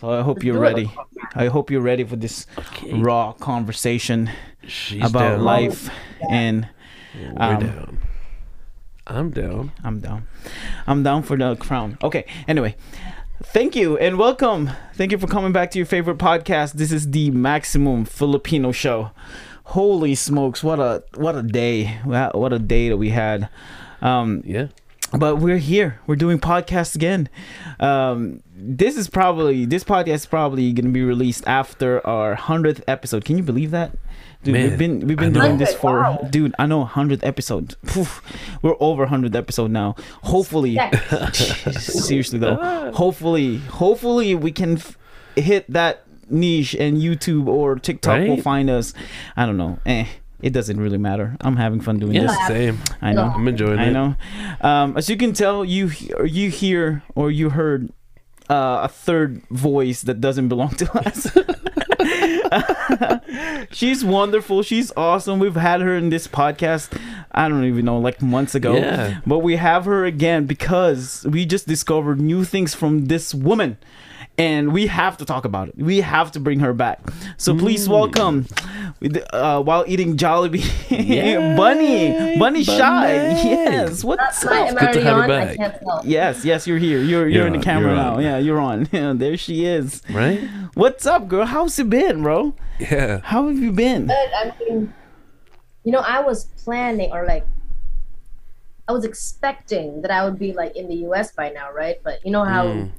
So I hope you're do it. ready. I hope you're ready for this raw conversation She's about down. life and We're um, down. I'm down. I'm down. I'm down for the crown. Okay. Anyway, thank you and welcome. Thank you for coming back to your favorite podcast. This is the Maximum Filipino Show. Holy smokes! What a what a day! Wow, What a day that we had. Um, Yeah. but we're here. We're doing podcasts again. Um, this is probably this podcast is probably gonna be released after our hundredth episode. Can you believe that? Dude, Man, we've been we've been I know. doing this for Wow. dude. I know hundredth episode. Poof, we're over hundredth episode now. Hopefully, seriously though, hopefully, hopefully we can f- hit that niche and YouTube or TikTok will find us. I don't know. Eh, it doesn't really matter. I'm having fun doing Yeah. this. Same. I know. I'm enjoying I it. I know. Um, as you can tell, you you hear or you heard uh, a third voice that doesn't belong to us. She's wonderful. She's awesome. We've had her in this podcast. I don't even know, like months ago. Yeah. But we have her again because we just discovered new things from this woman. And we have to talk about it. We have to bring her back. So please Mm. welcome, uh, while eating Jollibee, Yay, Bunny, Bunny Shy. Yes, what's Am up? am I Good to have her on? I back. Yes, yes, you're here. You're you're, You're in the camera now. on. Yeah, you're on. Yeah, there she is. Right? What's up, girl? How's it been, bro? Yeah. How have you been? But I mean, you know, I was planning or like, I was expecting that I would be like in the U.S. by now, right? But you know how, Mm.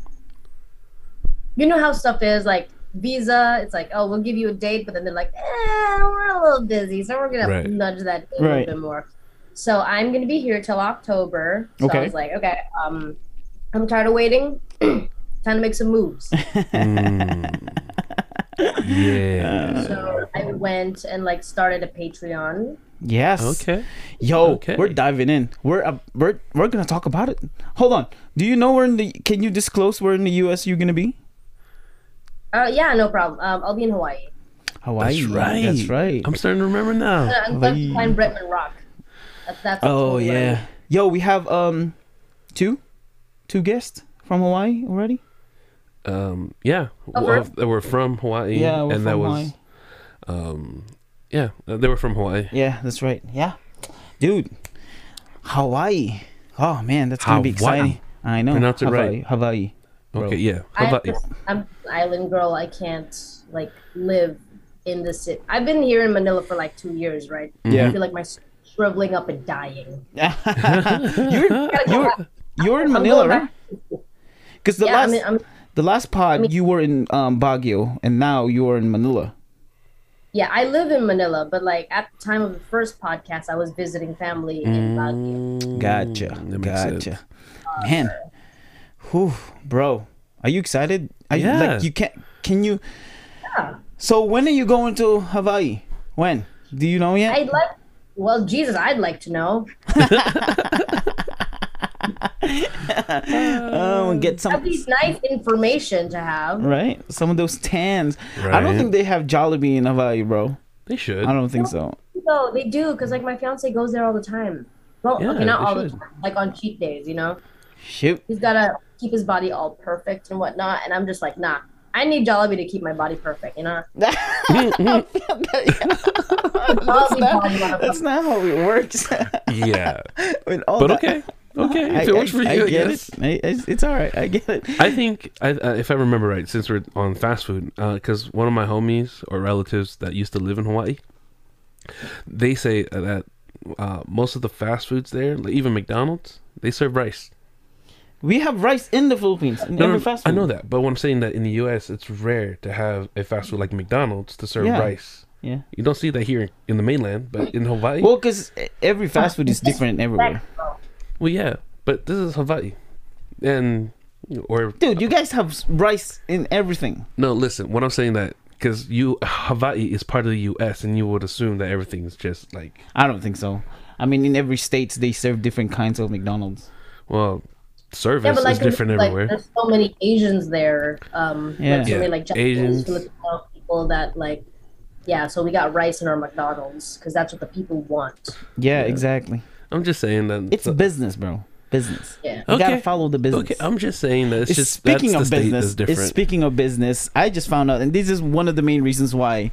You know how stuff is like visa. It's like, oh, we'll give you a date, but then they're like, eh, we're a little busy, so we're gonna Right. nudge that date a Right. little bit more. So I'm gonna be here till October. So Okay. I was like, okay, um, I'm tired of waiting. Time to make some moves. Mm. yeah. So I went and like started a Patreon. Yes. Okay. Yo, Okay. we're diving in. We're uh, we're we're gonna talk about it. Hold on. Do you know where in the? Can you disclose where in the U.S. you're gonna be? Uh, yeah, no problem. Um, I'll be in Hawaii. Hawaii. That's right. That's right. I'm starting to remember now. Uh, I'm going to find Bretman Rock. That's that's. Oh yeah. right. Yo, we have um, two, two guests from Hawaii already. Um, yeah. Oh, Well, for- they were from Hawaii. Yeah, we're and that from was, um, yeah, they were from Hawaii. Yeah, that's right. Yeah, dude, Hawaii. Oh man, that's gonna be exciting. I know. Pronounce it Hawaii. right. Hawaii. Bro. Okay, yeah. I, Hawaii. I'm an island girl. I can't like live in the city. I've been here in Manila for like two years, right? Yeah. I feel like my shriveling up and dying. you're you're you're in Manila, right? Because the Yeah, last I mean, I'm the last pod mean- you were in um Baguio, and now you are in Manila. yeah, I live in Manila, but like at the time of the first podcast, I was visiting family in Baguio. Mm, Gotcha, that sense. gotcha. Man, whew, bro, are you excited? Are you, Yeah. like you can't. can you? Yeah. So when are you going to Hawaii? When? Do you know yet? I'd like. Well, Jesus, I'd like to know. Oh, and get At some least nice information to have. right. Some of those tans. Right. I don't think they have Jollibee in Hawaii, bro. They should. I don't think so. No, they do because like my fiance goes there all the time. Well, Yeah, okay, not they all the time. Like on cheat days, you know. Shoot. He's gotta keep his body all perfect and whatnot, and I'm just like, nah. I need Jollibee to keep my body perfect, you know. that's, not, that's not how it works. yeah. With all But that- okay. Okay. I, it works I- for you, I I, get guess. it. I- It's, it's all right. I get it. I think, I, uh, if I remember right, since we're on fast food, because one of my homies or relatives that used to live in Hawaii, they say that uh, most of the fast foods there, like even McDonald's, they serve rice. We have rice in the Philippines in No, every no, fast food. I know that, but what I'm saying that in the U.S., it's rare to have a fast food like McDonald's to serve Yeah. rice. Yeah. You don't see that here in the mainland, but in Hawaii, Well, because every fast food is different everywhere. well, yeah, but this is Hawaii, and or Dude, you guys have rice in everything. no, listen, what I'm saying that because you Hawaii is part of the U.S. and you would assume that everything's just like I don't think so. I mean, in every state, they serve different kinds of McDonald's. well, service Yeah, but like, is different like, everywhere. There's so many Asians there. Um, Yeah. like, so Yeah. many like Japanese, Asians. Filipino people that like. Yeah, so we got rice in our McDonald's because that's what the people want. Yeah, exactly. I'm just saying that It's a business, bro. business. Yeah. You gotta follow the business. Okay, I'm just saying that it's, It's just speaking that's of the business, it's speaking of business. I just found out, and this is one of the main reasons why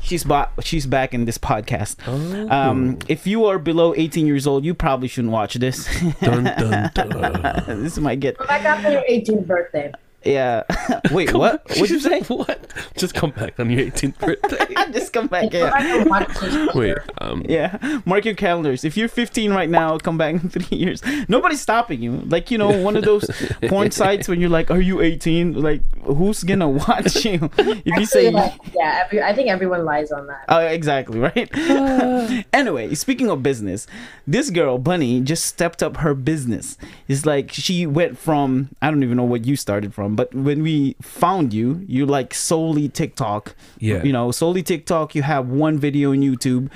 she's back. She's back in this podcast. Oh. Um, if you are below 18 years old, you probably shouldn't watch this. dun, dun, dun. this might get Come back after your 18th birthday. Yeah. Wait, what? What'd you say? what? Just come back on your 18th birthday. I just come back. Come Yeah. back and watch this Wait, um, Yeah, mark your calendars. If you're 15 right now, come back in three years. Nobody's stopping you. Like you know, one of those porn sites when you're like, "Are you 18?" Like, who's gonna watch you? If you say, Actually, like, yeah, every, I think everyone lies on that. Oh, exactly, right? anyway, speaking of business, this girl, Bunny, just stepped up her business. It's like she went from, I don't even know what you started from, but when we found you, you like solely TikTok. Yeah. You know, solely TikTok. You have one video on YouTube.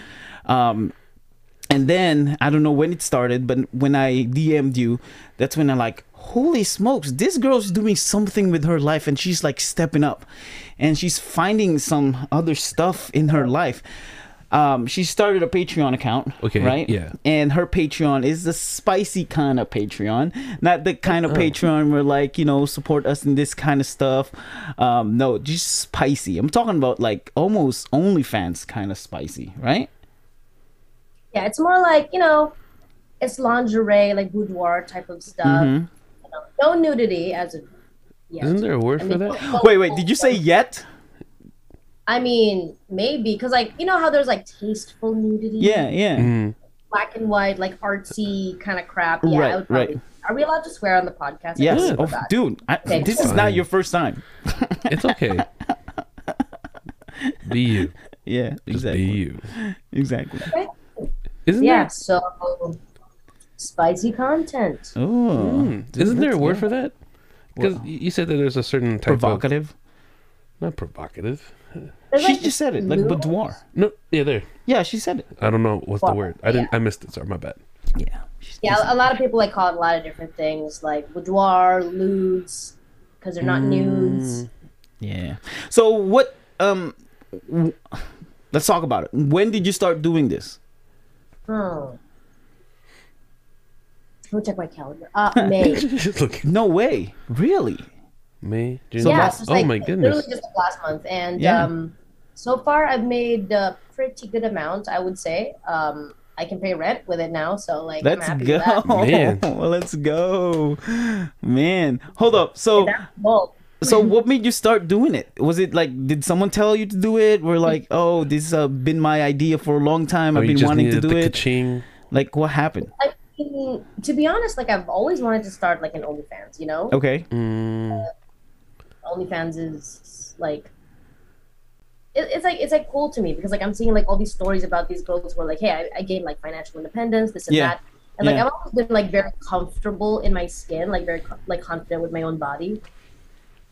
Um, and then I don't know when it started, but when I DM'd you, that's when I like, holy smokes, this girl's doing something with her life and she's like stepping up and she's finding some other stuff in her life. Um, she started a Patreon account. Okay, Right? yeah. And her Patreon is the spicy kind of Patreon, not the kind Oh. of Patreon where like, you know, support us in this kind of stuff. Um, no, just spicy. I'm talking about like almost OnlyFans kind of spicy, right? Yeah, it's more like, you know, it's lingerie, like boudoir type of stuff. Mhm. You know, no nudity as a yet. isn't there a word I for mean, that? Wait, wait, did you say yet? I mean, maybe because like you know how there's like tasteful nudity, Yeah, yeah. Mm. black and white, like artsy kind of crap. Yeah, Right, I would probably. right. Are we allowed to swear on the podcast? I Yes, don't oh, dude. I, Okay. this is not your first time. It's okay. be you. Yeah, Just exactly. be you. Exactly. Isn't Yeah, there? so spicy content. Oh, Mm, isn't there a word yeah. for that? Because Well- you said that there's a certain type of provocative? of not provocative. There's, She like, just said it, like blue- boudoir. No, yeah, there. Yeah, she said it. I don't know what's the word. I didn't. yeah. I missed it. Sorry, my bad. Yeah. Yeah, a lot of people like call it a lot of different things, like boudoir, nudes, because they're not Mm. nudes. yeah. So what? Um, w- let's talk about it. When did you start doing this? Hmm. Let me check my calendar. Uh, May. Just look. No way. Really? May. June. So yeah, last- it's just oh like, my goodness. Literally just last month, and Yeah. um, so far I've made a pretty good amount. I would say. Um, I can pay rent with it now, so like Let's go. Man. Well, let's go. Man, hold up. So, so what made you start doing it? Was it like did someone tell you to do it? We're like, oh, this has uh, been my idea for a long time. Or I've been wanting to do it. ka-ching. Like, what happened? I mean, to be honest, like I've always wanted to start like an OnlyFans. You know, Okay. Mm, OnlyFans is like it, it's like it's like cool to me because like I'm seeing like all these stories about these girls who are like, hey, I, I gained like financial independence, this and Yeah. that, and like Yeah. I've always been like very comfortable in my skin, like very like confident with my own body.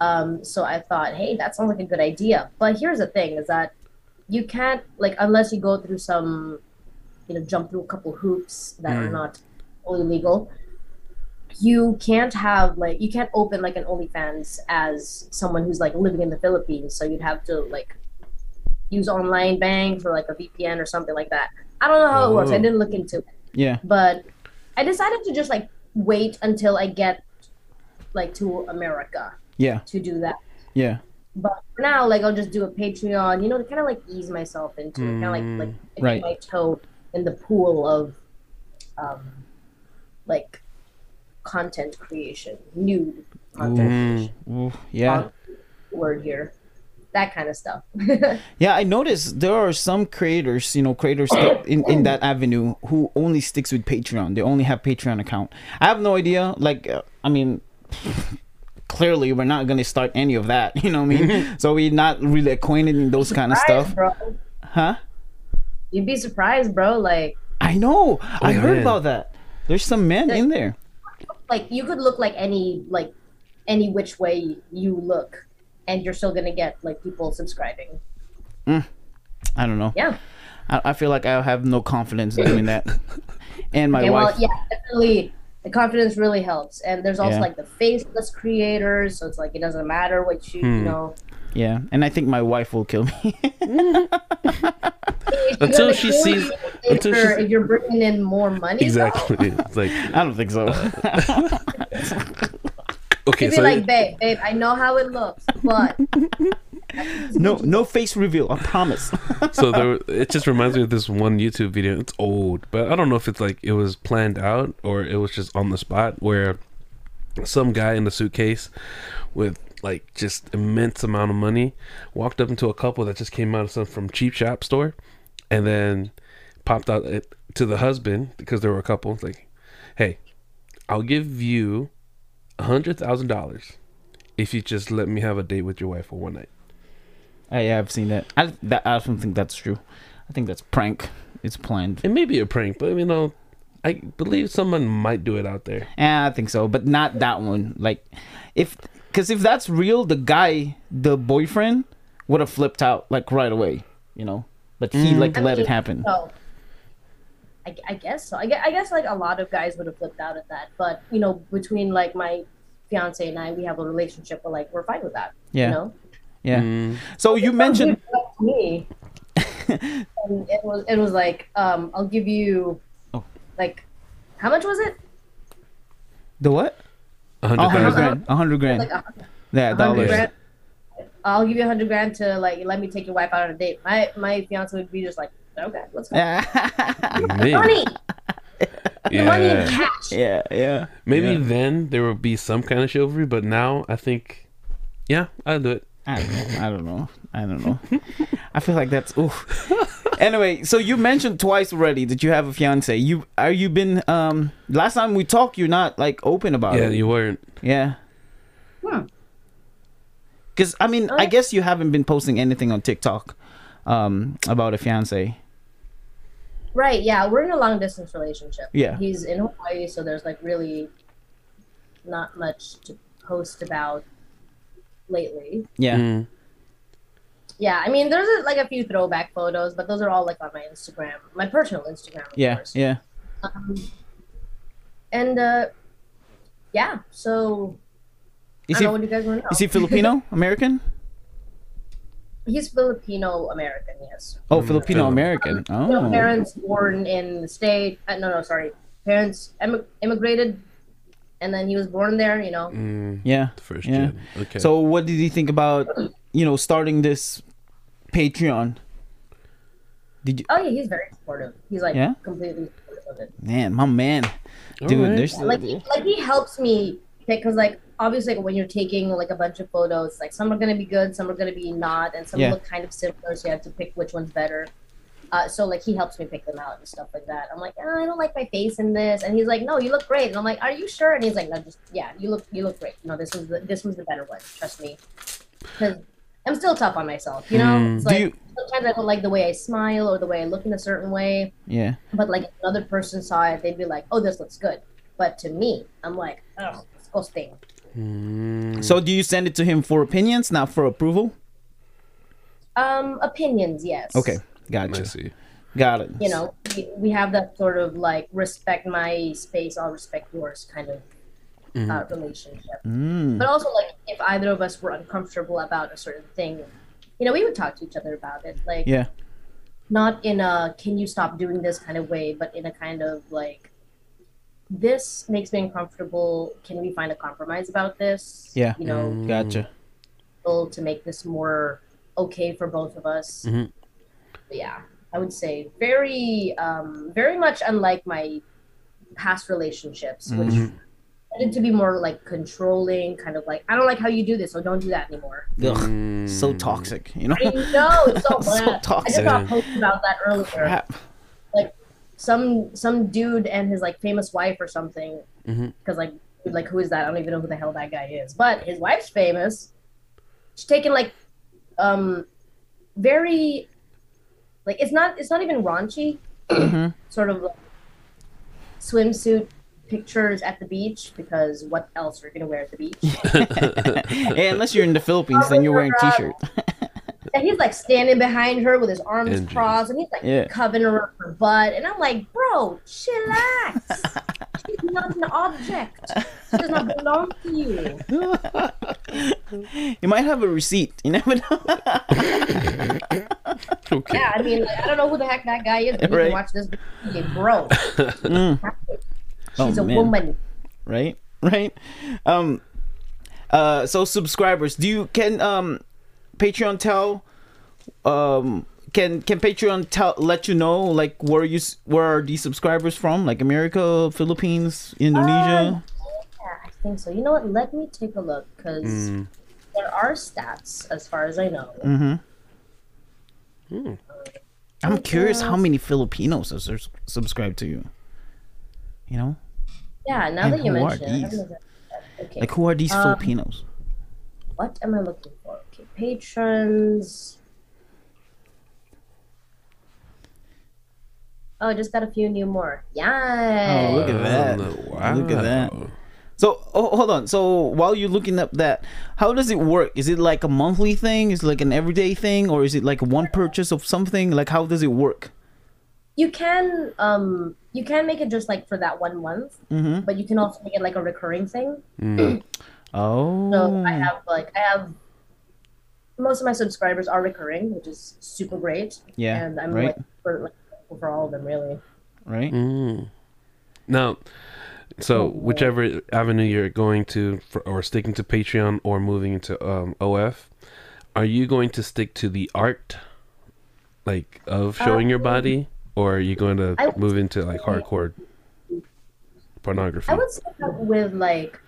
Um, so I thought, hey, that sounds like a good idea. But here's the thing: is that you can't like unless you go through some, you know, jump through a couple hoops that are Mm. not fully legal you can't have like you can't open like an OnlyFans as someone who's like living in the Philippines. So you'd have to like use online banks for like a VPN or something like that. I don't know how it works. I Oh. didn't look into it, Yeah. but I decided to just like wait until I get like to America Yeah. to do that. Yeah. But for now, like I'll just do a Patreon, you know, to kind of like ease myself into it, kind of like Mm. like Right. my toe in the pool of um like content creation, nude content Mm. creation. Ooh, yeah. Word here, that kind of stuff. Yeah, I noticed there are some creators, you know, creators that- in, in that avenue who only sticks with Patreon. They only have Patreon account. I have no idea. Like, uh, I mean, clearly we're not gonna start any of that. You know what I mean? so we're not really acquainted in those kind of stuff, bro. huh? You'd be surprised, bro. Like, I know. I heard about that. There's some men in there. like you could look like any like any which way you look, and you're still gonna get like people subscribing. I don't know. Yeah. I, I feel like I have no confidence in doing that. And my Okay, wife. well, yeah, definitely. The confidence really helps, and there's also Yeah. like the faceless creators, so it's like it doesn't matter what you, you Hmm. know. Yeah, and I think my wife will kill me. Until she sees- until you're, she's- if you're bringing in more money, exactly. It's like I don't think so. Okay, You'd be so like, babe, babe, I know how it looks, but no, no face reveal. I promise. so there, it just reminds me of this one YouTube video. It's old, but I don't know if it's like it was planned out or it was just on the spot where some guy in a suitcase with like just immense amount of money walked up into a couple that just came out of some from cheap shop store and then popped out eh, to the husband because there were a couple like hey i'll give you a hundred thousand dollars if you just let me have a date with your wife for one night Uh, yeah, I've seen that. I that I don't think that's true. I think that's prank. It's planned. It may be a prank, but you know, I believe someone might do it out there. Yeah, I think so, but not that one. Like, if because if that's real, the guy, the boyfriend, would have flipped out like right away. You know, but he like I let it happen. So, I, I guess so. I guess, I guess like a lot of guys would have flipped out at that. But you know, between like my fiance and I, we have a relationship where like we're fine with that. Yeah, You know. yeah. Mm, So you mentioned to me, and it was it was like um, I'll give you Oh. like how much was it? the what? a A hundred hundred thousand. grand. A hundred grand. Like a Yeah, hundred dollars. grand. I'll give you a hundred grand to like let me take your wife out on a date. My my fiance would be just like, okay, let's go. Yeah, Man, Money, money in yeah. cash. yeah, yeah. Maybe Yeah. then there would be some kind of chivalry, but now I think, yeah, I'll do it. I don't know. I don't know. I don't know. I feel like that's oof. anyway, so you mentioned twice already that you have a fiance. You are you been um last time we talked you're not like open about yeah, it. Yeah, you weren't. yeah. Hmm. Cuz I mean, I guess you haven't been posting anything on TikTok um about a fiance. Right, yeah, we're in a long distance relationship. Yeah. He's in Hawaii, so there's like really not much to post about lately. Yeah. Mm, Yeah, I mean, there's a, like a few throwback photos, but those are all like on my Instagram, my personal Instagram. Of Yeah. course. Yeah. Um, and uh, yeah, so Is I he don't know what you guys want to know. is he Filipino American? He's Filipino American, yes. Oh, Filipino American. No, Oh. parents born in the state. Uh, no, no, sorry. Parents em- immigrated, and then he was born there. You know. mm, Yeah. the first Yeah. gen. Okay. So what did you think about you know starting this Patreon? Did you Oh yeah, he's very supportive. He's like Yeah? completely supportive of it. Man, my man. Dude, Alright. there's Like, he- like he helps me because like obviously like, when you're taking like a bunch of photos, like some are gonna be good, some are gonna be not, and some Yeah. look kind of similar, so you have to pick which one's better. Uh, so like he helps me pick them out and stuff like that. I'm like, oh, I don't like my face in this, and he's like, no, you look great, and I'm like, are you sure? And he's like, no, just yeah, you look you look great. No, this was the this was the better one. Trust me, because I'm still tough on myself. You know, it's like you sometimes I don't like the way I smile or the way I look in a certain way. Yeah. But like if another person saw it, they'd be like, "Oh, this looks good." But to me, I'm like, "Oh, disgusting." Mm, So do you send it to him for opinions, not for approval? Um, opinions, yes. Okay. I Gotcha. see. Got it. You know, we, we have that sort of like respect my space, I'll respect yours kind of Mhm. uh, relationship. Mm. But also, like, if either of us were uncomfortable about a certain thing, you know, we would talk to each other about it. Like, Yeah. not in a "can you stop doing this" kind of way, but in a kind of like, "this makes me uncomfortable. Can we find a compromise about this?" Yeah. You know, Mm. Gotcha. able to make this more okay for both of us. Mhm. Yeah, I would say very, um, very much unlike my past relationships, which Mhm. tended to be more like controlling, kind of like I don't like how you do this, so don't do that anymore. Ugh. Mm. So toxic, you know? I know it's so So bad. I toxic. just saw a post about that earlier. Crap. Some some dude and his like famous wife or something. mm-hmm. Because like like who is that? I don't even know who the hell that guy is. But his wife's famous. She's taking like um very like it's not it's not even raunchy. Mhm. Sort of like swimsuit pictures at the beach because what else are you gonna wear at the beach? hey, unless you're in the Philippines, then you're wearing t-shirt. and he's like standing behind her with his arms Engines. crossed, and he's like Yeah. covering her, her butt, and I'm like, bro, chillax. She's not an object. She does not belong to you. You might have a receipt. You never know. Okay. Yeah, I mean, like, I don't know who the heck that guy is, but you can watch this video, bro. She's Oh, a man. woman. right right um uh so subscribers do you can um patreon tell um can can patreon tell let you know like where you where are these subscribers from like america philippines indonesia Yeah, I think so. You know what? Let me take a look because Mm. there are stats, as far as I know. mm-hmm Hmm. i'm curious how many filipinos are subscribed to you you know Yeah, now And that you who are mention it, I these? haven't looked at that. okay. like who are these Um, filipinos what am I looking for? Okay, patrons. Oh, just got a few new more. Yeah. Oh, look at that. Wow. Look at that. So oh, hold on. So while you're looking up that, how does it work? Is it like a monthly thing? Is it like an everyday thing, or is it like one purchase of something? Like how does it work? You can um you can make it just like for that one month, Mm-hmm. but you can also make it like a recurring thing. Mm. Oh. So I have like I have most of my subscribers are recurring, which is super great. Yeah, and I'm right. like for like for all of them really. right. Mm. Now, so whichever avenue you're going to, for, or sticking to Patreon, or moving into um, OF, are you going to stick to the art, like of showing your body, or are you going to I move into like hardcore pornography? I would say that with like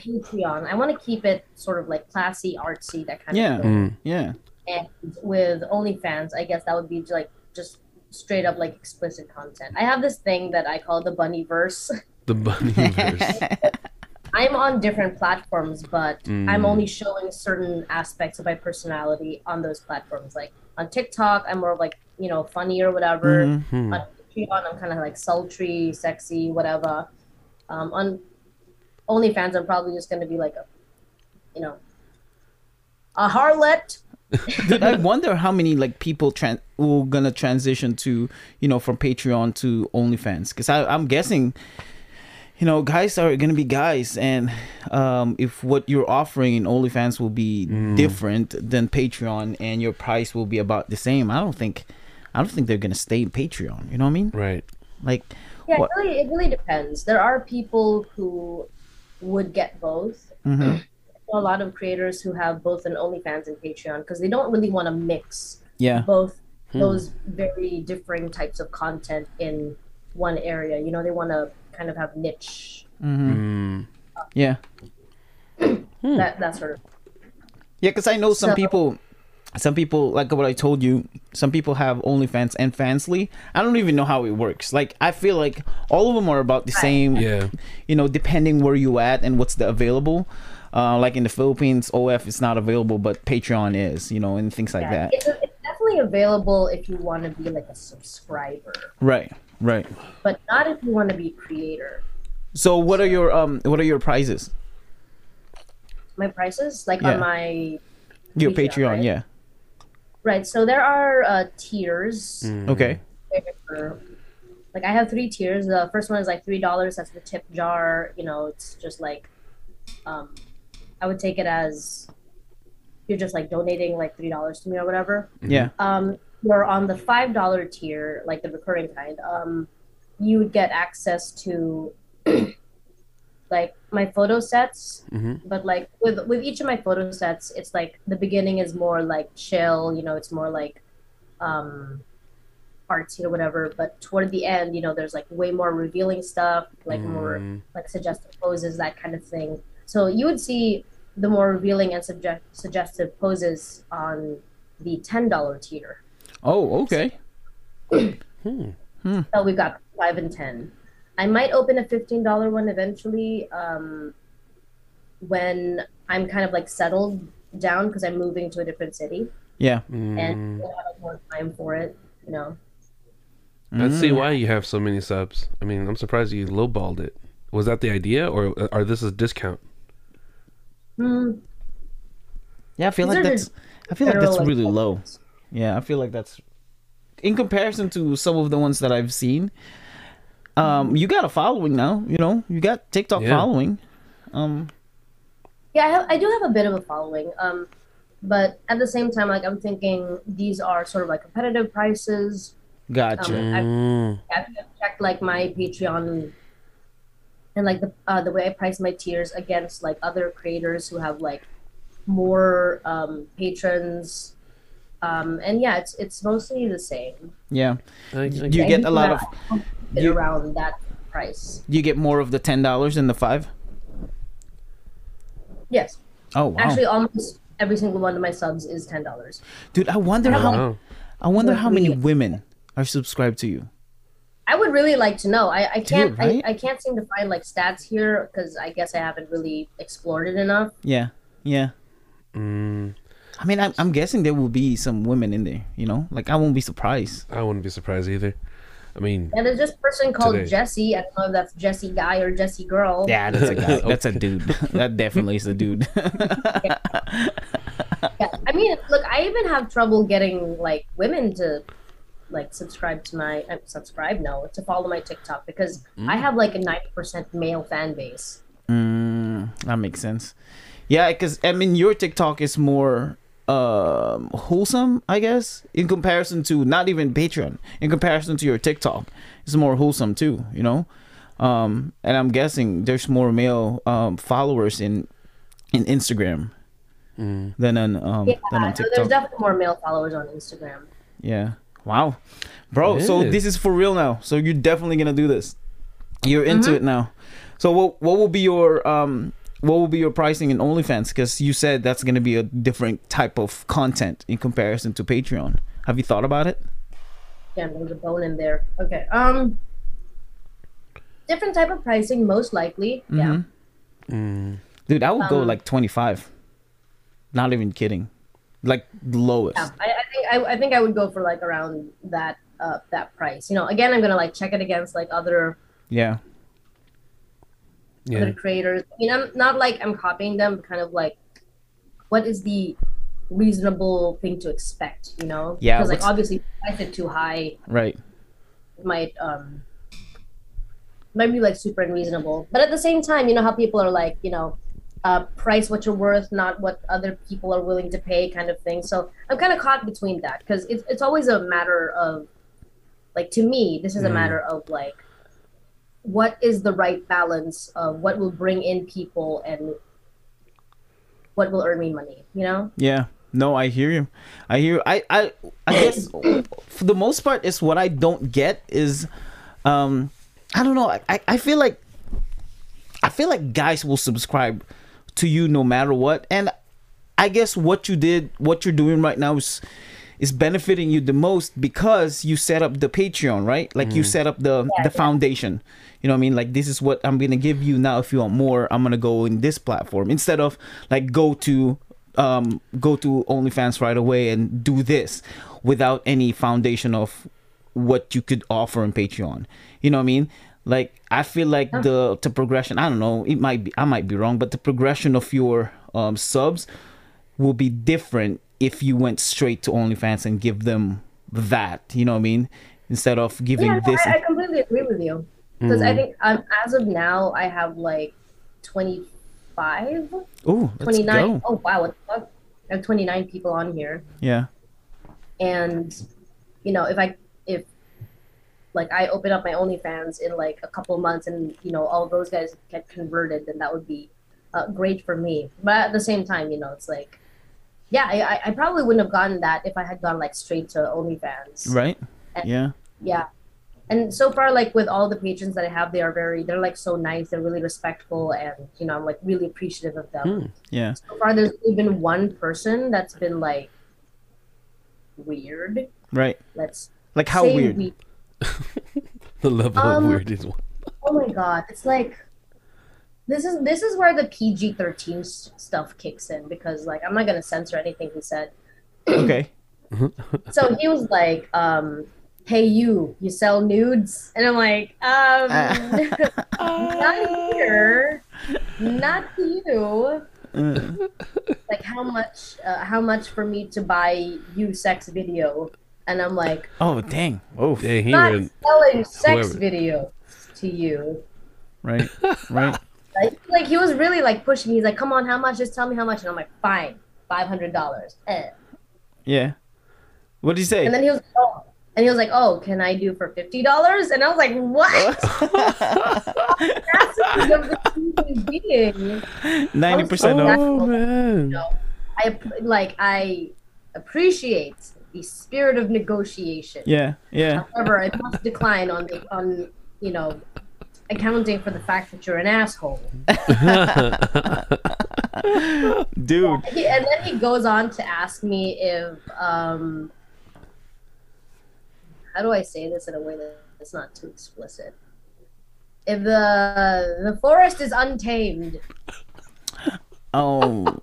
Patreon, I want to keep it sort of like classy, artsy, that kind Yeah. of thing. Mm. Yeah. And with OnlyFans, I guess that would be like just straight up like explicit content. I have this thing that I call the bunny verse. The bunny verse. I'm on different platforms, but Mm. I'm only showing certain aspects of my personality on those platforms. Like on TikTok, I'm more like, you know, funny or whatever. Mhm. Hmm. On Patreon, I'm kind of like sultry, sexy, whatever. Um, on OnlyFans, I'm probably just going to be like a, you know, a harlot. I wonder how many like people tran- who gonna transition to you know from Patreon to OnlyFans because I'm guessing you know guys are gonna be guys and um, if what you're offering in OnlyFans will be different than Patreon and your price will be about the same, I don't think I don't think they're gonna stay in Patreon. You know what I mean? Right. Like Yeah, What- it really, it really depends. There are people who would get both. mhm. A lot of creators who have both an OnlyFans and Patreon because they don't really want to mix yeah, both Hmm. those very differing types of content in one area. You know, they want to kind of have niche hmm Mm. yeah. that that sort of. Yeah, because I know some So- people, some people like what I told you. Some people have OnlyFans and Fansly. I don't even know how it works. Like I feel like all of them are about the same. Yeah. You know, depending where you at and what's the available. Uh, like in the Philippines, OF is not available, but Patreon is. You know, and things like Yeah, that. it's, it's definitely available if you want to be like a subscriber, Right, right. but not if you want to be a creator. So what are your um what are your prizes? My prices, like Yeah. on my Your Patreon, Patreon, right? yeah. Right. So there are uh, tiers. Mm. Okay. like I have three tiers. The first one is like three dollars. That's the tip jar. You know, it's just like, um, I would take it as you're just like donating like three dollars to me or whatever. Yeah. Um, you're on the five dollar tier, like the recurring kind. Um, you would get access to like my photo sets Mhm. but like with with each of my photo sets it's like the beginning is more like chill you know it's more like um artsy or whatever but toward the end you know there's like way more revealing stuff like more Mm. like suggestive poses that kind of thing so you would see the more revealing and subject suggestive poses on the $10 tier Oh, okay. Hmm. so we've got 5 and 10 i might open a $15 one eventually um when i'm kind of like settled down because i'm moving to a different city Yeah. and Mm. we'll have more time for it you know Let's Mm. see why you have so many subs. I mean, I'm surprised you lowballed it. Was that the idea, or are this a discount? Hmm, Yeah, I feel These like that's I feel like that's like, really low. Yeah, I feel like that's in comparison to some of the ones that I've seen. Um, you got a following now, you know. You got TikTok Yeah. following. Um, Yeah, I, have, I do have a bit of a following. Um, but at the same time, like I'm thinking these are sort of like competitive prices. Gotcha. Um, I- Mm. I've checked like my Patreon and like the uh, the way I price my tiers against like other creators who have like more um, patrons. Um, and yeah, it's it's mostly the same. yeah. I- I- You get a lot of Fit You- around that price. you get more of the ten dollars than the five. Yes, Oh wow, actually, almost every single one of my subs is ten dollars. dude! I wonder Oh, how wow. I wonder how many women are subscribed to you. I would really like to know. I, I can't right? I, I can't seem to find like stats here because I guess I haven't really explored it enough. Yeah, yeah. Mm, I mean, I'm, I'm guessing there will be some women in there. You know, like I won't be surprised. I wouldn't be surprised either. I mean, And there's this person called Today. Jesse. I don't know if that's Jesse guy or Jesse girl. Yeah, that's a guy. That's a dude. that definitely is a dude. Yeah. I mean, look, I even have trouble getting like women to like subscribe to my uh, subscribe no to follow my TikTok because I have like a ninety percent male fan base. Mm, that makes sense. Yeah, because I mean, your TikTok is more um wholesome, I guess, in comparison to not even Patreon. In comparison to your TikTok, it's more wholesome too. You know, um, and I'm guessing there's more male um followers in in Instagram mm, than on um Yeah, than on so there's definitely more male followers on Instagram. Yeah. Wow. Bro, so Yeah. this is for real now. So you're definitely gonna do this. You're into it now. So what what will be your um what will be your pricing in OnlyFans? Because you said that's gonna be a different type of content in comparison to Patreon. Have you thought about it? Damn, there's a bone in there. Okay. Um, different type of pricing, most likely. Yeah. Mhm. mm. Dude, I would go Um, like twenty five. Not even kidding. Like the lowest. Yeah, I, I think I, I think I would go for like around that uh that price. You know, again, I'm gonna like check it against like other Yeah. Yeah. other creators. I mean, I'm not like I'm copying them, but kind of like what is the reasonable thing to expect? You know? Yeah, Because like obviously, I fit too high, Right. it might um might be like super unreasonable. But at the same time, you know how people are like, you know. Uh, price what you're worth, not what other people are willing to pay, kind of thing. So I'm kind of caught between that because it's it's always a matter of, like to me, this is a Mm. matter of like, what is the right balance of what will bring in people and what will earn me money. You know? Yeah. No, I hear you. I hear. I I I guess for the most part, is what I don't get is, um, I don't know. I I feel like, I feel like guys will subscribe to you no matter what, and I guess what you did, what you're doing right now is is benefiting you the most because you set up the Patreon, right? Like you set up the the foundation. You know what I mean? Like this is what I'm gonna give you now. If you want more, I'm gonna go in this platform instead of like go to um go to OnlyFans right away and do this without any foundation of what you could offer in Patreon. You know what I mean? Like I feel like the the progression. I don't know. It might be I might be wrong, but the progression of your um subs will be different if you went straight to OnlyFans and give them that. You know what I mean? Instead of giving Yeah, this. I, I completely agree with you because I think um, as of now I have like 25, Ooh, let's 29. go. Oh wow, what the fuck? I have 29 people on here. Yeah. and you know if i if like i open up my onlyfans in like a couple months and you know all those guys get converted then that would be uh, great for me but at the same time you know it's like yeah I, I- I probably wouldn't have gotten that if i had gone like straight to onlyfans Right. And- Yeah. yeah and so far like with all the patrons that i have they are very they're like so nice they're really respectful and you know i'm like really appreciative of them Hmm. Yeah. so far there's only been one person that's been like weird Right. let's Like how weird. we- The level Um, of weird is one. oh my god, it's like this is this is where the PG thirteen stuff kicks in because like I'm not gonna censor anything he said. okay. So he was like, um, "Hey you, you sell nudes?" And I'm like, um, not here, not to you. Like how much? Uh, how much for me to buy you sex video? And I'm like, oh dang. Oh. Yeah, he not went. selling sex whoever. video to you. Right. Right. Like, like he was really like pushing. He's like, "Come on, how much? Just tell me how much." And I'm like, "Fine, five hundred dollars. Eh. Yeah. What did you say? And then he was like, oh, and he was like, oh, can I do for fifty dollars? And I was like, what? Audacity of the human being. Ninety percent off. Oh man. I like I appreciate the spirit of negotiation. Yeah, yeah. However, I must decline on the on you know accounting for the fact that you're an asshole. Dude. He, and then he goes on to ask me if um how do I say this in a way that's not too explicit? If the the forest is untamed. Oh.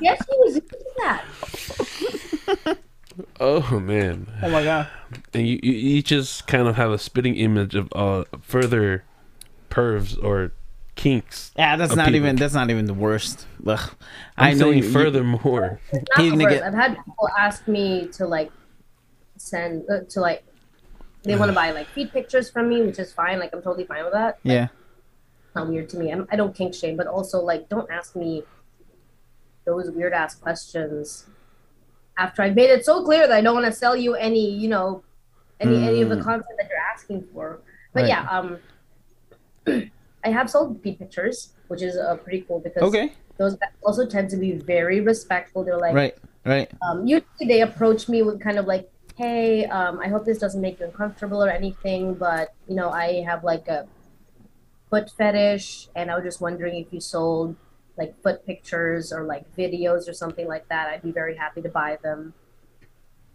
Yes, he was into that. Oh man. Oh my god. And you, you you just kind of have a spitting image of uh further pervs or kinks. Yeah, that's not people. even that's not even the worst. Ugh. I'm I know saying you, furthermore. Not the worst. get- I've had people ask me to like send uh, to like they want to buy like feed pictures from me, which is fine. Like I'm totally fine with that. You, yeah. Not weird to me. I'm, I don't kink shame, but also like don't ask me those weird ass questions after I've made it so clear that I don't want to sell you any, you know, any any of the Mm. content that you're asking for. But Right. yeah, um, I have sold feed pictures, which is uh, pretty cool because Okay. those also tend to be very respectful. They're like, Right. Right. um, usually they approach me with kind of like, "Hey, um, I hope this doesn't make you uncomfortable or anything, but you know, I have like a foot fetish, and I was just wondering if you sold like foot pictures or like videos or something like that. I'd be very happy to buy them."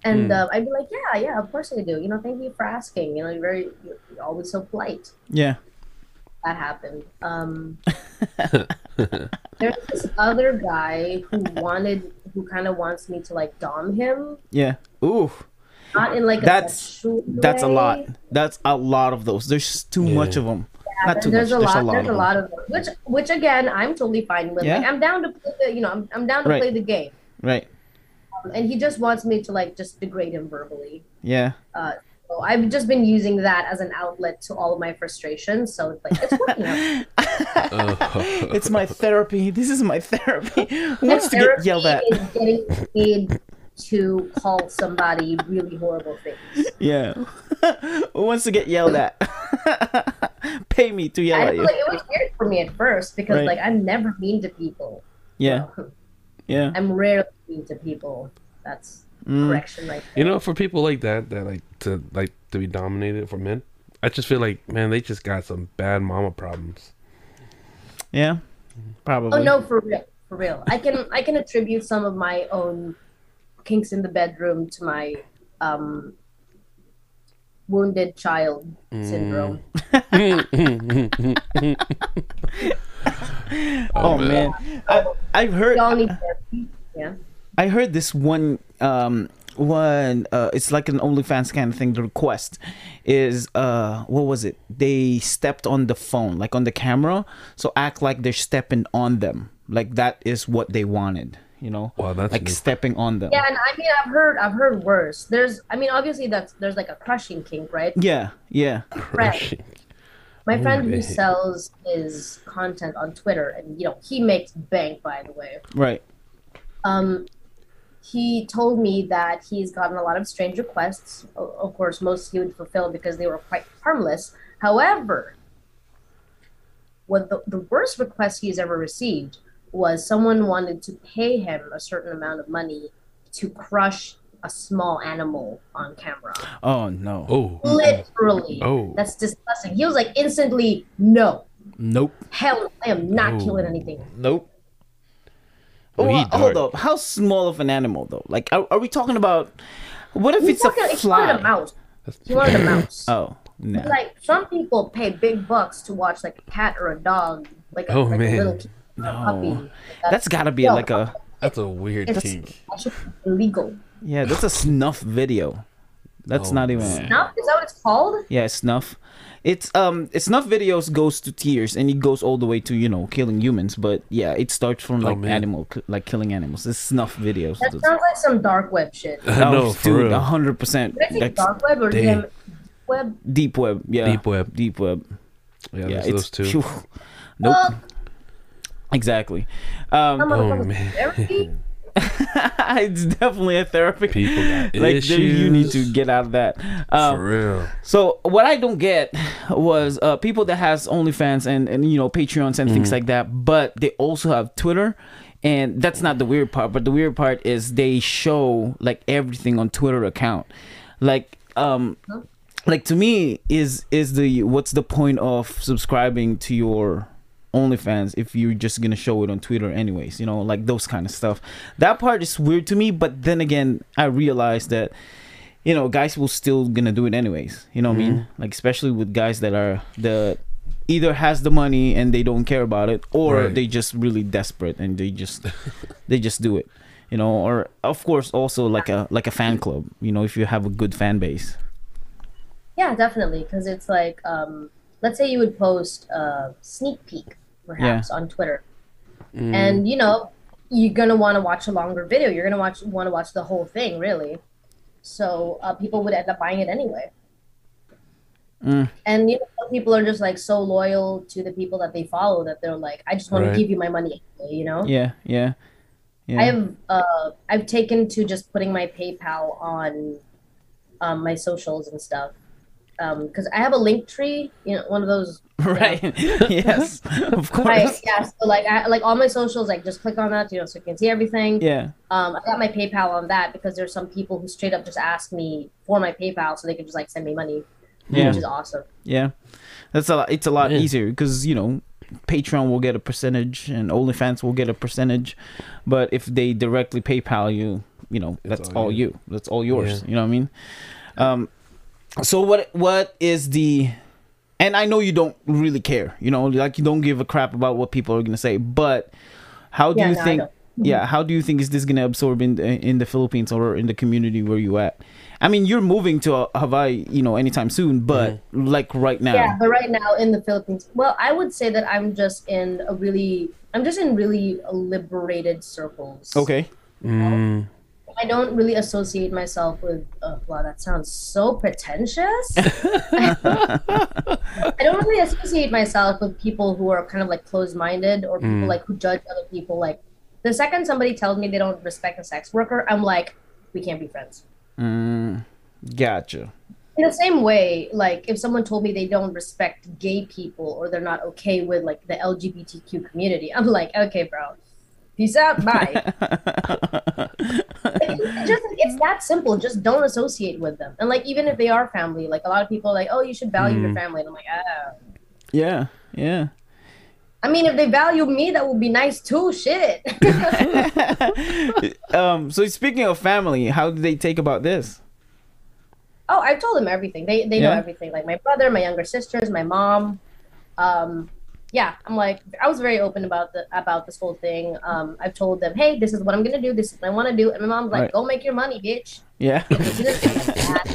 And Hmm. uh, I'd be like, "Yeah, yeah, of course I do. You know, thank you for asking. You know, you're very, you're you're always so polite." Yeah. That happened. Um, there's this other guy who wanted, who kind of wants me to like dom him Yeah. Ooh. not in like a That's- sexual That's a lot. That's a lot of those. There's too Yeah. much of them. Yeah, Not too there's much. a There's lot. a lot there's a lot of them. Which, which again, I'm totally fine with. Like, I'm down to play the, you know, I'm, I'm down to Right. play the game. Right. Um, and he just wants me to like just degrade him verbally. Yeah. Uh, so I've just been using that as an outlet to all of my frustrations. So it's like it's working out. It's my therapy. This is my therapy. Who wants to get Therapy yelled at? Is getting paid to call somebody really horrible things. Yeah. Who wants to get yelled at? Pay me to yell I at you. like it was weird for me at first because Right. like I'm never mean to people. Yeah. Yeah. I'm rarely mean to people. That's Mm. correction right you know, for people like that, that like to like to be dominated for men, I just feel like man, they just got some bad mama problems. Yeah. Probably. Oh no, for real, for real. I can I can attribute some of my own kinks in the bedroom to my um, wounded child Mm. syndrome. Oh man. I, I've heard. We all need therapy. Yeah. I heard this one um one uh it's like an OnlyFans kind of thing. The request is uh what was it? They stepped on the phone, like on the camera, so act like they're stepping on them. Like that is what they wanted, you know? Wow, that's like new. stepping on them. Yeah, and I mean I've heard I've heard worse. There's I mean obviously that's there's like a crushing kink, right? Yeah, yeah. Crushing. My friend who sells his content on Twitter, and you know he makes bank by the way. Right. Um, he told me that he's gotten a lot of strange requests. Of course, most he would fulfill because they were quite harmless. However, what the, the worst request he's ever received was someone wanted to pay him a certain amount of money to crush a small animal on camera. Oh no. Oh, Literally. Oh. That's disgusting. He was like instantly, no, Nope. hell, I am not Oh. killing anything. Nope. Oh, he Well, hold up. How small of an animal though? Like are, are we talking about what if He it's a wanted, he fly? wanted a mouse. That's- He wanted a mouse. Oh, no. Like some people pay big bucks to watch like a cat or a dog, like a, Oh, like man. a little kid or a puppy. No. That's got to be No. like a That's a weird It's- kink. that should be illegal. Yeah, that's a snuff video. That's Oh, not even. Snuff? Is that what it's called? Yeah, snuff. It's um, it's snuff videos goes to tears and it goes all the way to you know killing humans. But yeah, it starts from Oh, like man. animal, like killing animals. It's snuff videos. That sounds like some dark web shit. Did I know, Oh, for dude, hundred percent. I say dark web or Damn. Web? Deep web, yeah. Deep web. Deep web. Yeah, Yeah, it's those two. phew. Nope. Fuck. Exactly. Um, Some Oh, man. it's definitely a therapy. People got like there, you need to get out of that. Um, For real. So what I don't get was uh, people that has OnlyFans and and you know Patreons and things like that, but they also have Twitter, and that's not the weird part. But the weird part is they show like everything on Twitter account, like um, like to me is is the what's the point of subscribing to your OnlyFans if you're just gonna show it on Twitter anyways, you know, like those kind of stuff. That part is weird to me, but then again, I realize that you know, guys will still gonna do it anyways. You know what I mean? Like especially with guys that are the either has the money and they don't care about it, or Right. they just really desperate and they just they just do it. You know, or of course also like a like a fan club. You know, if you have a good fan base. Yeah, definitely. Because it's like, um, let's say you would post a sneak peek, perhaps, on Twitter, Mm. and you know, you're gonna want to watch a longer video. You're gonna watch want to watch the whole thing, really. So uh, people would end up buying it anyway. Mm. And you know, people are just like so loyal to the people that they follow that they're like, I just want Right. to give you my money, anyway, you know. Yeah, yeah, yeah. I have uh I've taken to just putting my PayPal on um my socials and stuff. Um because I have a link tree, you know, one of those right. yes, of course. right, yeah. So like I like all my socials, like just click on that, you know, so you can see everything. Yeah. Um I got my PayPal on that because there's some people who straight up just ask me for my PayPal so they could just like send me money. Yeah. Which is awesome. Yeah, that's a lot. It's a lot Yeah. easier because you know, Patreon will get a percentage and OnlyFans will get a percentage, but if they directly PayPal you, you know, It's that's all all you. you. That's all yours. Yeah. You know what I mean? Um, so what? What is the? And I know you don't really care. You know, like you don't give a crap about what people are gonna say. But how do Yeah, you no, think? don't. Yeah, how do you think is this gonna absorb in the, in the Philippines or in the community where you at? I mean, you're moving to uh, Hawaii, you know, anytime soon, but like right now. Yeah, but right now in the Philippines, well, I would say that I'm just in a really, I'm just in really liberated circles. Okay. Mm. I don't really associate myself with. Uh, wow, that sounds so pretentious. I don't really associate myself with people who are kind of like closed-minded or people Mm. like who judge other people. Like the second somebody tells me they don't respect a sex worker, I'm like, we can't be friends. Mm, gotcha. In the same way, like if someone told me they don't respect gay people or they're not okay with like the LGBTQ community, I'm like, okay, bro, peace out, bye. It's just it's that simple. Just don't associate with them. And like even if they are family, like a lot of people are like, oh, you should value your Mm. family. And I'm like, ah. Yeah, yeah. I mean, if they value me, that would be nice too. Shit. um. So speaking of family, how did they take about this? oh, I've told them everything. They they know everything. Like my brother, my younger sisters, my mom. Um, yeah, I'm like I was very open about the about this whole thing. Um, I've told them, hey, this is what I'm gonna do. This is what I want to do. And my mom's like, Right. go make your money, bitch. Yeah. She didn't say like that.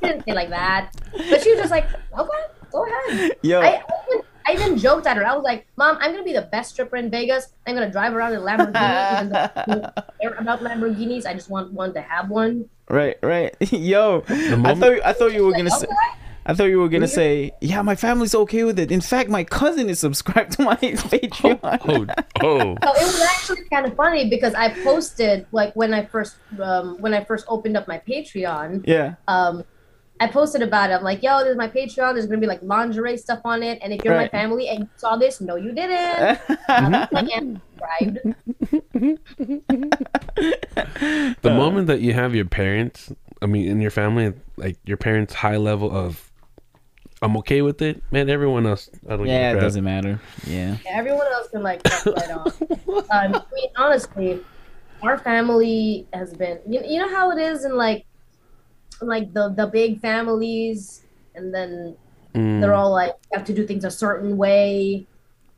She didn't say like that. But she was just like, okay, go ahead. Yo. I, I, even, I even joked at her. I was like, Mom, I'm gonna be the best stripper in Vegas. I'm gonna drive around in a Lamborghini. even though I don't care about Lamborghinis, I just want one to have one. right. Right. Yo. I moment- thought I thought you were gonna Like, say. Okay. I thought you were gonna Really? say, yeah, my family's okay with it. In fact, my cousin is subscribed to my Patreon. Oh, oh. So it was actually kind of funny because I posted like when I first um, when I first opened up my Patreon. Yeah. Um, I posted about it. I'm like, yo, this is my Patreon. There's gonna be like lingerie stuff on it. And if you're Right. my family and you saw this, no, you didn't. I'm subscribed. The moment that you have your parents, I mean, in your family, like your parents' high level of, I'm okay with it, man. Everyone else, I don't. yeah, it doesn't matter. Yeah. Yeah, everyone else can like fuck right off. Um, I mean, honestly, our family has been. You, you know how it is in like, like the the big families, and then Mm. they're all like you have to do things a certain way,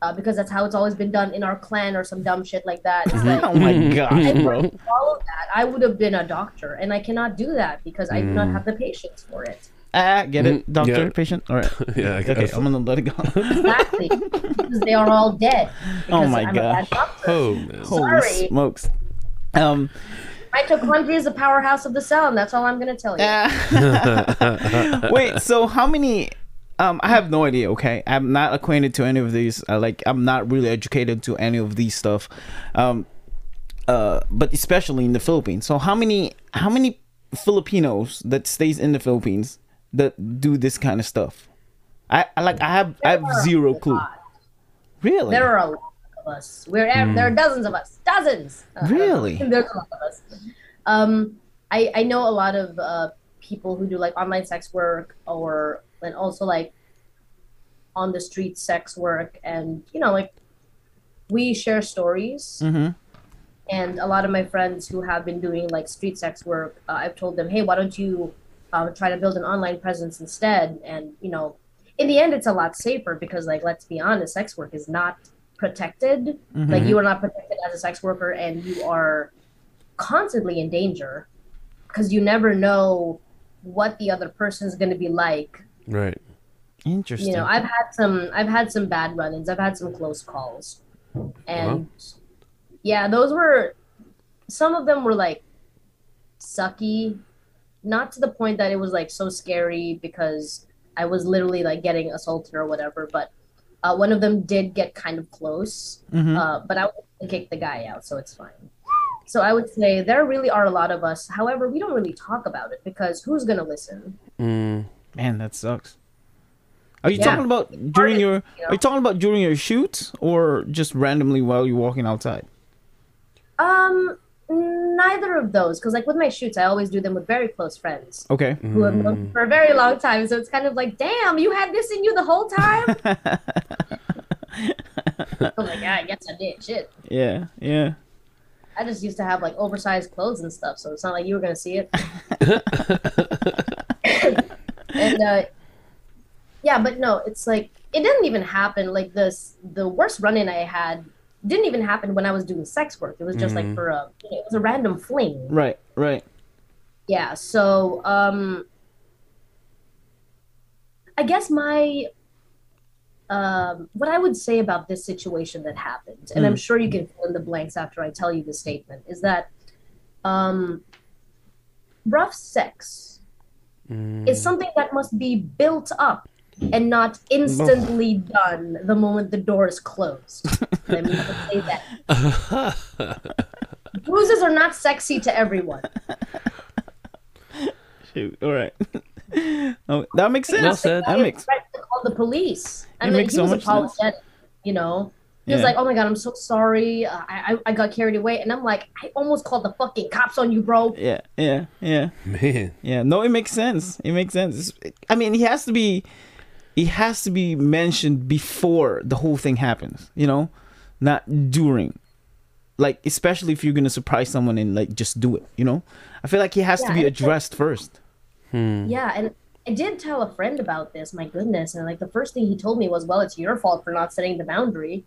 uh, because that's how it's always been done in our clan or some dumb shit like that. Like, Oh my gosh, bro. follow that. I would have been a doctor, and I cannot do that because I do not Mm. have the patience for it. Ah, get it, Mhm, doctor, yeah. patient. All right. yeah, I Okay. I'm gonna let it go. Exactly, because they are all dead. Oh my I'm gosh. A bad. Oh man. Holy Sorry. smokes. Um. Mitochondria is the powerhouse of the cell, and that's all I'm gonna tell you. ah. Wait. So how many? Um, I have no idea. Okay, I'm not acquainted to any of these. Uh, like, I'm not really educated to any of these stuff. Um, uh, but especially in the Philippines. So how many how many Filipinos that stays in the Philippines that do this kind of stuff? I, I like I have I have zero clue. lot. Really? There are a lot of us. We're there are dozens of us. Dozens. Uh, Really? There's a lot of us. Um, I I know a lot of uh, people who do like online sex work or and also like on the street sex work and you know like we share stories mm-hmm. and a lot of my friends who have been doing like street sex work uh, i've told them hey why don't you um, try to build an online presence instead. And you know in the end it's a lot safer because like let's be honest sex work is not protected. Like you are not protected as a sex worker and you are constantly in danger because you never know what the other person is going to be like. Right. Interesting. you know i've had some i've had some bad run-ins. I've had some close calls. And yeah those were some of them were like sucky not to the point that it was like so scary because i was literally like getting assaulted or whatever but uh, one of them did get kind of close Mhm. uh, but i would kick the guy out so it's fine so i would say there really are a lot of us however we don't really talk about it because who's gonna listen Mm, Man, that sucks. Are you Yeah. talking about during your? you know? Are you talking about during your shoots or just randomly while you're walking outside? Um, neither of those. Because like with my shoots, I always do them with very close friends Okay. who have known for a very long time. So it's kind of like, damn, you had this in you the whole time. I'm like, yeah, I guess I did. Shit. Yeah. Yeah. I just used to have like oversized clothes and stuff, so it's not like you were gonna see it. and uh, yeah, but no, it's like it didn't even happen. Like this, the worst run-in I had didn't even happen when I was doing sex work. It was just like Mhm. for a, it was a random fling. Right. Right. yeah so um i guess my um what i would say about this situation that happened and i'm Mm. sure you can fill in the blanks after i tell you the statement is that um rough sex mm, is something that must be built up and not instantly done the moment the door is closed let me say that bruises are not sexy to everyone Shoot. All right. oh, that makes sense. Well said. That makes. Right to call the police. I It mean, makes he so was much sense. apologetic. You know, he was like, "Oh my god, I'm so sorry. Uh, I, I I got carried away," and I'm like, "I almost called the fucking cops on you, bro." Yeah. Yeah. Yeah. man. Yeah. No, it makes sense. It makes sense. It's- I mean, he has to be. He has to be mentioned before the whole thing happens. You know, not during. Like, especially if you're gonna surprise someone and like just do it. You know, I feel like he has to be and- addressed first. Hmm. Yeah, and I did tell a friend about this. My goodness, and like the first thing he told me was, "Well, it's your fault for not setting the boundary."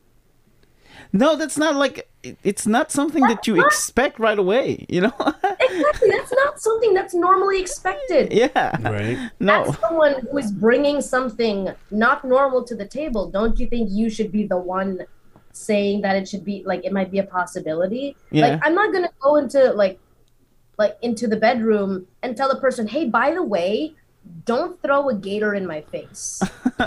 No, that's not like. It's not something that you expect right away. You know. Exactly. That's not something that's normally expected. yeah. Right. No. As someone who is bringing something not normal to the table, don't you think you should be the one saying that it should be like it might be a possibility? Yeah. Like I'm not gonna go into like like into the bedroom and tell the person, hey, by the way, don't throw a gator in my face.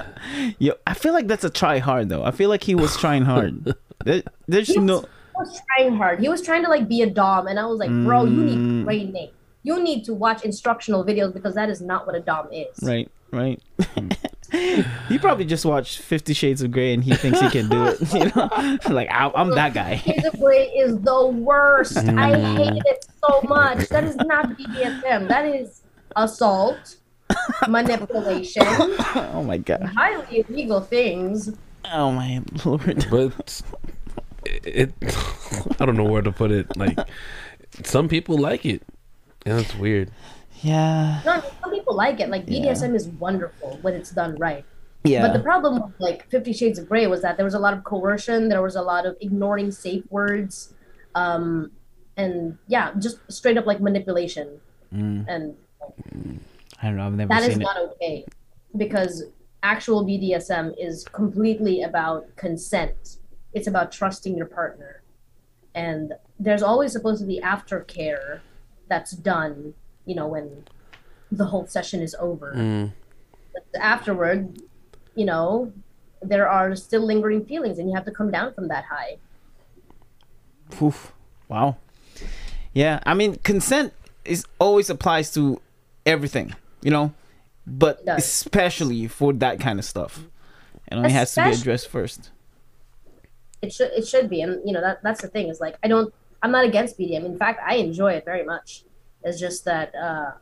Yo, I feel like that's a try hard though. I feel like he was trying hard. There, there's He no. was, he was trying hard. He was trying to like be a dom, and I was like, bro, you Mm. need training. You need to watch instructional videos because that is not what a dom is. Right, right. he probably just watched Fifty Shades of Grey and he thinks he can do it. You know, like I, I'm that guy. Fifty Shades of Grey is the worst. I Mm. hate it so much. That is not BDSM. That is assault, manipulation, oh my god. highly illegal things. Oh my lord. But it, it, I don't know where to put it. Like, some people like it. Yeah, that's weird. Yeah. No, some people like it. Like Yeah. BDSM is wonderful when it's done right. Yeah. But the problem with like Fifty Shades of Grey was that there was a lot of coercion, there was a lot of ignoring safe words, um, and yeah, just straight up like manipulation. Mm, And I don't know. I've never that is seen it. not okay because actual BDSM is completely about consent. It's about trusting your partner. And there's always supposed to be aftercare that's done, you know, when the whole session is over. Mm. But afterward, you know, there are still lingering feelings, and you have to come down from that high. Oof. Wow. Yeah, I mean, consent is always applies to everything, you know, but especially for that kind of stuff, it only has to be addressed first. It should it should be, and you know that that's the thing is like I don't I'm not against BDM. In fact, I enjoy it very much. It's just that uh,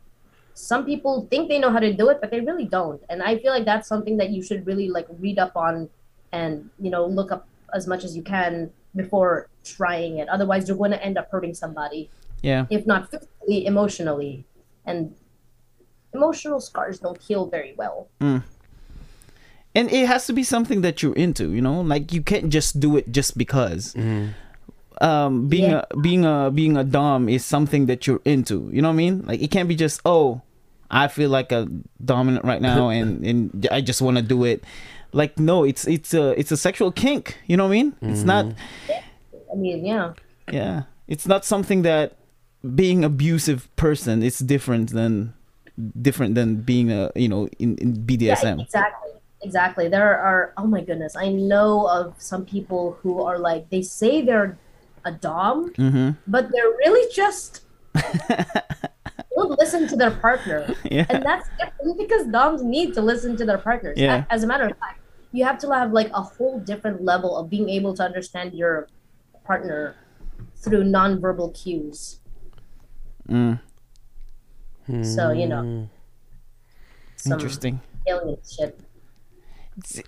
some people think they know how to do it, but they really don't. And I feel like that's something that you should really like read up on, and you know look up as much as you can before trying it. Otherwise, you're going to end up hurting somebody, Yeah. if not physically, emotionally, and emotional scars don't heal very well. And it has to be something that you're into you know? Like you can't just do it just because. Um being Yeah. a being a being a dom is something that you're into you know what i mean? Like it can't be just oh i feel like a dominant right now and and i just want to do it. Like no it's it's a it's a sexual kink you know what i mean? It's not I mean, yeah. yeah. It's not something that being abusive person is different than different than being a you know in, in Yeah, bdsm exactly. Exactly. There are oh my goodness, I know of some people who are like they say they're a dom, mm-hmm but they're really just don't listen to their partner. yeah And that's because doms need to listen to their partners. Yeah. As a matter of fact, you have to have like a whole different level of being able to understand your partner through nonverbal cues. mm. So, you know, some interesting alien shit.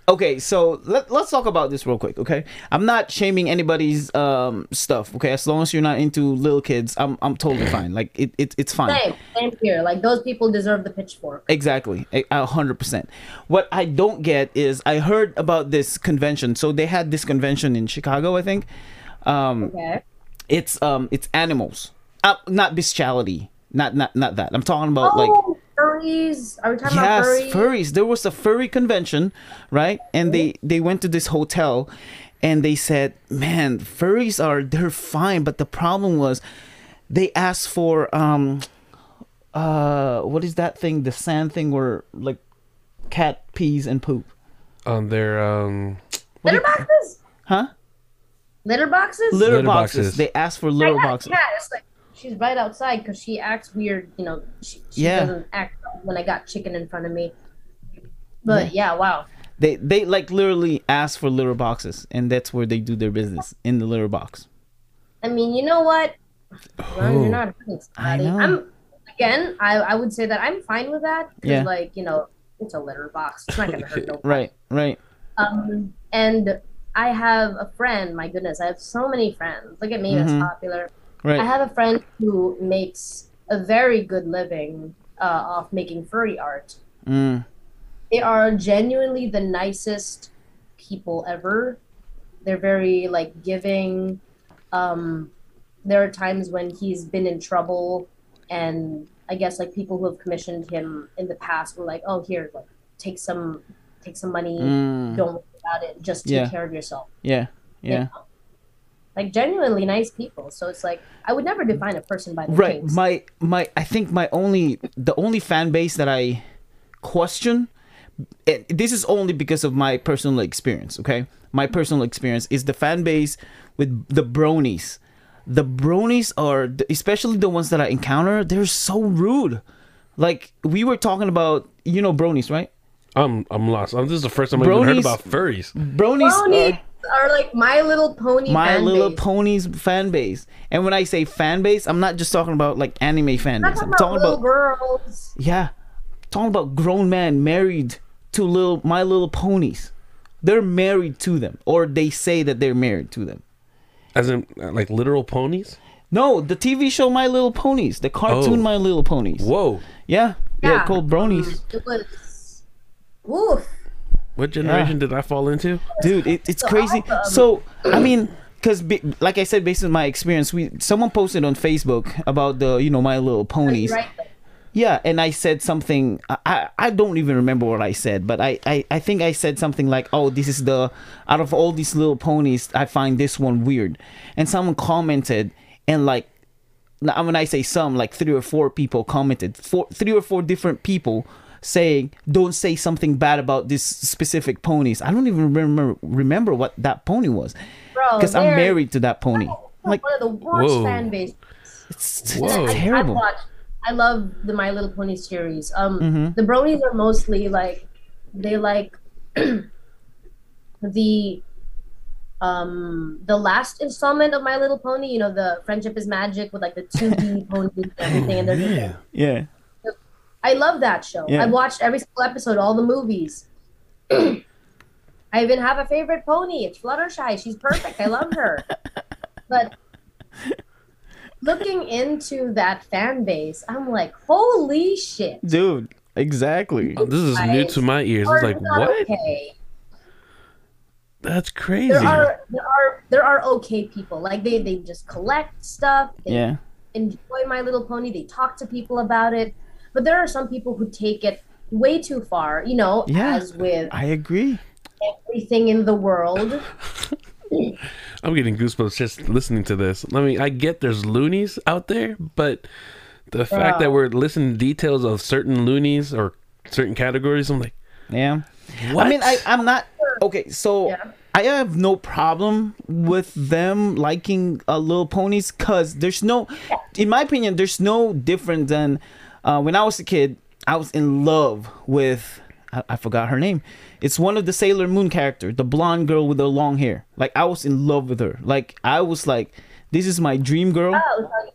Okay so let, let's talk about this real quick okay? I'm not shaming anybody's um stuff okay? As long as you're not into little kids i'm, I'm totally fine. Like it, it it's fine. Same, same here. Like those people deserve the pitchfork. exactly a hundred percent. What i don't get is i heard about this convention. So they had this convention in chicago i think. Um Okay. it's um it's animals. Uh, not bestiality. Not not not that. I'm talking about like oh, furries. Are we talking yes about furries? furries there was a furry convention right and they they went to this hotel and they said man furries are they're fine but the problem was they asked for um uh what is that thing the sand thing where like cat pees and poop on their um Litter boxes? huh Litter boxes? litter, Litter boxes. boxes. they asked for I litter got a boxes cat. It's like she's right outside because she acts weird. You know, she, she Yeah. doesn't act when I got chicken in front of me. But yeah, wow. they they like literally ask for litter boxes and that's where they do their business in the litter box I mean, you know what? Oh. you're not I know. I'm again. I I would say that I'm fine with that because, Yeah. like, you know, it's a litter box. It's not gonna hurt nobody. right right Um, and I have a friend. My goodness, I have so many friends. Look at me, Mhm. that's popular. Right I have a friend who makes a very good living uh, off making furry art. mm. They are genuinely the nicest people ever. They're very like giving. Um, there are times when he's been in trouble, and I guess like people who have commissioned him in the past were like, "Oh, here, like take some, take some money. Mm. Don't worry about it. Just take Yeah. care of yourself." yeah you yeah know? Like genuinely nice people. So it's like I would never define a person by their right kinks. my my i think my only the only fan base that i question and this is only because of my personal experience okay my personal experience is the fan base with the bronies the bronies are especially the ones that i encounter they're so rude like we were talking about you know bronies right I'm I'm lost. Um, this is the first time I've even heard about furries. bronies Bronies are are like My Little Pony. my fan little base. ponies fan base and when i say fan base i'm not just talking about like anime fan base i'm talking talking about about girls. Yeah, talking about grown men married to little My Little Ponies. They're married to them, or they say that they're married to them. As in uh, like literal ponies. No, the TV show My Little Ponies, the cartoon Oh. My Little Ponies. Whoa. Yeah, yeah, called Bronies. It was. Oof. What generation did I fall into? Dude, it, it's So crazy. awesome. So I mean, because like I said, based on my experience, we someone posted on Facebook about the you know My Little Ponies. Right. Yeah, and I said something. I- I I don't even remember what I said, but I, I I think I said something like, "Oh, this is the out of all these little ponies, I find this one weird." And someone commented, and like, now when I say some, like three or four people commented, four, three or four different people saying don't say something bad about this specific ponies. I don't even remember remember what that pony was because I'm married to that pony. Like one of the worst Whoa. fan bases. it's, it's I- terrible. I watched. I love the My Little Pony series. Um, Mhm. the bronies are mostly like they like the um the last installment of My Little Pony. You know, the Friendship is Magic with like the two D ponies and everything, and they're just Yeah. Yeah. I love that show. Yeah. I watched every single episode, all the movies. I even have a favorite pony. It's Fluttershy. She's perfect. I love her. but looking into that fan base, I'm like, holy shit. Dude, exactly. Oh, this is new to my ears. It's Are like what? Okay. That's crazy. There are there are there are okay people. Like they they just collect stuff. They Yeah. enjoy My Little Pony. They talk to people about it. But there are some people who take it way too far. You know, Yeah. as with I agree. everything in the world. I'm getting goosebumps just listening to this. I mean, I get there's loonies out there, but the fact that we're listening to details of certain loonies or certain categories, I'm like, Yeah. what? I mean, I, I'm not okay. So Yeah. I have no problem with them liking uh, little ponies because there's no, in my opinion, there's no different than uh, when I was a kid. I was in love with I, I forgot her name. It's one of the Sailor Moon character, the blonde girl with the long hair. Like I was in love with her. Like I was like, this is my dream girl. Oh.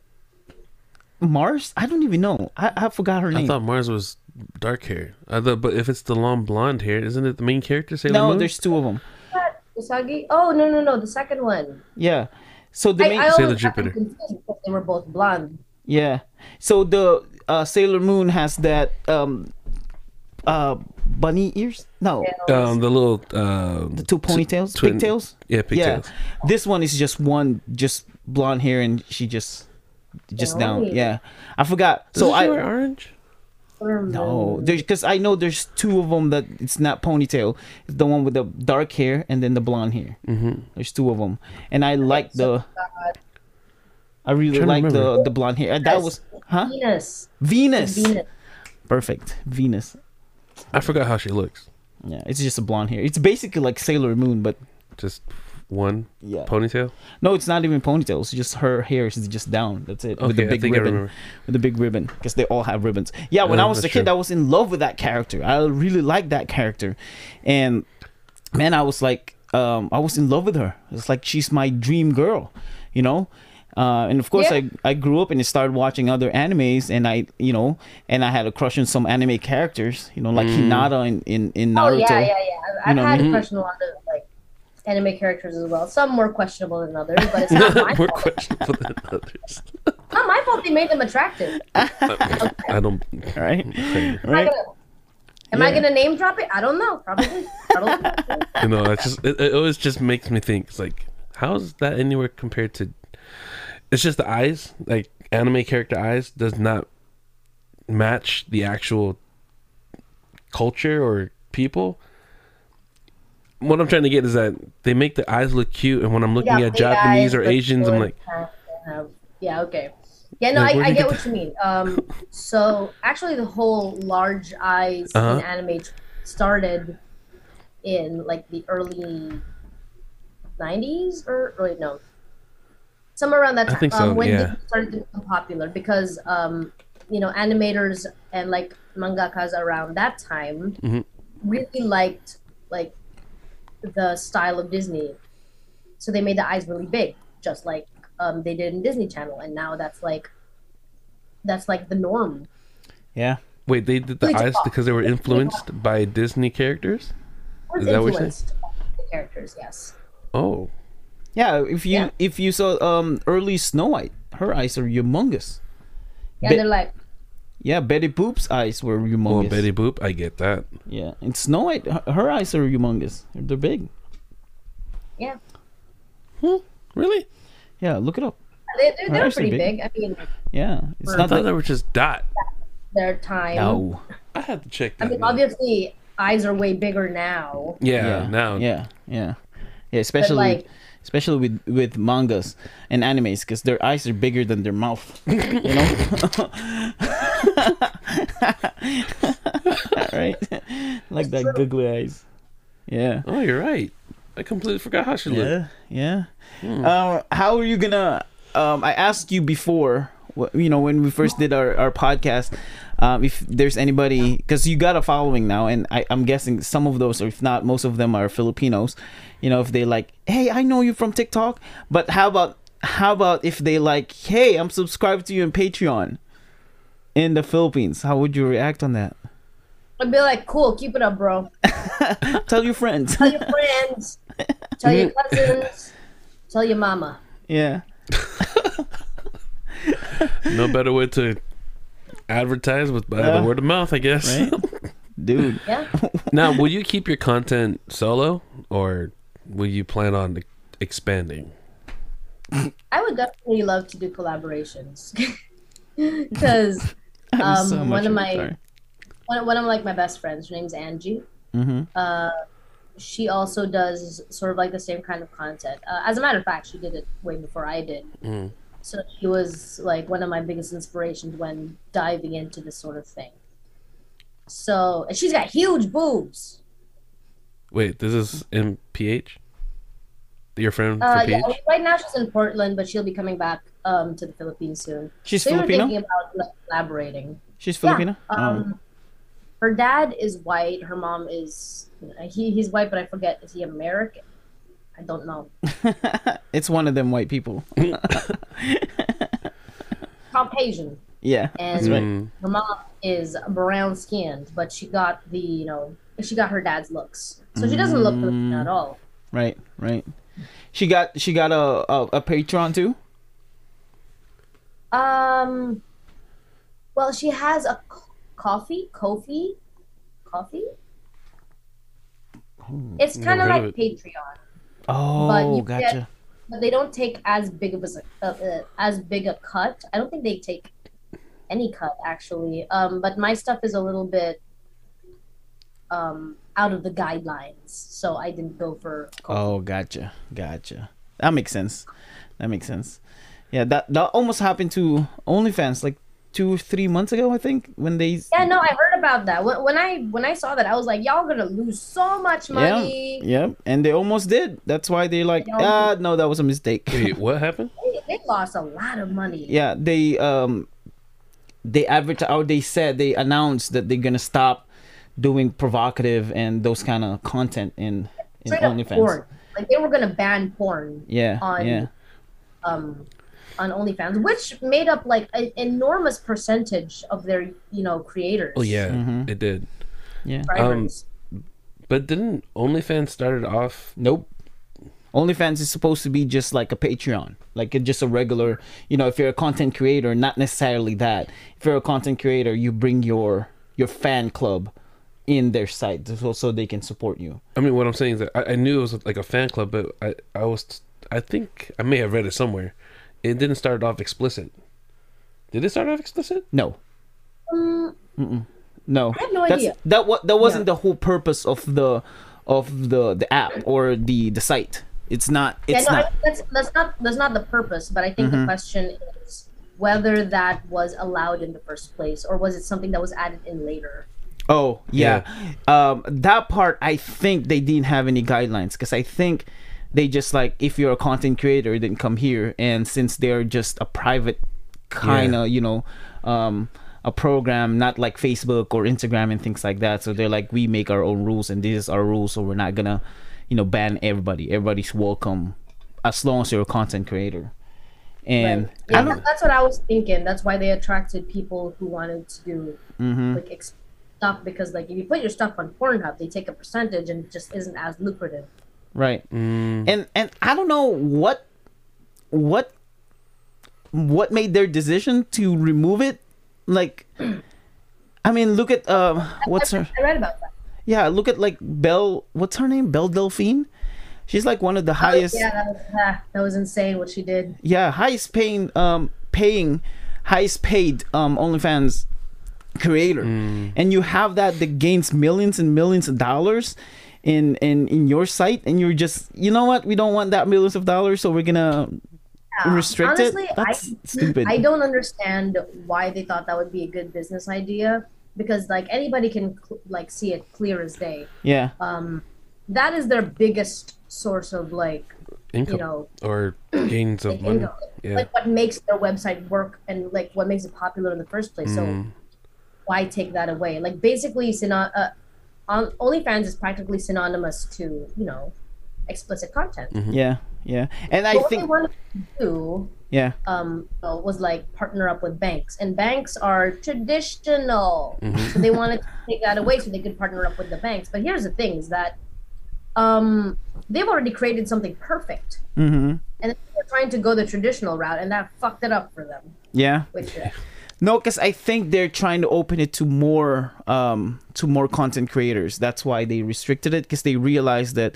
Mars? I don't even know. I, I forgot her name. I thought Mars was dark hair. I thought, but if it's the long blonde hair, isn't it the main character? Sailor no, Moon? No, there's two of them. Usagi? Oh no no no, the second one. Yeah. So the I, main I Sailor always got them Jupiter. they were both blonde. Yeah. So the uh, Sailor Moon has that um uh bunny ears? No. um the little uh, The two ponytails, twin- pigtails? yeah Yeah. pigtails. This one is just one just blonde hair and she just just down. Yeah. I forgot. So So I wear orange. no, because I know there's two of them that it's not ponytail. It's the one with the dark hair and then the blonde hair. Mm-hmm. There's two of them, and I like the. I really like the remember. the blonde hair. That was huh Venus. Venus. Venus. Perfect, Venus. I forgot how she looks. Yeah, it's just a blonde hair. It's basically like Sailor Moon, but Just one yeah. ponytail. no, it's not even ponytail. It's just her hair is just down. That's it. with the Okay, I big think ribbon. remember. With the big ribbon, because they all have ribbons. Yeah, when Yeah, I was a kid, true. I was in love with that character. I really liked that character, and man, I was like, um, I was in love with her. It's like she's my dream girl, you know. Uh, and of course, Yeah. I, I grew up and started watching other animes, and I you know, and I had a crush on some anime characters, you know, like Mm. Hinata in in, in Oh Naruto. yeah, yeah, yeah. I've, I've know, had a crush on a lot of like anime characters as well. Some more questionable than others, but it's not my More fault. questionable than others. Not my fault. They made them attractive. I don't. Right, Am I right. gonna, I gonna name drop it? I don't know. Probably. Probably. You know, it's just it, it always just makes me think. It's like, how is that anywhere compared to? It's just the eyes, like anime character eyes, does not match the actual culture or people. What I'm trying to get is that they make the eyes look cute, and when I'm looking Yeah, at Japanese or Asians, I'm like, have have- yeah, okay. Yeah, no, Like, I, I get get what you mean. Um, so actually, the whole large eyes Uh-huh. in anime started in like the early '90s, or wait, no, somewhere around that I time. think so, um, when yeah. Disney started to become popular, because um, you know, animators and like mangakas around that time Mhm. really liked like the style of Disney. So they made the eyes really big, just like um, they did in Disney Channel, and now that's like that's like the norm. Yeah, wait, they did the Really eyes because they were influenced by Disney characters. Or Is that what you're saying? influenced by the characters, yes. Oh, yeah. If you Yeah. if you saw um early Snow White, her eyes are humongous. Yeah, Be- they're like Yeah, Betty Boop's eyes were well, humongous. Betty Boop, I get that. Yeah, and Snow White, her, her eyes are humongous. They're big. yeah, Hmm. Really? Yeah, look it up. they, they're, they're pretty big. big. I mean, Yeah, it's I I not thought that. they were just dot. their time. No. I had to check that. I mean, now. obviously, eyes are way bigger now. Yeah, now. Yeah, yeah, yeah. Especially, like- especially with with mangas and animes, because their eyes are bigger than their mouth. You know. right? like that googly eyes. Yeah. Oh, you're right. I completely forgot how she looked. Yeah, yeah. Um, how are you gonna? Um, I asked you before, you know, when we first did our, our podcast, um, if there's anybody, because you got a following now, and I, I'm guessing some of those, or if not, most of them are Filipinos. You know, if they like, hey, I know you from TikTok, but how about how about if they like, hey, I'm subscribed to you in Patreon in the Philippines? How would you react on that? I'd be like, cool, keep it up, bro. Tell your friends. Tell your friends, tell your cousins, tell your mama. yeah. No better way to advertise with by Yeah. the word of mouth, I guess. Right? Dude. Yeah. now, will you keep your content solo, or will you plan on expanding? I would definitely love to do collaborations because Um, so one of my- one, one of like my best friends, her name's Angie. Mhm. Uh, she also does sort of like the same kind of content. Uh, as a matter of fact, she did it way before I did. Mm. So she was like one of my biggest inspirations when diving into this sort of thing. So and she's got huge boobs. Wait, this is in PH. Your friend Uh, from yeah, PH. right now she's in Portland, but she'll be coming back um, to the Philippines soon. She's They were Filipino? thinking about like, collaborating. She's Filipino? Oh. Um, her dad is white. Her mom is he, he's white, but I forget. Is he American? I don't know. it's one of them white people. Caucasian, Yeah. and That's right. Mm. her mom is brown skinned, but she got the you know she got her dad's looks, so she doesn't look Filipino at all. Right, right. She got she got a a, a Patreon too. Um, well, she has a c- coffee, Ko-fi, coffee. It's kind of like of Patreon. Oh, but you gotcha. get- but they don't take as big of a uh, uh, as big a cut. I don't think they take any cut actually. Um, but my stuff is a little bit um out of the guidelines, so I didn't go for. Oh, gotcha, gotcha. That makes sense. That makes sense. Yeah, that that almost happened to OnlyFans like two, three months ago, I think, when they. Yeah, no, I heard about that. When, when I when I saw that, I was like, y'all gonna lose so much money. Yeah, and they almost did. That's why they like, They ah, no, that was a mistake. Wait, what happened? They, they lost a lot of money. yeah, they um, they advertise or they said they announced that they're gonna stop doing provocative and those kind of content in in Straight OnlyFans. porn. Like they were gonna ban porn. Yeah, On- yeah. um on OnlyFans, which made up like an enormous percentage of their you know creators. Oh yeah, Mhm. it did. Yeah. subscribers. But didn't OnlyFans started off? Nope. OnlyFans is supposed to be just like a Patreon, like a, just a regular. You know, if you're a content creator, not necessarily that. If you're a content creator, you bring your your fan club in their site so, so they can support you. I mean, what I'm saying is that I, I knew it was like a fan club, but I I was I think I may have read it somewhere. It didn't start off explicit. Did it start off explicit? No, Mm, no. I have no That's, idea. That what that wasn't Yeah. the whole purpose of the of the the app or the the site. It's not. yeah, It's no, I- that's that's not that's not the purpose. But I think Mm-hmm. the question is whether that was allowed in the first place, or was it something that was added in later? Oh yeah, um, that part I think they didn't have any guidelines because I think they just like if you're a content creator, then come here, and since they're just a private kind of you know um, a program, not like Facebook or Instagram and things like that. So they're like we make our own rules and this is our rules, so we're not gonna you know ban everybody. Everybody's welcome as long as you're a content creator. And Right. yeah, I don't. that- that's what I was thinking. That's why they attracted people who wanted to do mhm. like ex- stuff because like if you put your stuff on Pornhub, they take a percentage and it just isn't as lucrative. Right. Mm, and and I don't know what what what made their decision to remove it. Like, I mean, look at um, what's her? I read about that. Yeah, look at like Belle. What's her name? Belle Delphine. She's like one of the highest. Yeah, that was, that was insane what she did. yeah, highest paying um paying highest paid um OnlyFans creator. And you have that that gains millions and millions of dollars in in in your site and you're just you know what we don't want that millions of dollars so we're gonna restrict Honestly, it. That's I, stupid. I don't understand why they thought that would be a good business idea because like anybody can cl- like see it clear as day. yeah. Um, that is their biggest source of like Income you know or gains of like, money. income. Yeah. like what makes their website work and like what makes it popular in the first place. So Mm. why take that away? Like basically, syno- uh, on OnlyFans is practically synonymous to you know explicit content. Yeah. Yeah. And I what think they wanted to do yeah. um, was like partner up with banks, and banks are traditional, Mm-hmm. so they wanted to take that away so they could partner up with the banks. But here's the thing: is that um, they've already created something perfect, Mhm. and they're trying to go the traditional route, and that fucked it up for them. Yeah. Which uh, No, because I think they're trying to open it to more um to more content creators. That's why they restricted it because they realized that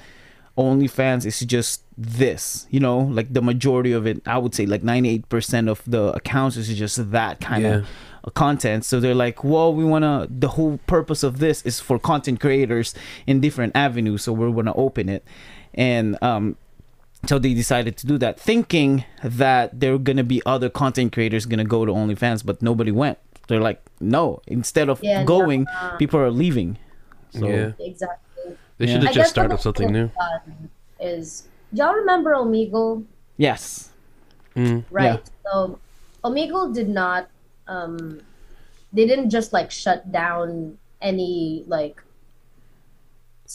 OnlyFans is just this, you know, like the majority of it. I would say like ninety eight percent of the accounts is just that kind Yeah. of content. So they're like, well, we wanna. The whole purpose of this is for content creators in different avenues. So we're gonna open it, and um, so they decided to do that, thinking that there were gonna be other content creators gonna go to OnlyFans, but nobody went. They're like, no. Instead of Yeah, no, going, people are leaving. So yeah. exactly. They Yeah. should have guess just started something new. Is y'all remember Omegle? yes, Mm. right so omegle did not um they didn't just like shut down any like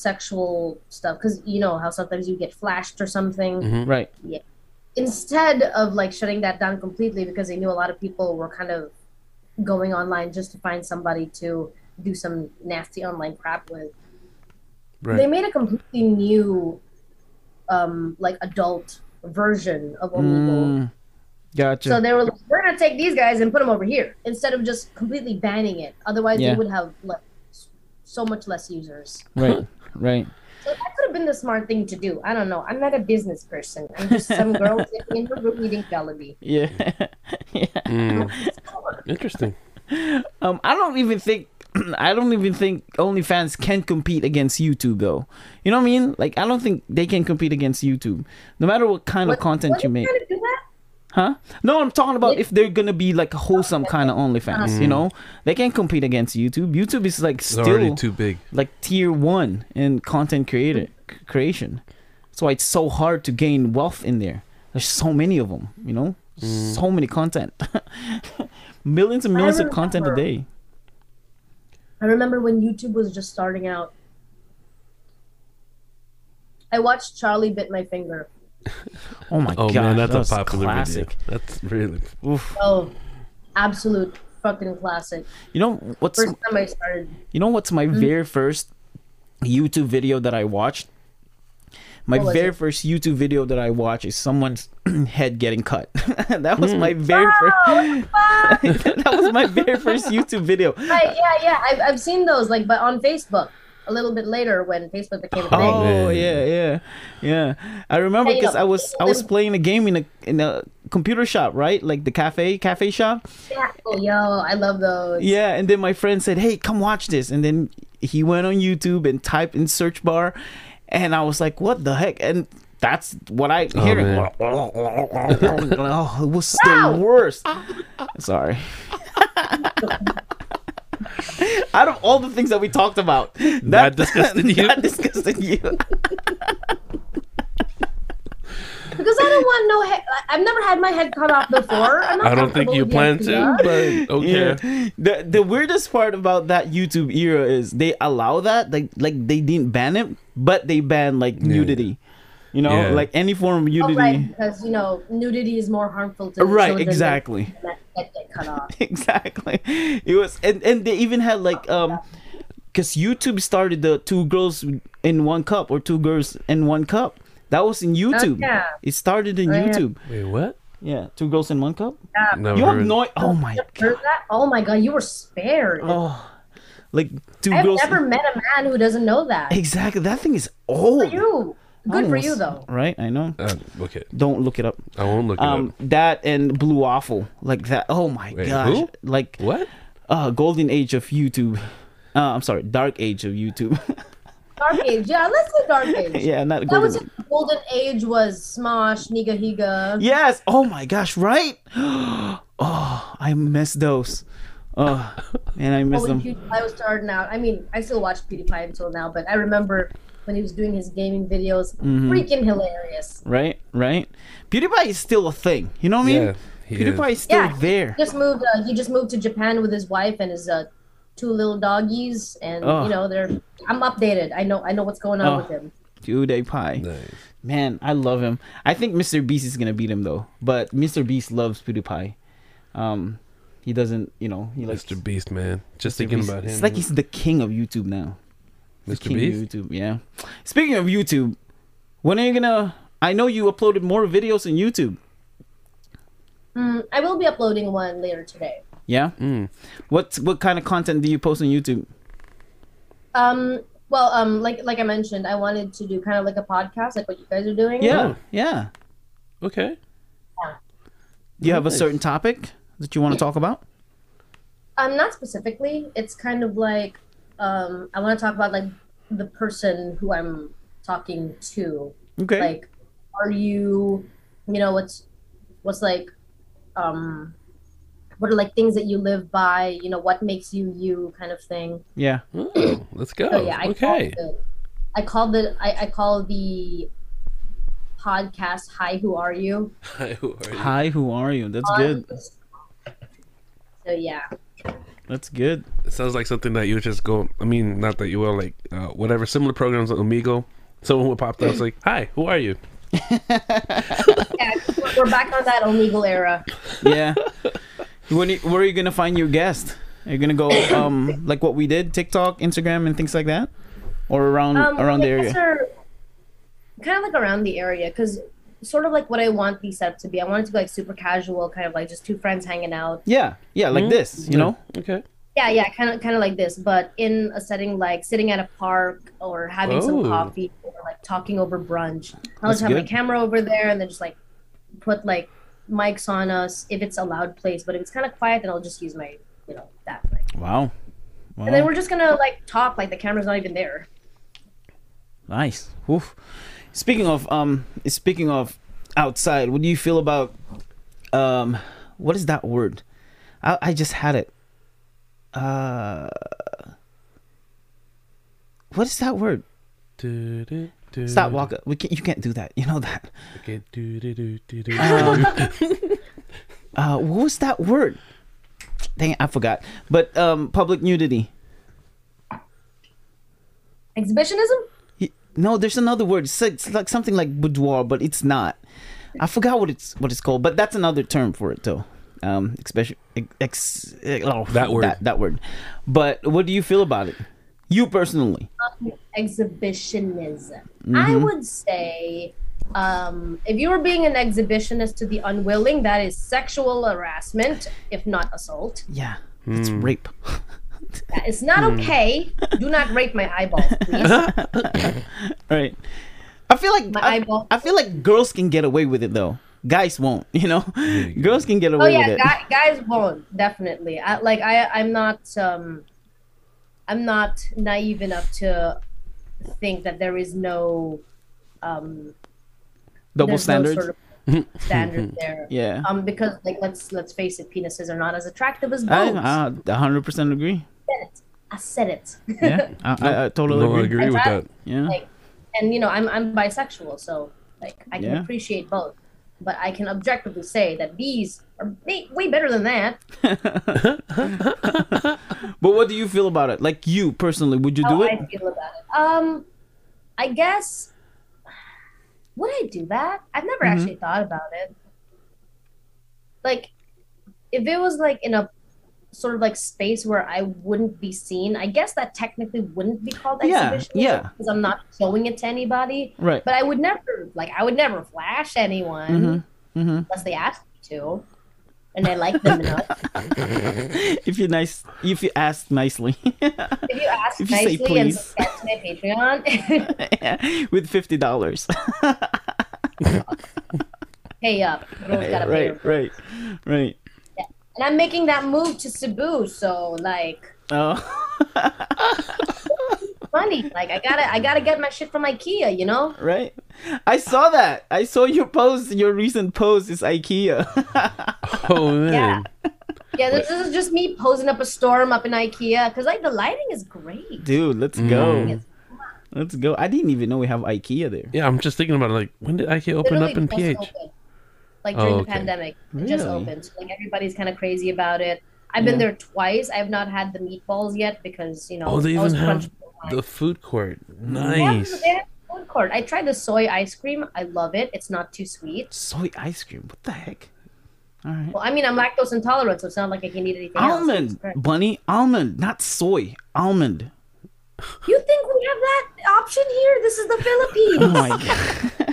sexual stuff because you know how sometimes you get flashed or something Mhm. right. instead of like shutting that down completely because they knew a lot of people were kind of going online just to find somebody to do some nasty online crap with they made a completely new um like adult version of omegle Mm, gotcha. So they were like, we're gonna take these guys and put them over here instead of just completely banning it. Otherwise, Yeah. they would have like so much less users. right, right. So that could have been the smart thing to do. I don't know. I'm not a business person. I'm just some girl sitting in her room eating Jollibee. Yeah, yeah. Mm. Interesting. Um, I don't even think I don't even think OnlyFans can compete against YouTube though. You know what I mean? Like I don't think they can compete against YouTube. No matter what kind of content what you are make. trying to do that? Huh? No, I'm talking about if they're gonna be like a wholesome kind of OnlyFans, uh-huh. you mm. know? They can't compete against YouTube. YouTube is like It's already still too big. like tier one in content creator c- creation. That's why it's so hard to gain wealth in there. There's so many of them, you know? Mm. So many content. millions and millions of content a day. I remember when YouTube was just starting out. I watched Charlie bit my finger. Oh my Oh god, man, that's that a popular classic. video. That's really. Oof. Oh, absolute fucking classic. You know what's First time I started. you know what's my mm-hmm. very first YouTube video that I watched? My very it? first YouTube video that I watched is someone's head getting cut. that was my hmm. very Oh, first. that was my very first YouTube video. Right, yeah, yeah. I've, I've seen those, like, but on Facebook a little bit later when Facebook became a thing. Oh, oh Man. yeah, yeah, yeah. I remember Hey, you because know, I was I was playing a game in a in a computer shop, right? Like the cafe cafe shop. Yeah. Oh, yo, I love those. Yeah, and then my friend said, "Hey, come watch this." And then he went on YouTube and typed in search bar, and I was like, "What the heck?" And that's what I Oh, hear. oh, it was Wow. the worst. Sorry. Out of all the things that we talked about, that, That disgusted you? That disgusted you. Because I don't want no head. I've never had my head cut off before. I'm not I don't think you plan to, but okay. Yeah. The the weirdest part about that YouTube era is they allow that like like they didn't ban it, but they ban like nudity. You know, Yeah. like any form of Oh, nudity. right, because you know nudity is more harmful to the Right, children than exactly. That head get cut off. exactly. It was and and they even had like um cuz YouTube started the two girls in one cup or two girls in one cup. That was in YouTube. yeah. It started in Oh, yeah. YouTube. Wait, what? Yeah, two girls in one cup. Yeah. Never You have heard. no Oh my Heard that? Oh my god, you were spared. Oh. Like two I've girls never met a man who doesn't know that. Exactly. That thing is old. You. Good for you though. Right? I know. Uh, okay, Don't look it up. I won't look it Um, up. that and Blue Waffle, like that. Oh my Wait, gosh! who? Like What? uh, golden age of YouTube. Uh, I'm sorry, dark age of YouTube. Dark Age. Yeah, let's say Dark Age. Yeah, not That golden. was his golden age was Smosh, Nigahiga. Yes. Oh my gosh. Right. Oh, I miss those. Oh, man, I miss when them. PewDiePie was starting out. I mean, I still watch PewDiePie until now, but I remember when he was doing his gaming videos. Mm-hmm. Freaking hilarious. Right. Right. PewDiePie is still a thing. You know what I mean? Yeah, PewDiePie is. is still Yeah. there. Just moved. Uh, he just moved to Japan with his wife and his uh, two little doggies, and Oh. you know they're. I'm updated. I know. I know what's going on Oh. with him. PewDiePie. Nice. Man, I love him. I think Mr. Beast is gonna beat him though. But Mr. Beast loves PewDiePie. Um, he doesn't. You know, he likes Mr. Beast, man. Just Mr. thinking Beast. about him. It's like he's the king of YouTube now. The Mr. king Beast. YouTube. Yeah. Speaking of YouTube, when are you gonna? I know you uploaded more videos on YouTube. Mm, I will be uploading one later today. Yeah. Mm. What what kind of content do you post on YouTube? Um. Well, um, like like I mentioned, I wanted to do kind of like a podcast, like what you guys are doing. Yeah. Oh. Yeah. Okay. Do you have a certain topic that you want to talk about? Um, not specifically. It's kind of like um, I want to talk about like the person who I'm talking to. Okay. Like, are you, you know, what's what's like, um, what are like things that you live by? You know, what makes you you, kind of thing. yeah. Oh, let's go. So yeah, I okay. call the, I call the I, I call the podcast "Hi, Who Are You?" Hi, who are you? Hi, who are you? That's good. So yeah, That's good. It sounds like something that you would just go. I mean, not that you will like uh, whatever similar programs on Amigo. Someone would pop up. It's like, "Hi, who are you?" yeah we're- we're back on that Omegle era. Yeah. when you, where are you gonna find your guest? Are you gonna go um like what we did, TikTok, Instagram, and things like that, or around Um, around the area? are kind of like around the area, because sort of like what I want these setup to be. I want it to be like super casual, kind of like just two friends hanging out. Yeah, yeah, like Mhm. this, you know. Okay. Yeah, yeah, kind of, kind of like this, but in a setting like sitting at a park or having Oh. some coffee or like talking over brunch. I'll That's just have my camera over there and then just like put like mics on us if it's a loud place. But if it's kind of quiet, then I'll just use my, you know, that. Like. Wow. And then we're just gonna like talk like the camera's not even there. Nice. Oof. Speaking of um, speaking of outside, what do you feel about um, what is that word? I I just had it. Uh, what is that word? Do-do, do, Stop, Walker. We can, you can't do that. You know that. Okay. Um, uh, what was that word? Dang it, I forgot. But um, public nudity. Exhibitionism? Y- No, there's another word. It's like, it's like something like boudoir, but it's not. I forgot what it's what it's called, but that's another term for it though. Um, especially ex, oh, That word. That, that word. But what do you feel about it? You personally? Exhibitionism. Mm-hmm. I would say um, if you were being an exhibitionist to the unwilling, that is sexual harassment, if not assault. Yeah, it's Hmm. rape. That is not okay. Do not rape my eyeballs, please. right. I feel like My I, eyeball. I feel like girls can get away with it though. Guys won't. You know, you girls can get Oh away yeah, with it. Oh yeah, guys won't definitely. I, like I, I'm not. Um, I'm not naive enough to think that there is no um, Double standards. No sort of standard there. yeah. Um, because like let's let's face it, penises are not as attractive as I boobs. I a hundred percent agree. said it. I said it. Yeah, I, I, I totally No, I agree. agree with that. Yeah. like, and you know, I'm I'm bisexual, so like I can Yeah. appreciate both, but I can objectively say that these are way, way better than that. But what do you feel about it? Like you personally, would you How do it? I feel about it. Um, I guess would I do that? I've never Mm-hmm. actually thought about it. Like, if it was like in a sort of like space where I wouldn't be seen, I guess that technically wouldn't be called Yeah, exhibition. yeah. Because I'm not showing it to anybody. Right. But I would never like I would never flash anyone Mm-hmm. Mm-hmm. unless they asked me to, and I like them enough. If you nice, if you ask nicely, If you ask If you say nicely and please. subscribe to my Patreon, with fifty dollars. pay up. Everyone's right, right, right. And I'm making that move to Cebu, so like Oh, money. Like I gotta, I gotta get my shit from IKEA. You know. Right? I saw that. I saw your post. Your recent post is IKEA. Oh man. Yeah, this, this is just me posing up a storm up in IKEA because like the lighting is great. Dude, let's go. Mm. Let's go. I didn't even know we have IKEA there. Yeah, I'm just thinking about it. Like, when did IKEA open up in Literally PH? just opened, Like Oh, during okay. the pandemic, it just opened. So, like everybody's kind of crazy about it. I've been there twice. I have not had the meatballs yet because you know. Oh, they I was even have crunched on the food court. Nice. have food court. I tried the soy ice cream. I love it. It's not too sweet. Soy ice cream. What the heck? All right. Well, I mean, I'm lactose intolerant, so it's not like I can eat anything. Almond, Christ. bunny, almond, not soy. Almond. You think we have that option here? This is the Philippines. Oh my god.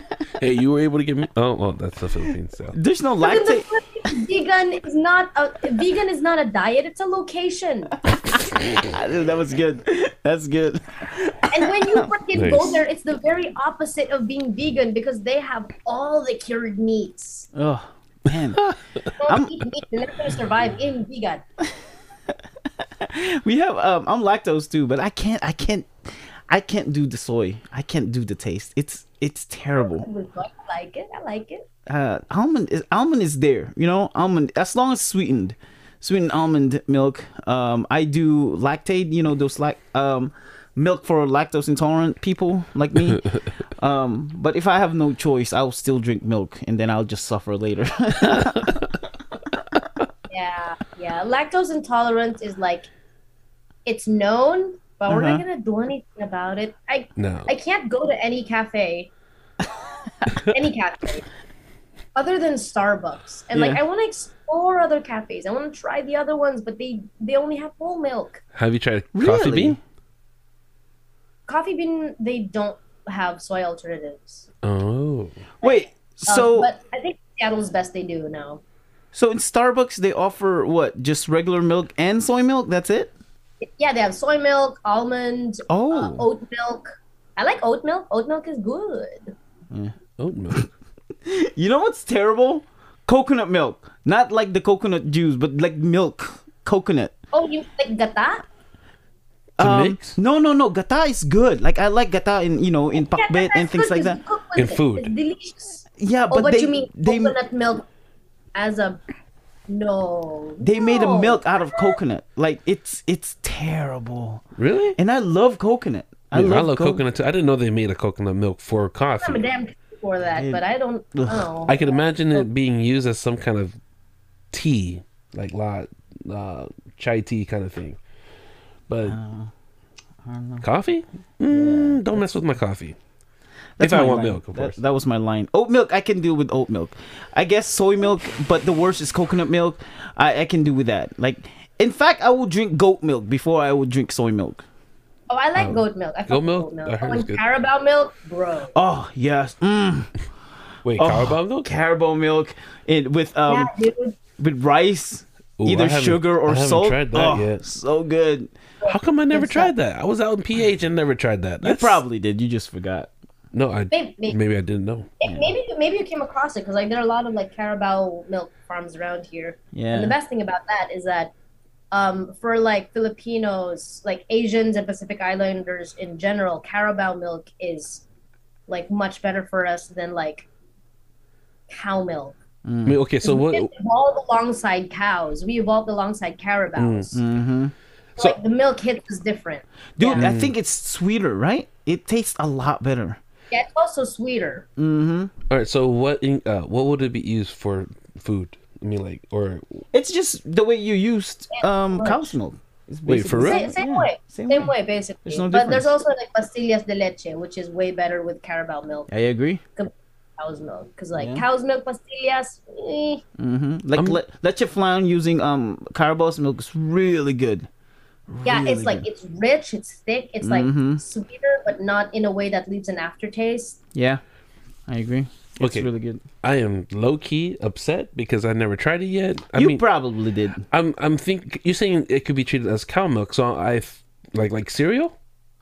Hey, you were able to get me. Oh, well, that's the Philippines. So. There's no In the lactate. Vegan is not a vegan is not a diet. It's a location. that was good. That's good. And when you freaking go there, it's the very opposite of being vegan because they have all the cured meats. Oh man. Don't I'm- eat meat. You're not gonna survive in vegan. we have um I'm lactose too, but I can't I can't I can't do the soy. I can't do the taste. It's it's terrible. I like it. I like it. Uh almond is almond is there, you know? Almond as long as sweetened. Sweetened almond milk. Um I do lactate, you know, those like um milk for lactose intolerant people like me. um but if I have no choice, I'll still drink milk and then I'll just suffer later. Yeah, yeah. Lactose intolerance is like it's known, but we're not Uh-huh. gonna do anything about it. I No. I can't go to any cafe, any cafe, other than Starbucks. And like I want to explore other cafes. I want to try the other ones, but they they only have whole milk. Have you tried coffee bean? Coffee bean, they don't have soy alternatives. Oh. Wait, Um, so but I think Seattle's best they do now. so in Starbucks they offer what? Just regular milk and soy milk? That's it? Yeah, they have soy milk, almond, Oh. uh, oat milk. I like oat milk. Oat milk is good. Oat milk. You know what's terrible? Coconut milk. Not like the coconut juice, but like milk. Coconut. Oh, you like gata? To Um, mix? No, no, no. Gata is good. Like I like gata in you know in Yeah, pakbet and things like that. you cook with In food. It's delicious. Yeah, Oh, but but they you mean they coconut milk as a no? they made a milk out of coconut. Like it's it's terrible. Really? And I love coconut. I, I, mean, I love, love co- coconut too. I didn't know they made a coconut milk for coffee. I'm a damn for that, but I don't know. I could imagine it being used as some kind of tea, like la, uh, chai tea kind of thing. But coffee? Mm, don't mess with my coffee. That's if I my want line. milk, of That- course. That, was my line. Oat milk, I can do with oat milk. I guess soy milk, but the worst is coconut milk. I, I can do with that. Like, in fact, I will drink goat milk before I would drink soy milk. oh, I like goat milk. I goat with milk? Goat milk. I heard Oh, and good. Carabao milk, bro. Oh yes, mm. Wait, Oh, Carabao milk? Carabao milk, it with um yeah, with rice, Ooh, either sugar or I salt. tried that oh, yet. so good. How come I never It's tried that? I was out in PH and never tried that. You probably did. You just forgot. No. I Maybe, maybe, maybe I didn't know. maybe, maybe you came across it because like there are a lot of like Carabao milk farms around here. Yeah. And the best thing about that is that um, for like Filipinos, like Asians and Pacific Islanders in general, Carabao milk is like much better for us than like cow milk. I mean, okay, so we what? evolved alongside cows. We evolved alongside carabaos. Mm-hmm. So- like the milk hits is different. Dude, yeah. I think it's sweeter, right? It tastes a lot better. Yeah, it's also sweeter. Mm-hmm. All right, so what? In, uh, what would it be used for? Food? I mean, like, or It's just the way you used um much. cow's milk. It's Wait, for real? Same, same Yeah, way. Same, Same way. way, basically. There's no but there's also like pastillas de leche, which is way better with Carabao milk, I agree. cow's milk. Because like Yeah. cow's milk pastillas, eh, Mm-hmm. Like I'm- le- leche flan using um Carabao's milk is really good. Yeah, Really it's like good. it's rich, it's thick, it's like Mhm. sweeter, but not in a way that leaves an aftertaste. yeah, I agree. It's Okay. really good. I am low key upset because I never tried it yet. I you mean, probably did. I'm I'm think you're saying it could be treated as cow milk, so I like like cereal.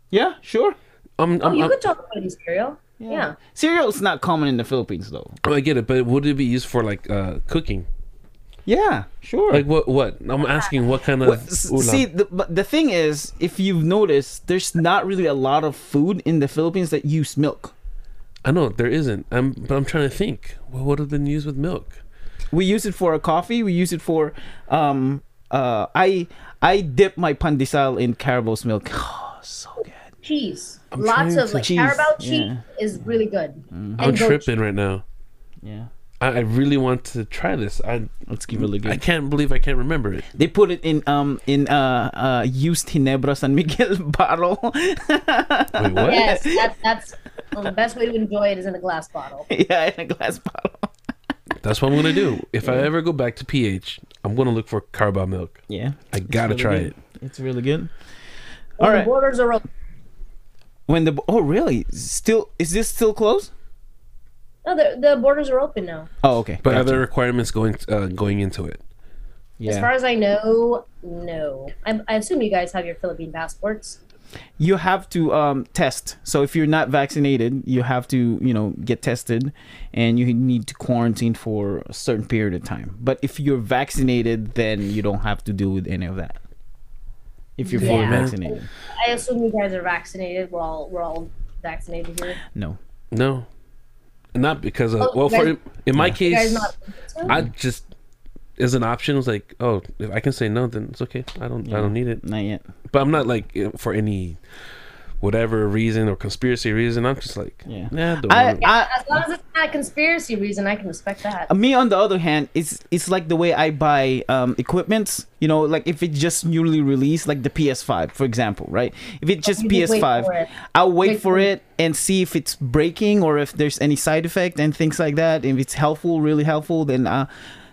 Yeah, sure. I'm, Oh, I'm, you I'm- could talk about these cereal. Yeah. Cereal is not common in the Philippines though. I get it, but would it be used for like uh, cooking? Yeah, sure. Like what? What? I'm asking what kind of. Well, s- ulam? see, the, but the thing is, if you've noticed, there's not really a lot of food in the Philippines that use milk. I know there isn't. I'm, but I'm trying to think. Well, what have been used with milk? We use it for a coffee. We use it for, um, uh, I I dip my pandesal in Carabao's milk. Oh, so good. Cheese. I'm Lots of to- like Cheese, Carabao cheese yeah. is really good. I'm And goat tripping right now. Yeah, I, I really want to try this. I it's really good. I can't believe I can't remember it. They put it in um in uh uh used Ginebra San Miguel bottle. Wait, what? Yes, that, that's well, the best way to enjoy it is in a glass bottle. yeah, in a glass bottle. That's what I'm gonna do. If I ever go back to PH, I'm gonna look for Carabao milk. Yeah, I gotta really try good. it. It's really good. When All the right. borders are open. When the oh really still is this still closed? No, the, the borders are open now. Oh okay. But are there requirements going uh, going into it? Yeah. As far as I know, no. I, I assume you guys have your Philippine passports. you have to um test. So if you're not vaccinated, you have to you know get tested, and you need to quarantine for a certain period of time. But if you're vaccinated, then you don't have to deal with any of that. If you're fully vaccinated, I assume you guys are vaccinated. We're all we're all vaccinated here. no. No, not because of Oh, well. you For guys- in my You guys case. I just as an option was like, oh, if I can say no, then it's okay. I don't I don't need it. Not yet. But I'm not like eh, for any whatever reason or conspiracy reason. I'm just like, Yeah. yeah, don't I, I as long as it's not a conspiracy reason, I can respect that. Me on the other hand it's it's like the way i buy um equipments you know like if it's just newly released like the ps5 for example right if it's just You ps5 for it. i'll wait, Wait for for it. it and see if it's breaking or if there's any side effect and things like that if it's helpful really helpful then uh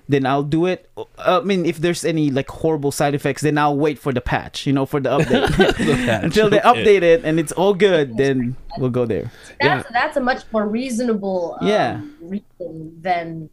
then I'll do it. Uh, I mean, if there's any like horrible side effects, then I'll wait for the patch, you know, for the update patch, until they update it and it's all good. Then we'll go there. That's that's a much more reasonable um, Yeah. reason than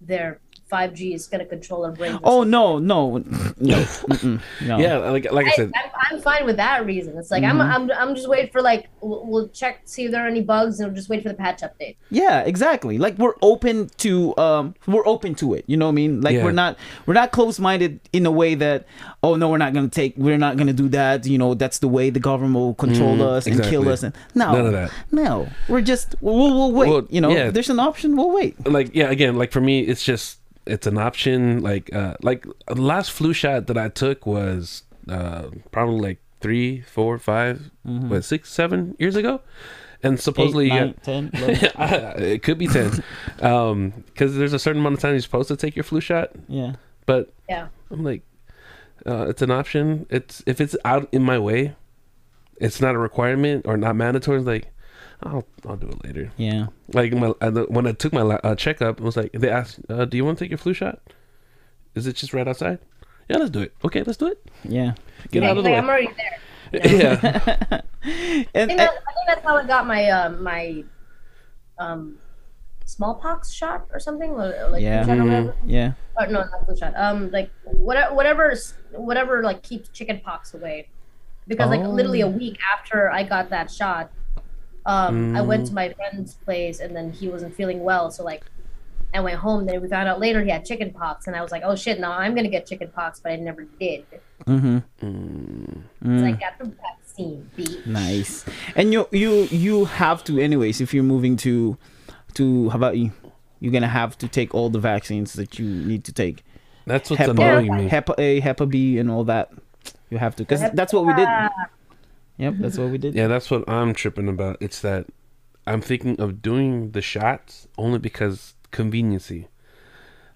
their 5G is going to control our brains. or Oh something. no, no, no, no. yeah, like like I I, said, I'm, I'm fine with that reason. It's like I'm, I'm I'm just waiting for like we'll, we'll check see if there are any bugs and we'll just wait for the patch update. Yeah, exactly. Like we're open to um we're open to it. You know what I mean? Like Yeah. we're not we're not close minded in a way that oh no we're not gonna take we're not gonna do that. You know that's the way the government will control Mhm, us and kill us and no None of that. No, we're just we'll we'll wait. Well, you know, yeah. if there's an option. We'll wait. like yeah, again, like for me, it's just it's an option. Like uh, like the last flu shot that I took was uh probably like three, four, five, what six, seven years ago, and supposedly Eight, you nine, ten, eleven. got- it could be ten, um, because there's a certain amount of time you're supposed to take your flu shot, yeah. but Yeah. I'm like, uh, it's an option. It's if it's out in my way, it's not a requirement or not mandatory. Like, I'll I'll do it later. Yeah. Like my uh, when I took my la- uh, checkup, it was like they asked, uh, "Do you want to take your flu shot? Is it just right outside?" Yeah, let's do it. Okay, let's do it. Yeah. Get Yeah, out of the like, way. I'm already there. yeah, I think, that, I think that's how I got my um my um smallpox shot or something or, or, like Yeah. flu shot or Mhm. yeah. Or, no, not flu shot. Um, like whatever, whatever, whatever, like keeps chicken pox away. Because like Oh. literally a week after I got that shot, um, I went Mm. to my friend's place and then he wasn't feeling well, so like. I went home. Then we found out later he had chicken pox, and I was like, "Oh shit! Now I'm gonna get chicken pox," but I never did. Mm-hmm. Mm, So I got the vaccine. B. Nice. And you you you have to anyways if you're moving to to how about you? You're gonna have to take all the vaccines that you need to take. that's what's Hepa, annoying me. Hepa A, Hepa B, and all that. You have to, because that's what we did. Yep, that's what we did. Yeah, that's what I'm tripping about. It's that I'm thinking of doing the shots only because conveniency.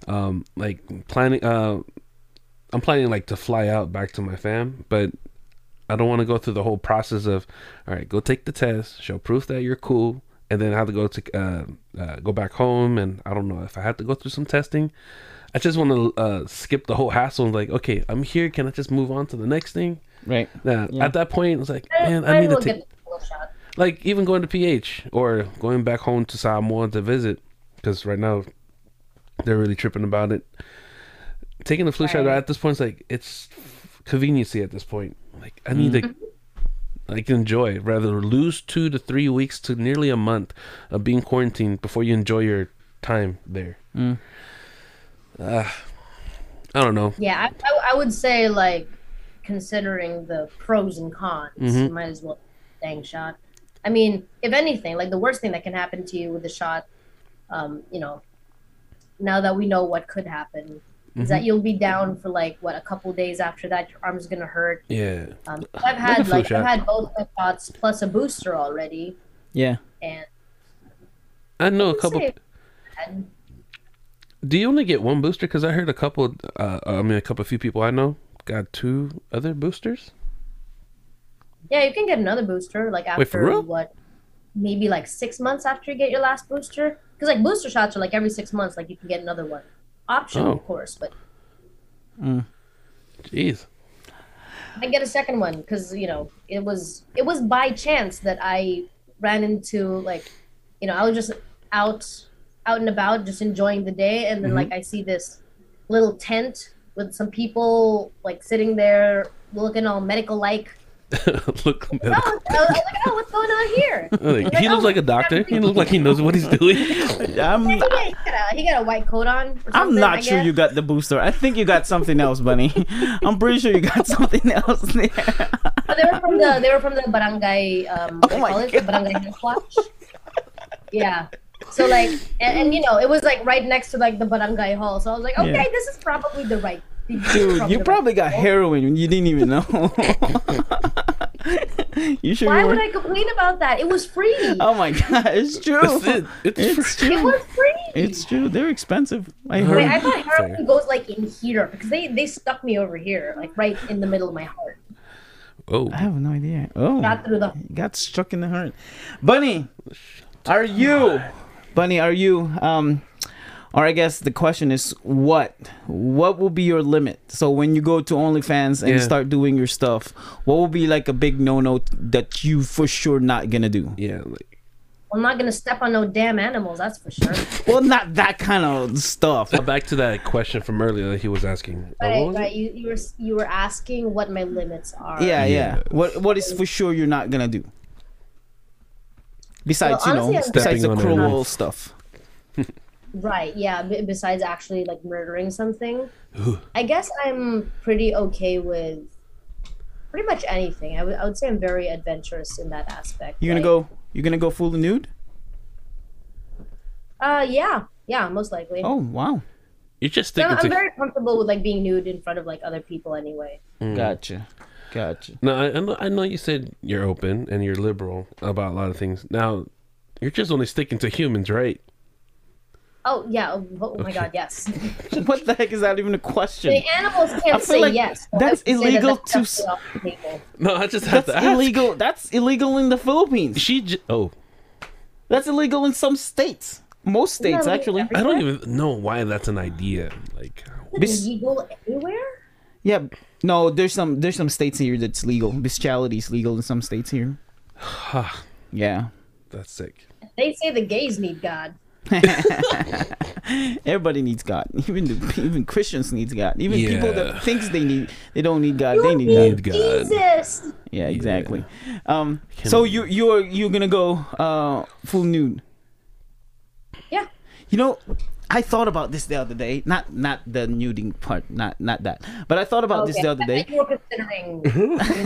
Um, like planning. Uh, I'm planning like to fly out back to my fam, but I don't want to go through the whole process of, all right, go take the test, show proof that you're cool, and then have to go to uh, uh, go back home, and I don't know if I have to go through some testing. I just want to uh, skip the whole hassle. and Like, okay, I'm here. Can I just move on to the next thing? Right. Nah, Yeah. At that point, it's like, man, I I need to take get the full shot. like even going to PH or going back home to Samoa to visit because right now they're really tripping about it. Taking the flu shot at this point is like it's conveniency at this point. Like I need to like enjoy rather lose two to three weeks to nearly a month of being quarantined before you enjoy your time there. Mm. Ah, I don't know. Yeah, I, I, I would say like considering the pros and cons, Mhm. you might as well dang shot. I mean, if anything, like the worst thing that can happen to you with the shot, um, you know, now that we know what could happen, is that you'll be down for like what a couple days after that. Your arm's gonna hurt. Yeah. Um, I've had flu like shot. I've had both my shots plus a booster already, Yeah. and I know a I'd couple. Do you only get one booster? Because I heard a couple. Uh, I mean, a couple, few people I know got two other boosters. yeah, you can get another booster like Wait, after real? what, maybe like six months after you get your last booster. Because like booster shots are like every six months, like you can get another one. Optional, Oh. of course, but Jeez. I get a second one because you know it was it was by chance that I ran into like, you know, I was just out out and about, just enjoying the day, and then Mm-hmm. like I see this little tent with some people like sitting there looking all medical like. Look, Oh, I was like, oh, what's going on here? like, he looks like a doctor. He looks like he knows what he's doing. I'm He got, he got a, he got a white coat on. I'm not I sure guess. you got the booster. I think you got something else, Bunny. I'm pretty sure you got something else there. Oh, they were from the they were from the barangay um what Oh my they? God. The barangay health watch. Yeah. So like and, and you know it was like right next to like the barangay hall. So I was like, okay, Yeah. this is probably the right. Dude, from you probably got people. heroin you didn't even know. you sure Why would? I complain about that? It was free. Oh my god, it's true. That's it. It's, It's free. It was free. It's true. They're expensive. I Wait, heard. I thought heroin Fair. goes like in here because they they stuck me over here, like right in the middle of my heart. Oh, I have no idea. Oh, Got through the got struck in the heart. Bunny, oh, are you? Bunny, are you? Um, or I guess the question is, what? What will be your limit? So when you go to OnlyFans and Yeah. start doing your stuff, what will be like a big no-no that you for sure not gonna do? yeah. Like, I'm not gonna step on no damn animals, that's for sure. Well, not that kind of stuff. uh, back to that question from earlier that he was asking. Uh, Right, was right. You, you were you were asking what my limits are. Yeah, yeah. Yes. What What is for sure you're not gonna do? Besides, Well, you know, I'm- besides the cruel animals. stuff. Right. Yeah. B- besides actually like murdering something, I guess I'm pretty okay with pretty much anything. I would say I'm very adventurous in that aspect. You gonna Like, go? You gonna go fully nude? Uh, yeah, yeah, most likely. Oh wow, You're just So I'm, I'm to. very comfortable with like being nude in front of like other people anyway. Mm. gotcha, gotcha. No, I, I know. I know you said you're open and you're liberal about a lot of things. Now, you're just only sticking to humans, right? Oh yeah. Oh, oh my god. Yes. What the heck is that even a question? the animals can't say like yes. that's have say that illegal that's to definitely s- off the table. No, I just have That's to ask. illegal. That's illegal in the Philippines. She. J- oh, That's illegal in some states. Most states, No, actually. everywhere. I don't even know why that's an idea. Like, Bis- illegal anywhere? Yeah. No, there's some there's some states here that's legal. Bestiality is legal in some states here. Yeah. that's sick. They say the gays need God. Everybody needs God. Even the, even Christians needs God. Even people that thinks they need they don't need God. You they need need God. God. Jesus. Yeah, exactly. Um. So you you're you're gonna go uh full nude. Yeah. You know, I thought about this the other day. Not not the nuding part. Not not that. But I thought about this the other I day. thought You were considering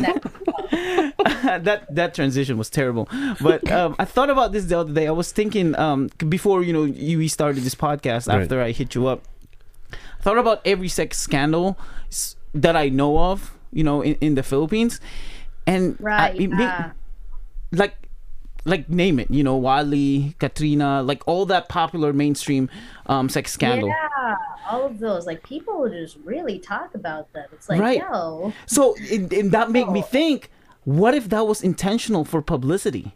that. that that transition was terrible. But um, I thought about this the other day. I was thinking um, before you know you we started this podcast Right. after I hit you up. I thought about every sex scandal that I know of, you know, in, in the Philippines, and I- Right. it yeah. like like name it, you know, Wally, Katrina, like all that popular mainstream um, sex scandal. Yeah, all of those. Like people would just really talk about them. It's like, Right. yo, So it, and that made me think, what if that was intentional for publicity?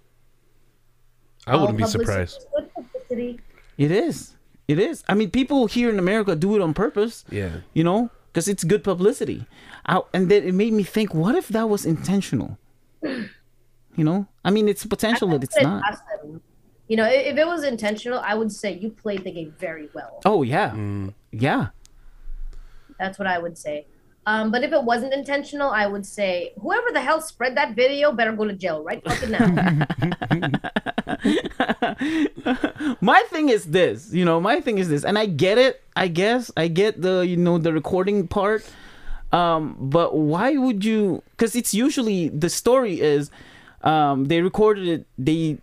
I wouldn't be surprised. publicity. It is. It is. I mean, people here in America do it on purpose, Yeah. you know, because it's good publicity. I, and then it made me think, what if that was intentional? You know, I mean, it's potential that it's not. ask. You know, if it was intentional, I would say you played the game very well. Oh yeah, Mm. yeah. That's what I would say. Um, but if it wasn't intentional, I would say whoever the hell spread that video better go to jail right fucking now. my thing is this, you know, my thing is this, and I get it. I guess I get the you know the recording part. Um, but why would you? Because it's usually the story is, um, they recorded it, they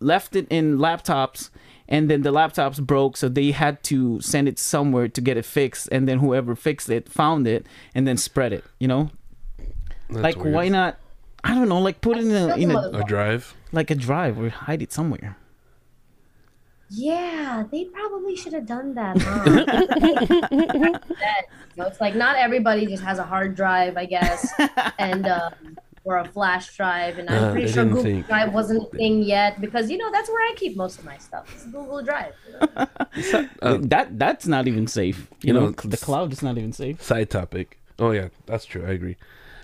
left it in laptops, and then the laptops broke, so they had to send it somewhere to get it fixed, and then whoever fixed it found it and then spread it. You know, That's like weird. why not? I don't know, like put it in a in a a drive? like a drive or hide it somewhere. Yeah, they probably should have done that. Huh? that, you know, it's like not everybody just has a hard drive, I guess, and um, or a flash drive. And I'm Uh, pretty sure Google think. Drive wasn't a thing yet because you know that's where I keep most of my stuff. It's Google Drive. you know? Uh, that that's not even safe. You, you know, know, the cloud is not even safe. Side topic. Oh yeah, that's true. I agree.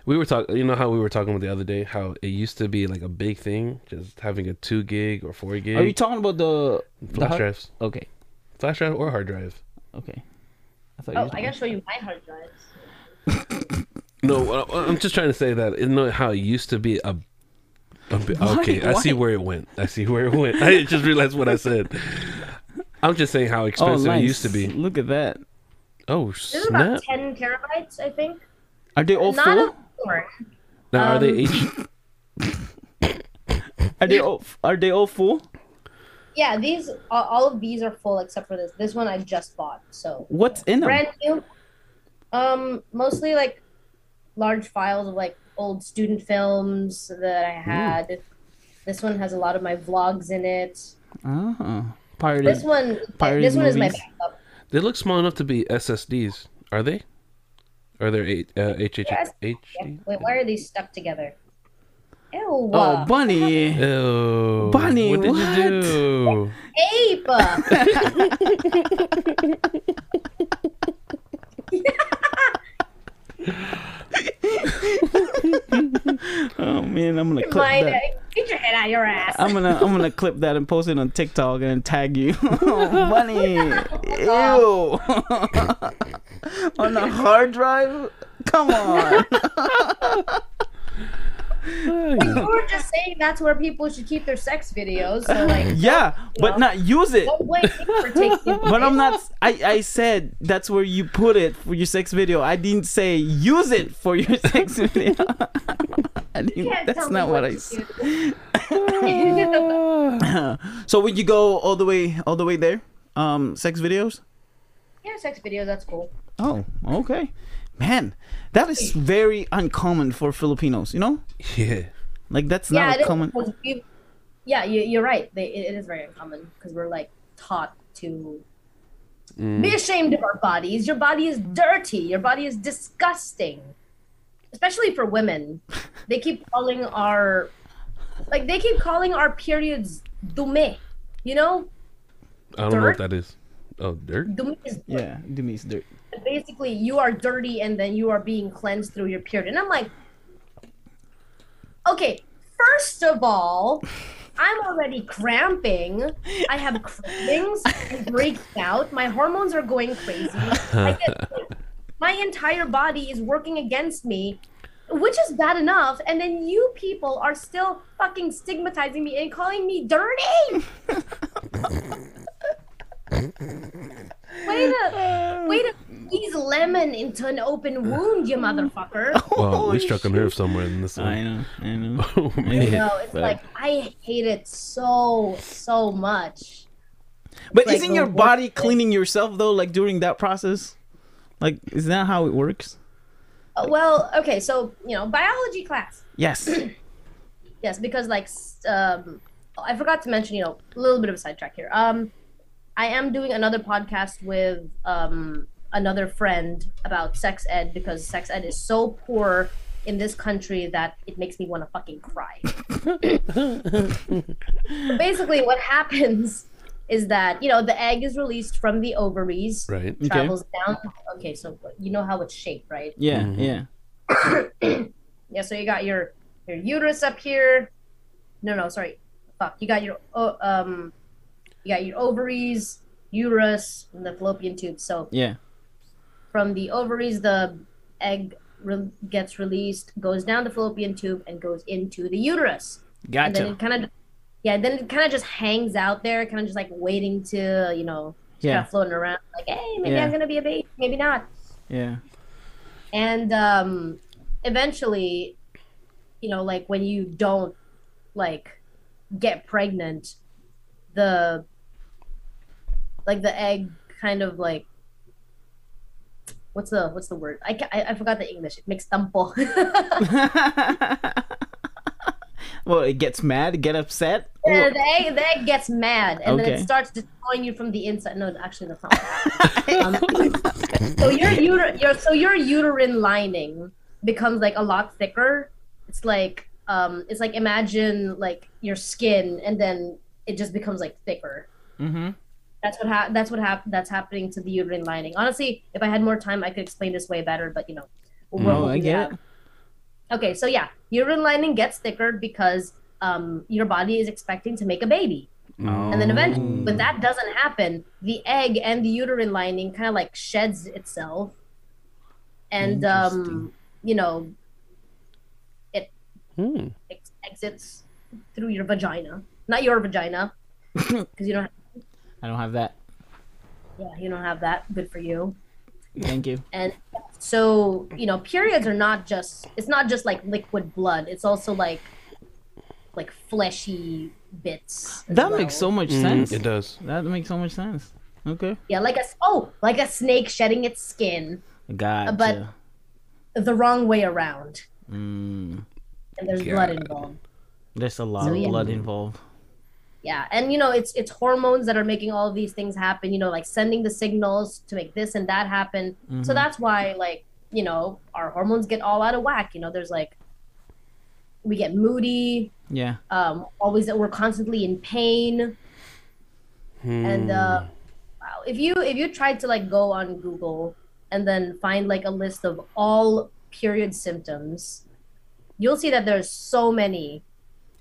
We were talking. You know how we were talking about the other day? How it used to be like a big thing, just having a two gig or four gig Are you talking about the the flash hard- drives, Okay, flash drive or hard drive. okay. I thought you Oh, were I gotta show you my hard drives. No, I'm just trying to say that. You know how it used to be a. a bi- Why- okay, I see where it went. I see where it went. I just realized what I said. I'm just saying how Oh, expensive nice. it used to be. Look at that. Oh This is about snap! ten terabytes, I think. Are they all Not full? a more. Now are they um, H? Are they all are they all full? Yeah, these all, all of these are full except for this. This one I just bought, so What's in them? brand new. Um, mostly like large files of like old student films that I had. This one has a lot of my vlogs in it. Uh-huh. Pirated. This one, Pirated this one is my backup. They look small enough to be SSDs. Are they? Are there eight uh, HH, Yes. HD? Yeah. Wait, why are these stuck together? Ew. Oh, bunny. Ew. Bunny, what did what? you do? ape. Oh man, I'm gonna clip Mine, that. Uh, get your head out your ass. I'm gonna I'm gonna clip that and post it on TikTok and tag you. oh, bunny. Ew. on a hard drive? Come on. You were just saying that's where people should keep their sex videos. So like, yeah, but not use it. don't blame me for taking. But I'm not. I, I said that's where you put it for your sex video. I didn't say use it for your sex video. I didn't, that's not what I said. So would you go all the way all the way there? Um, sex videos. yeah, sex videos. That's cool. Oh, okay, man. That is very uncommon for Filipinos. You know, Yeah. like that's yeah, not a common. we- yeah, you, you're right. They, it, it is very uncommon because we're like taught to Mm. be ashamed of our bodies. Your body is dirty. Your body is disgusting. Especially for women, they keep calling our like they keep calling our periods dume. You know, I don't know what that is. Oh, dirt. dume is dirt. Yeah, do me dirt. Basically you are dirty and then you are being cleansed through your period. And I'm like, okay, first of all, I'm already cramping. I have cravings and breaking out. My hormones are going crazy. Get, my entire body is working against me, which is bad enough. And then you people are still fucking stigmatizing me and calling me dirty. Way to, way to squeeze lemon into an open wound, you motherfucker. Well, we struck a nerve somewhere in this I one. know, I know. Oh You man. know, it's Fuck. like I hate it so so much. But like isn't the your body thing. cleaning yourself though? Like during that process, like is that how it works? Uh, well, okay, so you know, biology class. Yes. Yes, because like um, I forgot to mention, you know, a little bit of a sidetrack here. Um, I am doing another podcast with um another friend about sex ed because sex ed is so poor in this country that it makes me want to fucking cry. Basically, what happens is that you know the egg is released from the ovaries, Right. Okay. travels down. Okay, so you know how it's shaped, right? Yeah, Mhm. yeah. Yeah, so you got your your uterus up here. No, no, sorry. Fuck. You got your o um you got your ovaries, uterus, and the fallopian tube. So Yeah. from the ovaries the egg re- gets released, goes down the fallopian tube, and goes into the uterus. Gotcha. And then it kind of, yeah, then it kind of just hangs out there, kind of just like waiting to, you know, Yeah. kind of floating around, like, hey, maybe Yeah. I'm gonna be a baby, maybe not. Yeah. And um, eventually, you know, like when you don't like get pregnant, the like the egg kind of like what's the what's the word? I I, I forgot the English. It makes tampo. well, it gets mad, get upset. Yeah, the egg, the egg gets mad and then it starts destroying you from the inside. No, actually, that's not. um, so your uter- your so your uterine lining becomes like a lot thicker. It's like um, it's like imagine like your skin, and then it just becomes like thicker. mm-hmm. That's what hap- That's what hap- That's happening to the uterine lining. Honestly, if I had more time, I could explain this way better. But you know, No, I get it. Okay, so yeah, uterine lining gets thicker because um, your body is expecting to make a baby. And then eventually, when that doesn't happen, the egg and the uterine lining kind of like sheds itself, and um, you know, Hmm. ex- exits through your vagina, not your vagina, because you don't. Have... I don't have that. Yeah, you don't have that. Good for you. Thank you. And so, you know, periods are not just. It's not just like liquid blood. It's also like, like fleshy bits. That well. makes so much Mhm, sense. It does. That makes so much sense. Okay. Yeah, like a oh, like a snake shedding its skin. Gotcha. but- the wrong way around mm, and there's blood involved there's a lot So, of yeah. blood involved. Yeah and you know it's it's hormones that are making all of these things happen you know like sending the signals to make this and that happen so Mhm. that's why like you know our hormones get all out of whack you know there's like we get moody Yeah. um always we're constantly in pain and uh wow if you if you tried to like go on google and then find like a list of all period symptoms you'll see that there's so many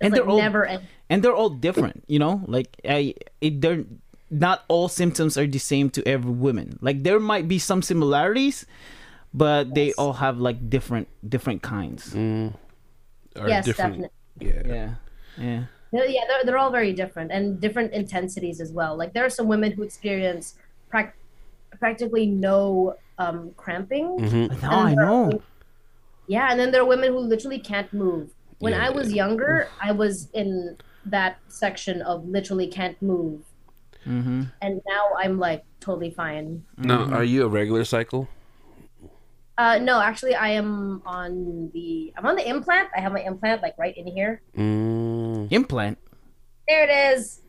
And It's they're like all- never end and they're all different you know like i it they're not all symptoms are the same to every woman like there might be some similarities but they all have like different different kinds Mm. Or yes different. definitely Yeah. yeah yeah They're- yeah they're, they're all very different and different intensities as well like there are some women who experience prac- practically no um, cramping Mhm. now i And there are know Yeah, and then there are women who literally can't move. When Yeah. I was younger, I was in that section of literally can't move, mm-hmm. and now I'm like totally fine. Now, are you a regular cycle? Uh, no, actually, I am on the I'm on the implant. I have my implant like right in here. Mm. implant There it is.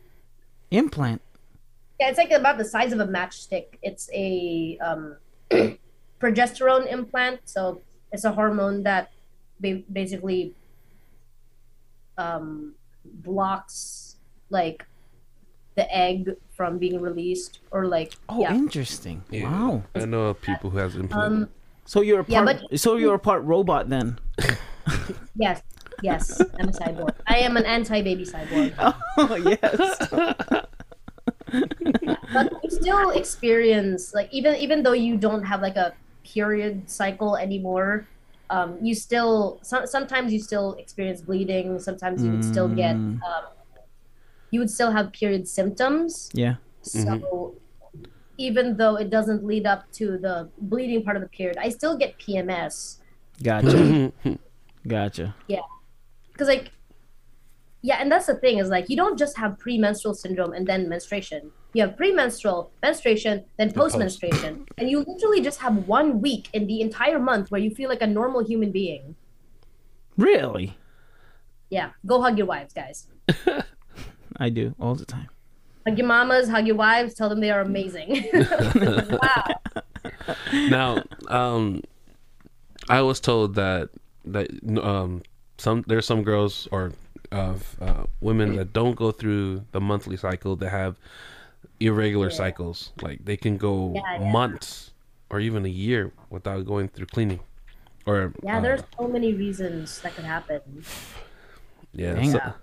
implant Yeah, it's like about the size of a matchstick. It's a um, progesterone implant, so it's a hormone that ba- basically um, blocks like the egg from being released, or like oh yeah. interesting Yeah. wow I know of people who has implant. Um, so you're a Yeah, part so you're a part robot then yes, yes, I'm a cyborg. I am an anti-baby cyborg. oh yes but you still experience like even even though you don't have like a period cycle anymore um, you still some, sometimes you still experience bleeding. Sometimes you would still get Mm. um, you would still have period symptoms. Yeah. So even though it doesn't lead up to the bleeding part of the period i still get pms gotcha. Gotcha. Yeah. because like yeah and that's the thing is like you don't just have premenstrual syndrome and then menstruation you have premenstrual menstruation then post-menstruation. And you literally just have one week in the entire month where you feel like a normal human being. Really? Yeah. Go hug your wives guys. I do all the time. Hug your mamas hug your wives tell them they are amazing. Wow. Now, um, I was told that that um some there's some girls or uh, uh, women that don't go through the monthly cycle that have irregular Yeah. cycles. Like they can go Yeah, yeah. months or even a year without going through cleaning. Or yeah uh, there's so many reasons that could happen yeah so-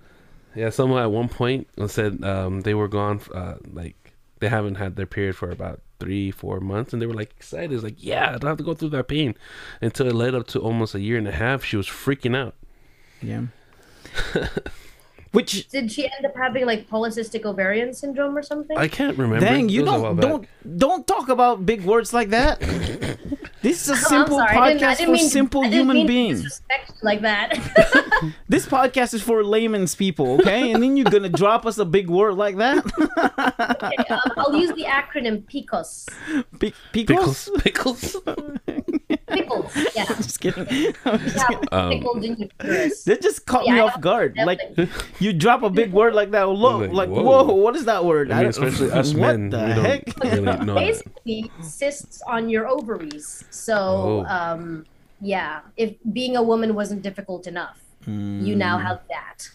yeah someone at one point said um, they were gone uh, like they haven't had their period for about three, four months, and they were like excited. It's like, yeah, I don't have to go through that pain. Until it led up to almost a year and a half, she was freaking out. Yeah. Which Did she end up having like polycystic ovarian syndrome or something? I can't remember. dang, you was a don't back. don't don't talk about big words like that. this is a I'm simple sorry, I didn't- I podcast didn't for mean- simple I didn't human mean beings. like that. This podcast is for layman's people, okay? And then you're gonna drop us a big word like that? um, I'll use the acronym PICOS. Pic- Pickles, Picos? pickles. Pickles. Yeah. Just kidding. I'm just Yeah, kidding. Um, pickled in your. That just caught Yeah, me off don't- guard. Like you drop a big word like that, look, Like, like, whoa. whoa. what is that word? I mean, don't- especially us what men, the heck? really know that. Basically, cysts on your ovaries. So, Oh. um, yeah, if being a woman wasn't difficult enough, you now have that.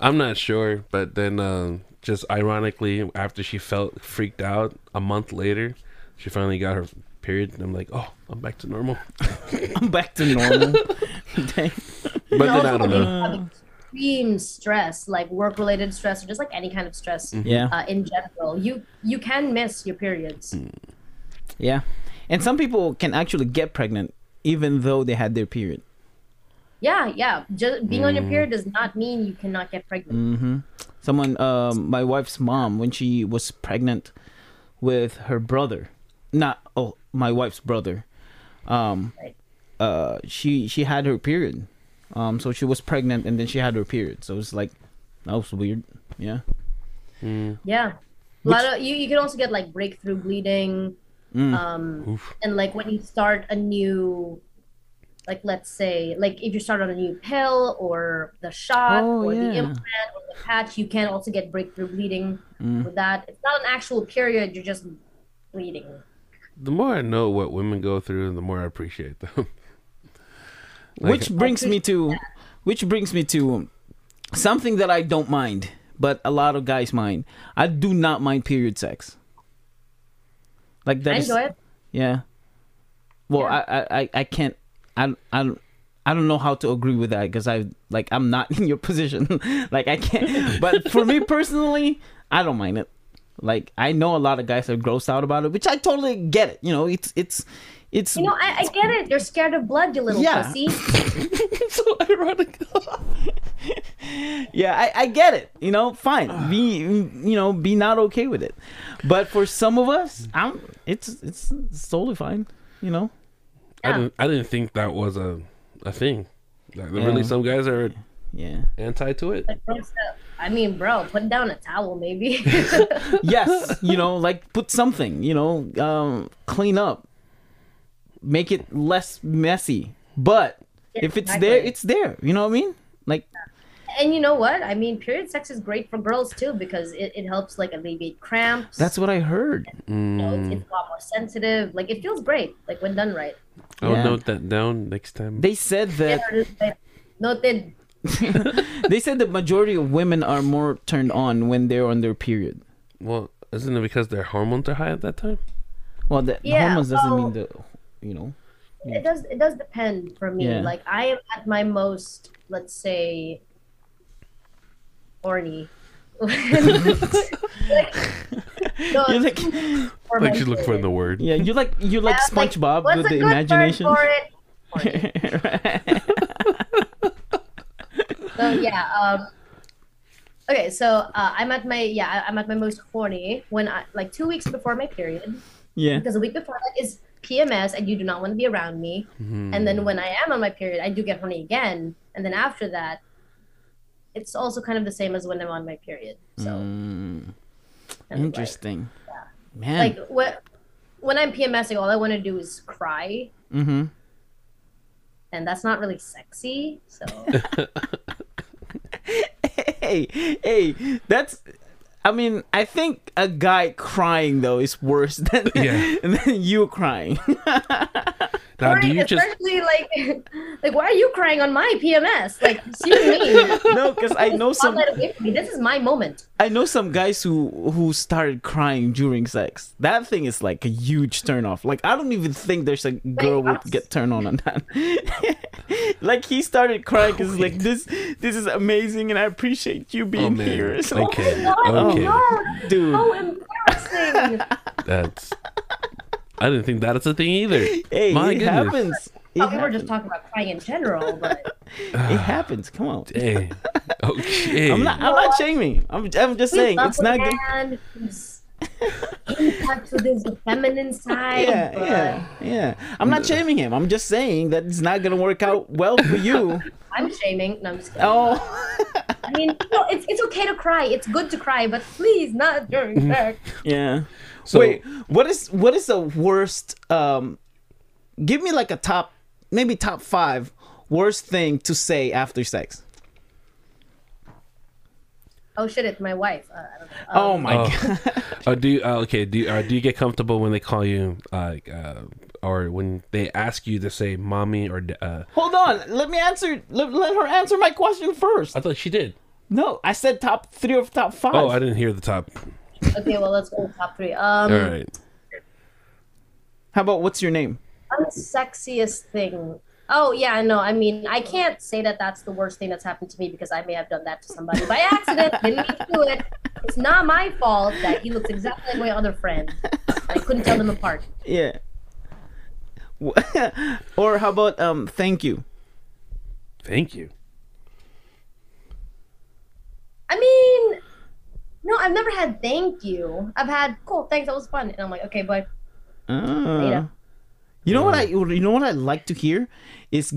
I'm not sure, but then uh, just ironically, after she felt freaked out, a month later, she finally got her period, and I'm like, oh, I'm back to normal. I'm back to normal. Dang. But then I don't know. extreme stress, like work-related stress, or just like any kind of stress Yeah, uh, in general, you you can miss your periods. yeah. And some people can actually get pregnant even though they had their period. Yeah, yeah. Just being on your period does not mean you cannot get pregnant. Mm-hmm. Someone, um, my wife's mom, when she was pregnant with her brother, not oh, my wife's brother, um, uh, she she had her period, um, so she was pregnant and then she had her period. So it's like that was weird. Yeah. Mm, Yeah. A lot of you, you can also get like breakthrough bleeding. Mm. Um, oof. and like when you start a new like let's say like if you start on a new pill or the shot Oh, or yeah. the implant or the patch you can also get breakthrough bleeding Mm. with that it's not an actual period you're just bleeding The more I know what women go through, the more I appreciate them. Like- which brings me to, which brings me to something that I don't mind, but a lot of guys mind. I do not mind period sex. Like that i is- it Yeah. Well, Yeah. I, I, I, I can't. I, I, don't- I don't know how to agree with that because I like I'm not in your position. like I can't. But for me personally, I don't mind it. Like I know a lot of guys are grossed out about it, which I totally get it. You know, it's it's it's you know I, I get it you're scared of blood you little Yeah. pussy so ironic. yeah, I, I get it. You know, fine. Be you know, be not okay with it. But for some of us, I'm it's it's, it's totally fine. You know. I didn't. I didn't think that was a a thing. Like, Yeah. Really, some guys are Yeah. anti to it. Like, bro, so- i mean bro put down a towel maybe yes, you know, like put something, you know, um, clean up, make it less messy. But if it's there, it's there. You know what I mean? Like, and you know what i mean period sex is great for girls too because it, it helps like alleviate cramps that's what I heard. you know, it's, Mm, it's a lot more sensitive. Like it feels great, like when done right. I'll Yeah. note that down next time. They said that Noted. they said the majority of women are more turned on when they're on their period. well, isn't it because their hormones are high at that time? Well, the Yeah, hormones doesn't well- mean the, you know. It does. It does depend for me. Yeah. Like I am at my most, let's say, horny. like, no, You're like, Like you look for period. the word. yeah, you like you like Yeah, like, SpongeBob What's with a the good imagination. Word for it? So yeah. Um, okay, so uh, I'm at my yeah I- I'm at my most horny when I like two weeks before my period yeah. because the week before that is PMS and you do not want to be around me. Mm-hmm. And then when I am on my period, I do get horny again. And then after that, it's also kind of the same as when I'm on my period. So Mm, kind of like- interesting. Man. Like, what when I'm PMSing, all I want to do is cry, mm-hmm. and that's not really sexy. So hey, hey, that's. I mean, I think a guy crying though is worse than Yeah. than you crying. Now, do Right, you just like like why are you crying on my PMS? Like, excuse me. no, because I know some. Spotlight away from me. This is my moment. I know some guys who who started crying during sex. That thing is like a huge turnoff. Like I don't even think there's a girl would get turned on on that. like he started crying because like this this is amazing and I appreciate you Oh being man. here. So- Okay. No, Oh. Okay. no, dude. so embarrassing. That's. I didn't think that's a thing either. Hey, My it goodness. happens. It, Oh, we were just talking about crying in general, but it happens. Come on. Dang. Okay. I'm not. I'm not shaming. I'm. I'm just saying it's not good. man who's in touch with his feminine side. Yeah, but yeah, yeah. I'm not shaming him. I'm just saying that it's not gonna work out well for you. I'm shaming. No, I'm just kidding. Oh, I mean, no, it's it's okay to cry. It's good to cry, but please not during sex. yeah. So- Wait, what is what is the worst? Um, give me like a top, maybe top five worst thing to say after sex. Oh shit! It's my wife. Uh, I don't know. Oh Um, my Oh. god. Oh, do you, uh, okay? Do you, uh, do you get comfortable when they call you, uh, uh, or when they ask you to say "mommy" or uh, Hold on. Let me answer. Let, let her answer my question first. I thought she did. No, I said top three or top five. Oh, I didn't hear the top. Okay, well let's go with top three. Um, All right. How about what's your name? unsexiest thing. Oh yeah, no. I mean, I can't say that that's the worst thing that's happened to me because I may have done that to somebody by accident. Didn't mean to do it. It's not my fault that he looks exactly like my other friend. I couldn't tell them apart. Yeah. or how about um? Thank you. Thank you. I mean, no, I've never had thank you. I've had cool, thanks, that was fun, and I'm like, okay, but Ah. Later. You know what I you know what I like to hear is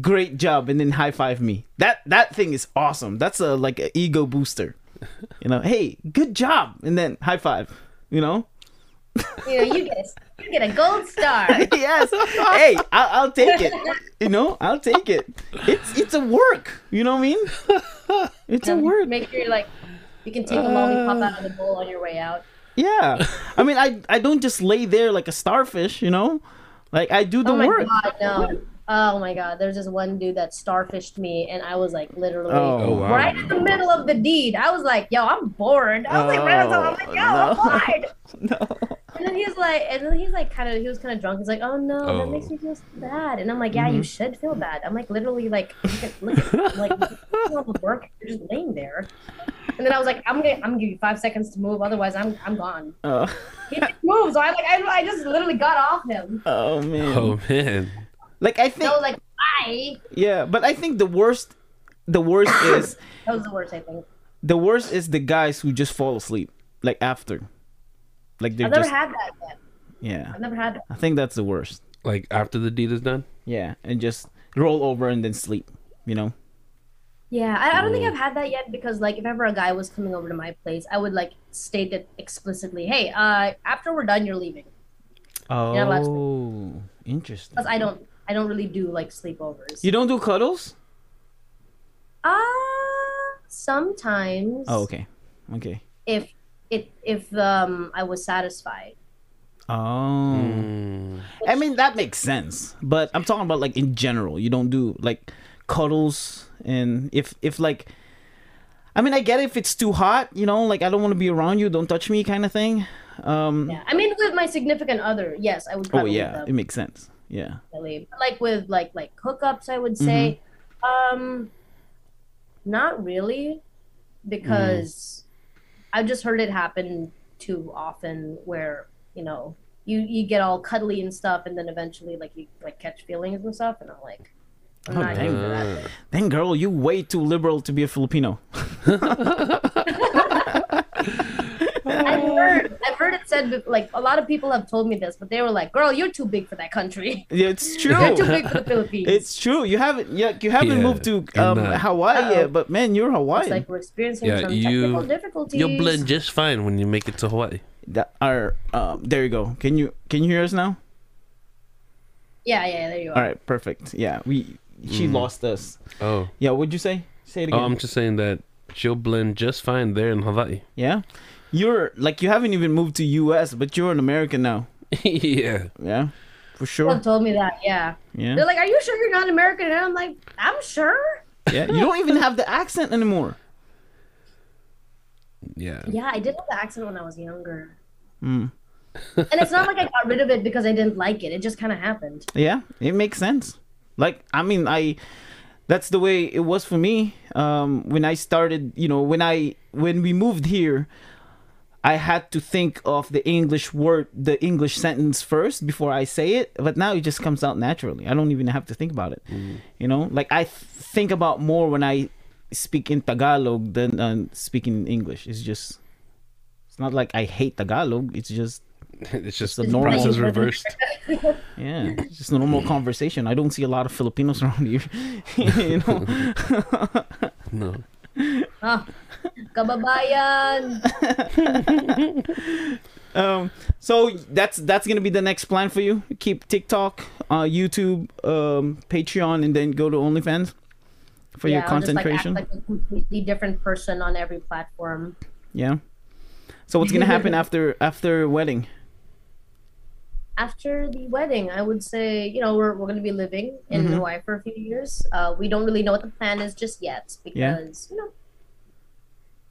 great job and then high five me. That that thing is awesome. That's a like an ego booster. You know, hey, good job and then high five. You know? you know, you get a, you get a gold star. yes. Hey, I'll, I'll take it. You know, I'll take it. It's it's a work. You know what I mean? It's a work. Make sure you're like you can take a lollipop out of the bowl on your way out. Yeah. I mean, I I don't just lay there like a starfish. You know, like I do the oh my work. god, no. Oh my god, there's this one dude that starfished me, and I was like literally Oh, wow. right in the middle of the deed. I was like, yo, I'm bored. I was like, right on top. I'm like, yo, I'm Oh, bored. No. And then he's like, and then he's like, kind of, he was kind of drunk. He's like, oh no, Oh. that makes me feel so bad. And I'm like, yeah, Mm-hmm. you should feel bad. I'm like, literally, like, look at, look at like, you all the work. You're just laying there. And then I was like, I'm gonna, I'm gonna give you five seconds to move. Otherwise, I'm, I'm gone. Oh, He didn't move, so I like, I, I just literally got off him. oh man. Oh man. Like I think I was like, bye. Yeah, but I think the worst, the worst is That was the worst, I think. the worst is the guys who just fall asleep like after, like they're I've never just had that yet. yeah. I've never had that. I think that's the worst. Like after the deed is done. Yeah, and just roll over and then sleep. You know. Yeah, I, I don't think I've had that yet because like if ever a guy was coming over to my place, I would like state it explicitly. Hey, uh, after we're done, you're leaving. Yeah, last Oh, interesting. Because I don't, I don't really do like sleepovers. You don't do cuddles? Uh sometimes. Oh, okay, okay. If it if um I was satisfied. Oh, Mm. I mean that makes sense. But I'm talking about like in general. You don't do like cuddles, and if if like. I mean, I get if it's too hot, you know, like I don't want to be around you, don't touch me, kind of thing. Um, Yeah, I mean with my significant other, yes, I would. oh yeah, it makes sense. Yeah. like with like like hookups, I would say, Mm-hmm. um, not really, because Mm. I've just heard it happen too often where you know you you get all cuddly and stuff, and then eventually like you like catch feelings and stuff, and I'm like, I'm Oh, not dang. here that. Uh, Then, girl, you way too liberal to be a Filipino. I've heard, I've heard it said like a lot of people have told me this, but they were like, "Girl, you're too big for that country. Yeah, it's true. You're too true. big for the Philippines." it's true. You haven't, yeah, you haven't Yeah, moved to um. Hawaii Uh-oh. yet, but man, you're It's Hawaiian. like we're experiencing Yeah, some you- technical difficulties. you'll blend just fine when you make it to Hawaii. that are um, there you go. Can you can you hear us now? Yeah, yeah, there you are. All right, perfect. Yeah, we she Mm. lost us. Oh. Yeah, what'd you say? Say it Oh. I'm just saying that she'll blend just fine there in Hawaii. yeah, you're like you haven't even moved to U.S., but you're an American now. yeah. Yeah, for sure. have told me that. Yeah, Yeah, they're like, "Are you sure you're not American?" And I'm like, "I'm sure." yeah. You don't even have the accent anymore. Yeah. Yeah, I did have the accent when I was younger, Mm. and it's not like I got rid of it because I didn't like it. It just kind of happened. Yeah, it makes sense. Like, I mean, I that's the way it was for me. Um, when I started, you know, when I when we moved here, I had to think of the English word, the English sentence first before I say it. But now it just comes out naturally. I don't even have to think about it. You know, like I th- think about more when I speak in Tagalog than uh, speaking English. It's just, it's not like I hate Tagalog. It's just, it's just the the normal- process reversed. yeah, it's just a normal conversation. I don't see a lot of Filipinos around here. you know, No. Ah, kababayan. um, so that's that's gonna be the next plan for you. Keep TikTok, uh, YouTube, um, Patreon, and then go to OnlyFans for your yeah, I'll content just, like, creation. Act like a completely different person on every platform. Yeah. So what's gonna happen after after wedding? After the wedding, I would say, you know, we're, we're going to be living in Mhm. Hawaii for a few years. Uh, we don't really know what the plan is just yet Yeah. because, you know,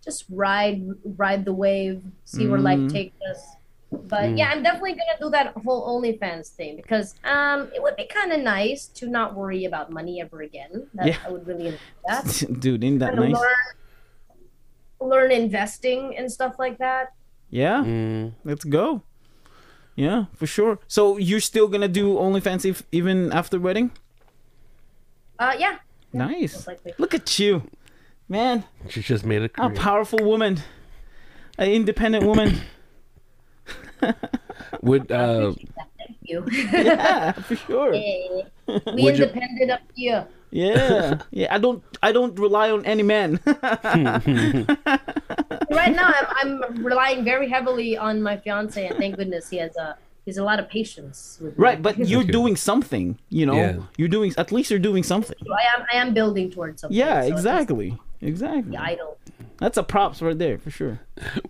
just ride ride the wave, see where life Mm. takes us. But Mm. yeah, I'm definitely gonna do that whole OnlyFans thing because um, it would be kind of nice to not worry about money ever again. That, Yeah. I would really enjoy that. Dude, isn't that Kinda nice? learn, learn investing and stuff like that. Yeah, Mm. let's go. Yeah, for sure. So you're still gonna do OnlyFans if, even after wedding? Uh, yeah. Nice. Look at you, man. She just made a A powerful woman, an independent woman. Would uh Thank you. yeah, for sure. Yeah. We Would you- independent up here. Yeah, yeah. I don't, I don't rely on any man. Right now, I'm, I'm relying very heavily on my fiance, and thank goodness he has a he's a lot of patience. With me. right, but you're doing something. You know, Yeah. you're doing. At least you're doing something. I am I am building towards something. Yeah, so exactly, exactly. the idol. That's a props right there for sure.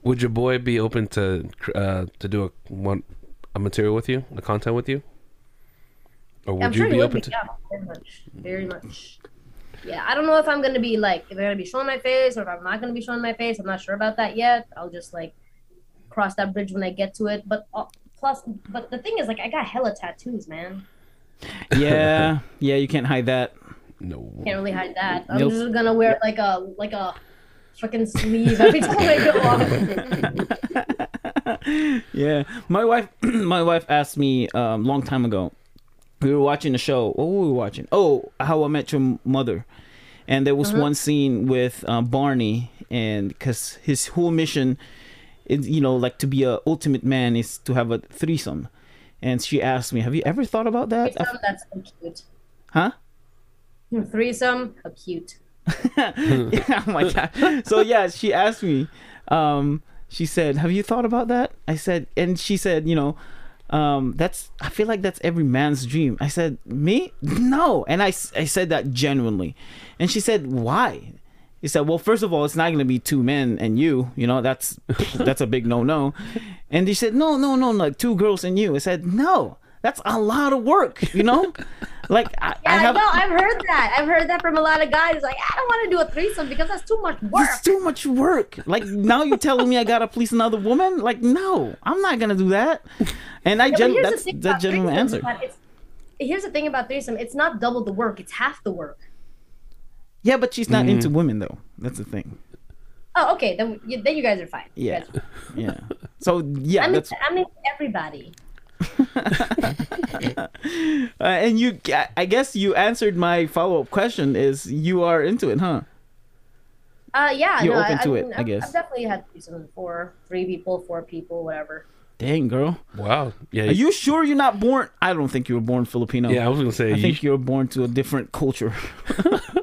would your boy be open to uh to do a one a material with you, a content with you? Or would I'm you sure he be open be. to Yeah, very much, very much. Yeah, I don't know if I'm gonna be like if I'm gonna be showing my face or if I'm not gonna be showing my face. I'm not sure about that yet. I'll just like cross that bridge when I get to it. But uh, plus, but the thing is, like, I got hella tattoos, man. Yeah, yeah. You can't hide that. No. Can't really hide that. I'm Nope. just gonna wear like a like a fucking sleeve every time I go off. yeah, my wife, my wife asked me um, long time ago. We were watching the show. What were we watching? Oh, How I Met Your Mother, and there was one scene with uh, Barney, and because his whole mission is, you know, like to be a ultimate man is to have a threesome, and she asked me, "Have you ever thought about that?" Threesome, that's so cute. Huh? Threesome, a cute. yeah, oh my god. So yeah, she asked me. Um, she said, "Have you thought about that?" I said, and she said, "You know, um, that's. I feel like that's every man's dream." I said, "Me? No." And i i said that genuinely, and she said, "Why?" He said, "Well, first of all, it's not going to be two men and you. You know, that's that's a big no-no." And he said, "No, no, no, like two girls and you." I said, "No." That's a lot of work, you know. Like I, Yeah, I I have. know. I've heard that. I've heard that from a lot of guys. Like, I don't want to do a threesome because that's too much work. It's too much work. Like now you're telling me I gotta please another woman? Like no, I'm not gonna do that. And I Yeah, gen- here's the that's thing the about threesome, answer. it's- Here's the thing about threesome: it's not double the work; it's half the work. Yeah, but she's not Mm. into women though. That's the thing. Oh, okay. Then you, then you guys are fine. Yeah, guys are- yeah. So yeah, I'm that's into, I'm into everybody. uh, and you. I guess you answered my follow up question. Is you are into it, huh? Uh, yeah. You're no, open I, to I it, mean, I I've, guess. I've definitely had threesome for three people, four people, whatever. Dang, girl. Wow. Yeah. Are you sure you're not born? I don't think you were born Filipino. yeah, I was gonna say I you, think you were born to a different culture.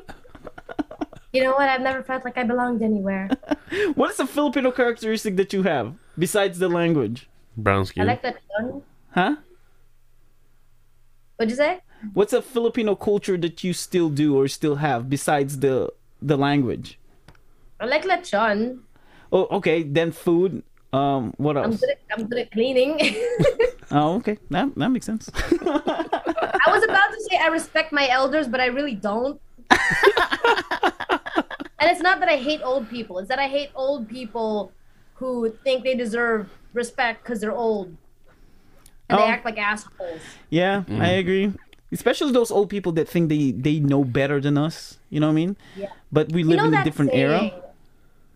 You know what? I've never felt like I belonged anywhere. what is a Filipino characteristic that you have besides the language? brown skin. I like that tongue. Huh? What'd you say? What's a Filipino culture that you still do or still have besides the the language? I like lechon. Oh, okay. Then food. Um, what I'm else? good at, I'm good at cleaning. Oh, okay. That that makes sense. I was about to say I respect my elders, but I really don't. and it's not that I hate old people; it's that I hate old people who think they deserve respect because they're old and they Oh. act like assholes. yeah, I agree. Especially those old people that think they they know better than us. You know what I mean? Yeah. But we You live know in a different saying, era.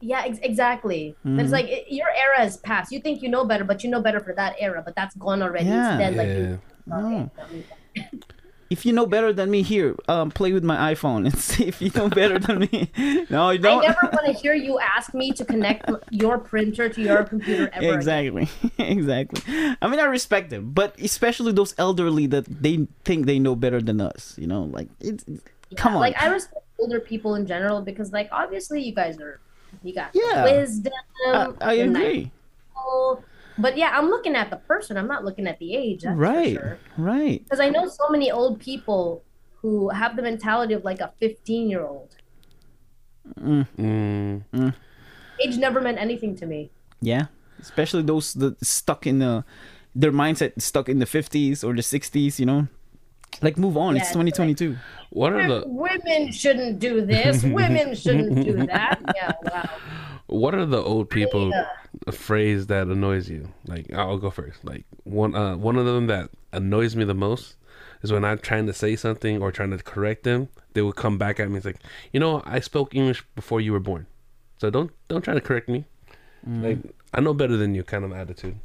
Yeah, ex- exactly. Mm-hmm. It's like it, your era is past. You think you know better, but you know better for that era, but that's gone already. Yeah. Instead, like Yeah. you, No. If you know better than me, here, um, play with my iPhone and see if you know better than me. No, you don't. I never want to hear you ask me to connect your printer to your computer ever. again. exactly exactly i mean i respect them but especially those elderly that they think they know better than us you know like it's come on Like I respect older people in general because, like, obviously you guys are, you got Yeah. wisdom. I, I agree. But yeah, I'm looking at the person. I'm not looking at the age. That's right sure. right Because I know so many old people who have the mentality of like a 15 year old. Mm, Age never meant anything to me. yeah especially those that stuck in the their mindset stuck in the 50s or the 60s you know like move on Yeah, it's it's like- 2022 what are the Women shouldn't do this. Women shouldn't do that. Yeah, wow. What are the old people Yeah. a phrase that annoys you? Like I'll go first. Like one uh one of them that annoys me the most is when I'm trying to say something or trying to correct them, they will come back at me. It's like, you know, I spoke English before you were born, so don't don't try to correct me. Like I know better than you, kind of attitude.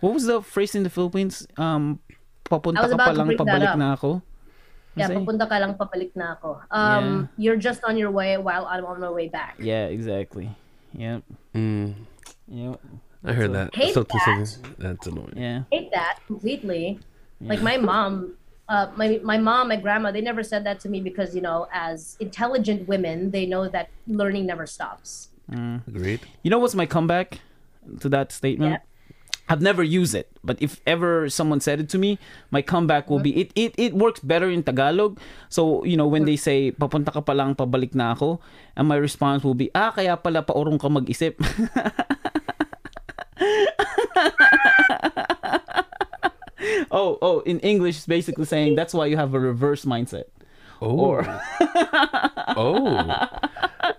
what was the phrase in the philippines um papunta I was ka about pa to lang bring that pabalik up. na ako Yeah, Say? papunta ka lang, papalik na ako. Um, You're just on your way while I'm on my way back. yeah exactly yep Mm, yep I heard So- that. Hate Something, that. something- that's annoying. yeah hate that completely. Like my mom, uh, my my mom, my grandma, they never said that to me because you know, as intelligent women, they know that learning never stops. Agreed. You know what's my comeback to that statement? I've never used it, but if ever someone said it to me, my comeback will be it it it works better in Tagalog. So, you know, when they say papunta ka pa lang pabalik na ako, and my response will be ah kaya pala paurong ka mag-isip. oh, oh, in English it's basically saying that's why you have a reverse mindset. Oh, Or oh,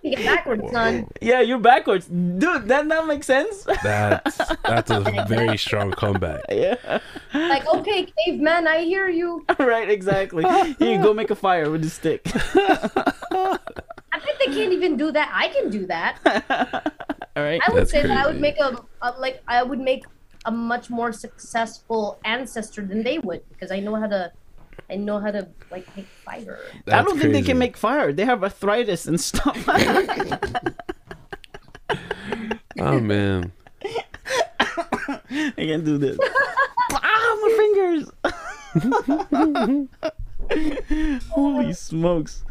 You get backwards, son. yeah, you're backwards. Dude, that that makes sense. that's that's a very strong comeback. yeah. Like, okay, caveman, I hear you. right, exactly. You go make a fire with a stick. I bet they can't even do that. I can do that. All right. I would That's say that I would make a, a like I would make a much more successful ancestor than they would because I know how to, I know how to like make fire. I don't think they can make fire. They have arthritis and stuff. Oh man, I can't do this. ah, my fingers. Holy smokes.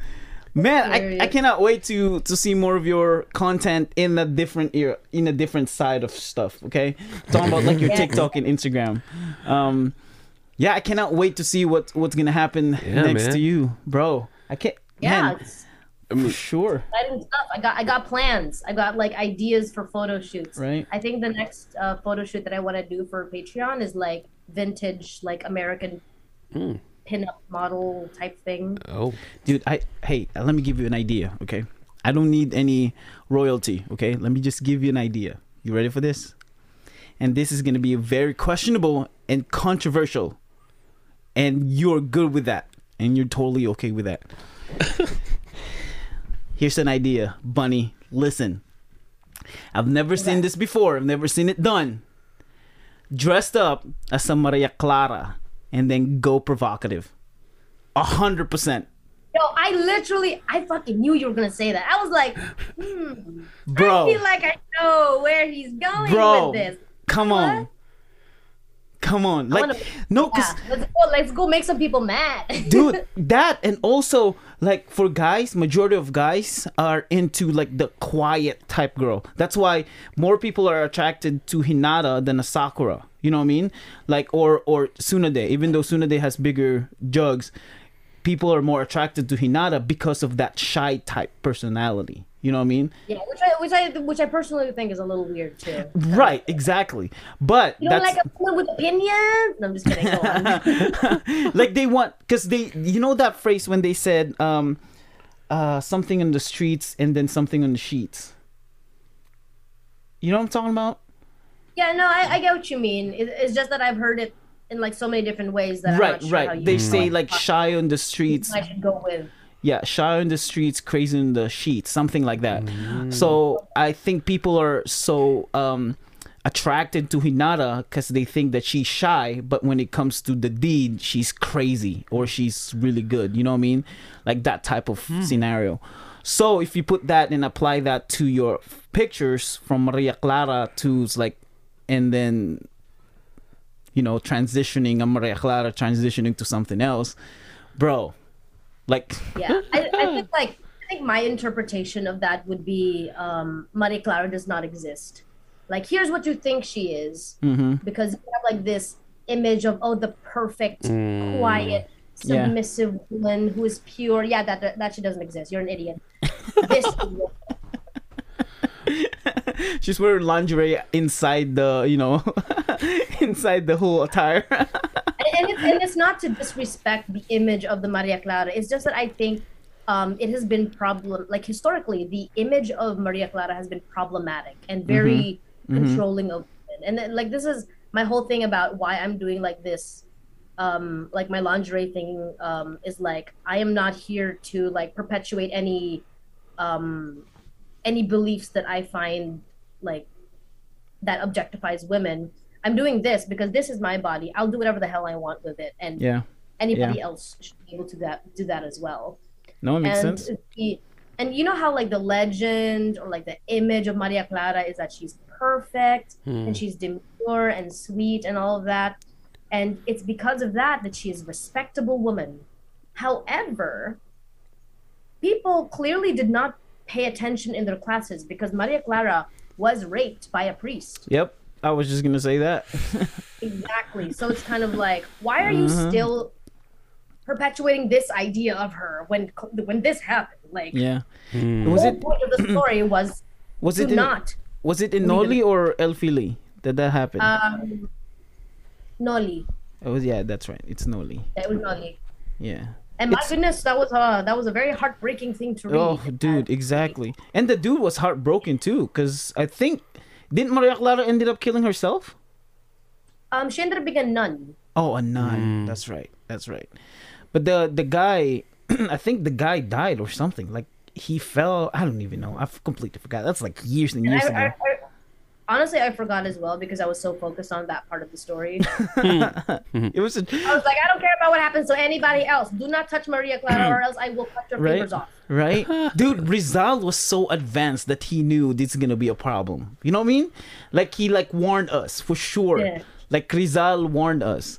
Man, I, I cannot wait to to see more of your content in a different era, in a different side of stuff. Okay, talking about like your Yeah. TikTok and Instagram. Um, yeah, I cannot wait to see what what's gonna happen Yeah, next man. to you, bro. I can't. Yeah, man, it's for sure. exciting stuff. I got I got plans. I got like ideas for photo shoots. Right. I think the next uh, photo shoot that I want to do for Patreon is like vintage, like American Hmm. pinup model type thing. oh, dude i hey let me give you an idea okay i don't need any royalty okay let me just give you an idea you ready for this and this is going to be very questionable and controversial and you're good with that. And you're totally okay with that. Here's an idea bunny. Listen. I've never seen this before. I've never seen it done. Dressed up as a maria clara and then go provocative. A hundred percent. Yo, I literally, I fucking knew you were gonna say that. I was like, hmm, bro. I feel like I know where he's going bro. with this. come on. What? Come on like wanna- no because Yeah, let's go. Let's go make some people mad, dude that and also like for guys majority of guys are into like the quiet type girl. That's why more people are attracted to hinata than a sakura you know what i mean? Like or or tsunade. Even though tsunade has bigger jugs people are more attracted to hinata because of that shy type personality you know what i mean yeah, which I, which I, which I personally think is a little weird too. right exactly but You don't that's like a woman with opinions? No, I'm just kidding. Like they want because they you know that phrase when they said um uh something on the streets and then something on the sheets you know what i'm talking about yeah, no, I, I get what you mean. It, it's just that I've heard it in like so many different ways that right sure right they say like shy on the streets I should go with. Yeah, shy on the streets, crazy in the sheets, something like that. So I think people are so um, attracted to Hinata because they think that she's shy, but when it comes to the deed, she's crazy or she's really good. You know what I mean? Like that type of scenario. So if you put that and apply that to your pictures from Maria Clara to like, and then you know transitioning a Maria Clara transitioning to something else, bro. Like Yeah, I, I think like I think my interpretation of that would be um, Maria Clara does not exist. Like, here's what you think she is, mhm. because you have like this image of oh the perfect, Mm. quiet, Yeah. submissive woman who is pure. Yeah, that that, that she doesn't exist. You're an idiot. this she's wearing lingerie inside the you know inside the whole attire. and, and, it's, and it's not to disrespect the image of the Maria Clara. It's just that I think um, it has been problem like historically the image of Maria Clara has been problematic and very controlling of women. And then, like this is my whole thing about why I'm doing like this. Um, like my lingerie thing um, is like I am not here to like perpetuate any um, any beliefs that I find like that objectifies women. I'm doing this because this is my body. I'll do whatever the hell I want with it, and yeah, anybody Yeah. else should be able to that do that as well. no, it makes and sense. the, and you know how like the legend or like the image of Maria Clara is that she's perfect Hmm. and she's demure and sweet and all of that, and it's because of that that she is a respectable woman. However, people clearly did not pay attention in their classes because Maria Clara was raped by a priest. Yep, I was just gonna say that. Exactly. So it's kind of like, why are you Mhm. still perpetuating this idea of her when when this happened? Like, yeah, Hmm. the was whole it point of the story was was to it in, not was it in Noli or El Fili that that happened? um, Noli. it was yeah, that's right. It's Noli. That was Noli. Yeah. And my It's- goodness, that was a that was a very heartbreaking thing to read. Oh, dude, exactly. And the dude was heartbroken too, because I think didn't Maria Clara ended up killing herself? Um, she ended up being a nun. Oh, a nun. Mm. That's right. That's right. But the the guy, I think the guy died or something. Like he fell. I don't even know. I've completely forgot. That's like years and And years I, ago. I, I, honestly, I forgot as well because I was so focused on that part of the story. it was a, I was like, I don't care about what happens to anybody else. Do not touch Maria Clara, or else I will cut your Right. fingers off. right, dude. Rizal was so advanced that he knew this is gonna be a problem. You know what I mean? Like he like warned us for sure. Yeah. Like Rizal warned us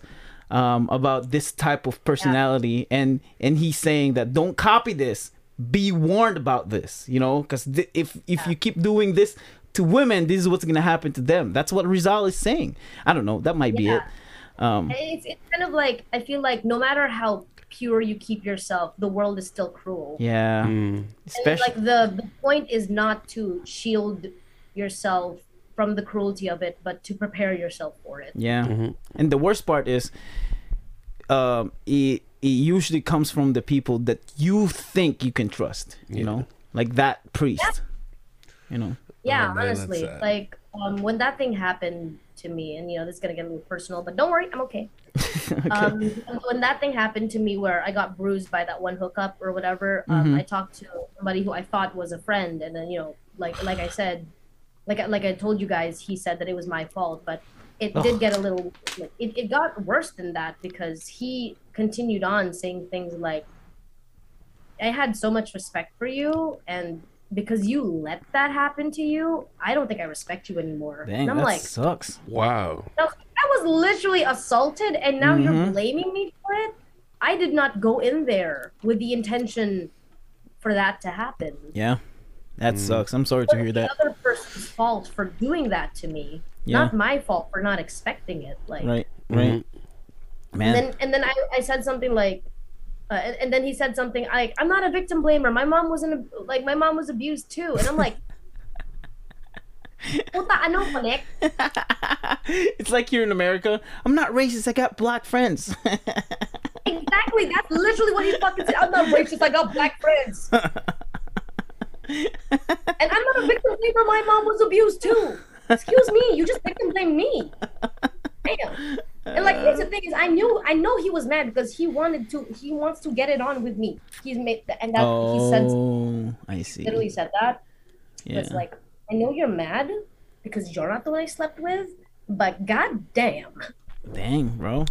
um, about this type of personality, and and he's saying that don't copy this. Be warned about this. You know, because th- if if you keep doing this to women, this is what's gonna happen to them. That's what Rizal is saying. I don't know. That might be it. Um, It's, it's kind of like I feel like no matter how pure you keep yourself, the world is still cruel. yeah. And Especially. like the, the point is not to shield yourself from the cruelty of it, but to prepare yourself for it. Yeah. Mhm. And the worst part is um it it usually comes from the people that you think you can trust, you Yeah. know? Like that priest. You know. Yeah, Oh, honestly, like um, when that thing happened to me, and you know this is gonna get a little personal, but don't worry, I'm okay. okay. Um, when that thing happened to me, where I got bruised by that one hookup or whatever, um, Mhm. I talked to somebody who I thought was a friend, and then you know, like like I said, like like I told you guys, he said that it was my fault, but it Ugh. did get a little, like, it it got worse than that because he continued on saying things like, "I had so much respect for you, and." Because you let that happen to you, I don't think I respect you anymore. Dang, and I'm that like, sucks. Wow. I was, literally assaulted, and now you're Mhm. blaming me for it. I did not go in there with the intention for that to happen. Yeah. That Mm. sucks. I'm sorry But to hear the that. other person's fault for doing that to me, Yeah. not my fault for not expecting it. Like, Right. Right. and Man. then and then I, I said something like, uh, and, and then he said something like, "I'm not a victim blamer. My mom wasn't a, like my mom was abused too," and I'm like. Puta, ano connect? it's like here in America. I'm not racist. I got black friends. Exactly. That's literally what he fucking said. I'm not racist. I got black friends. And I'm not a victim blamer. My mom was abused too. Excuse me. You just victim blame me. Damn. And like, here's the thing is, I knew I know he was mad because he wanted to he wants to get it on with me. He's made and that he said Oh, I see. literally said that. Yeah. It's like I know you're mad because you're not the one I slept with, but god damn. Dang, bro.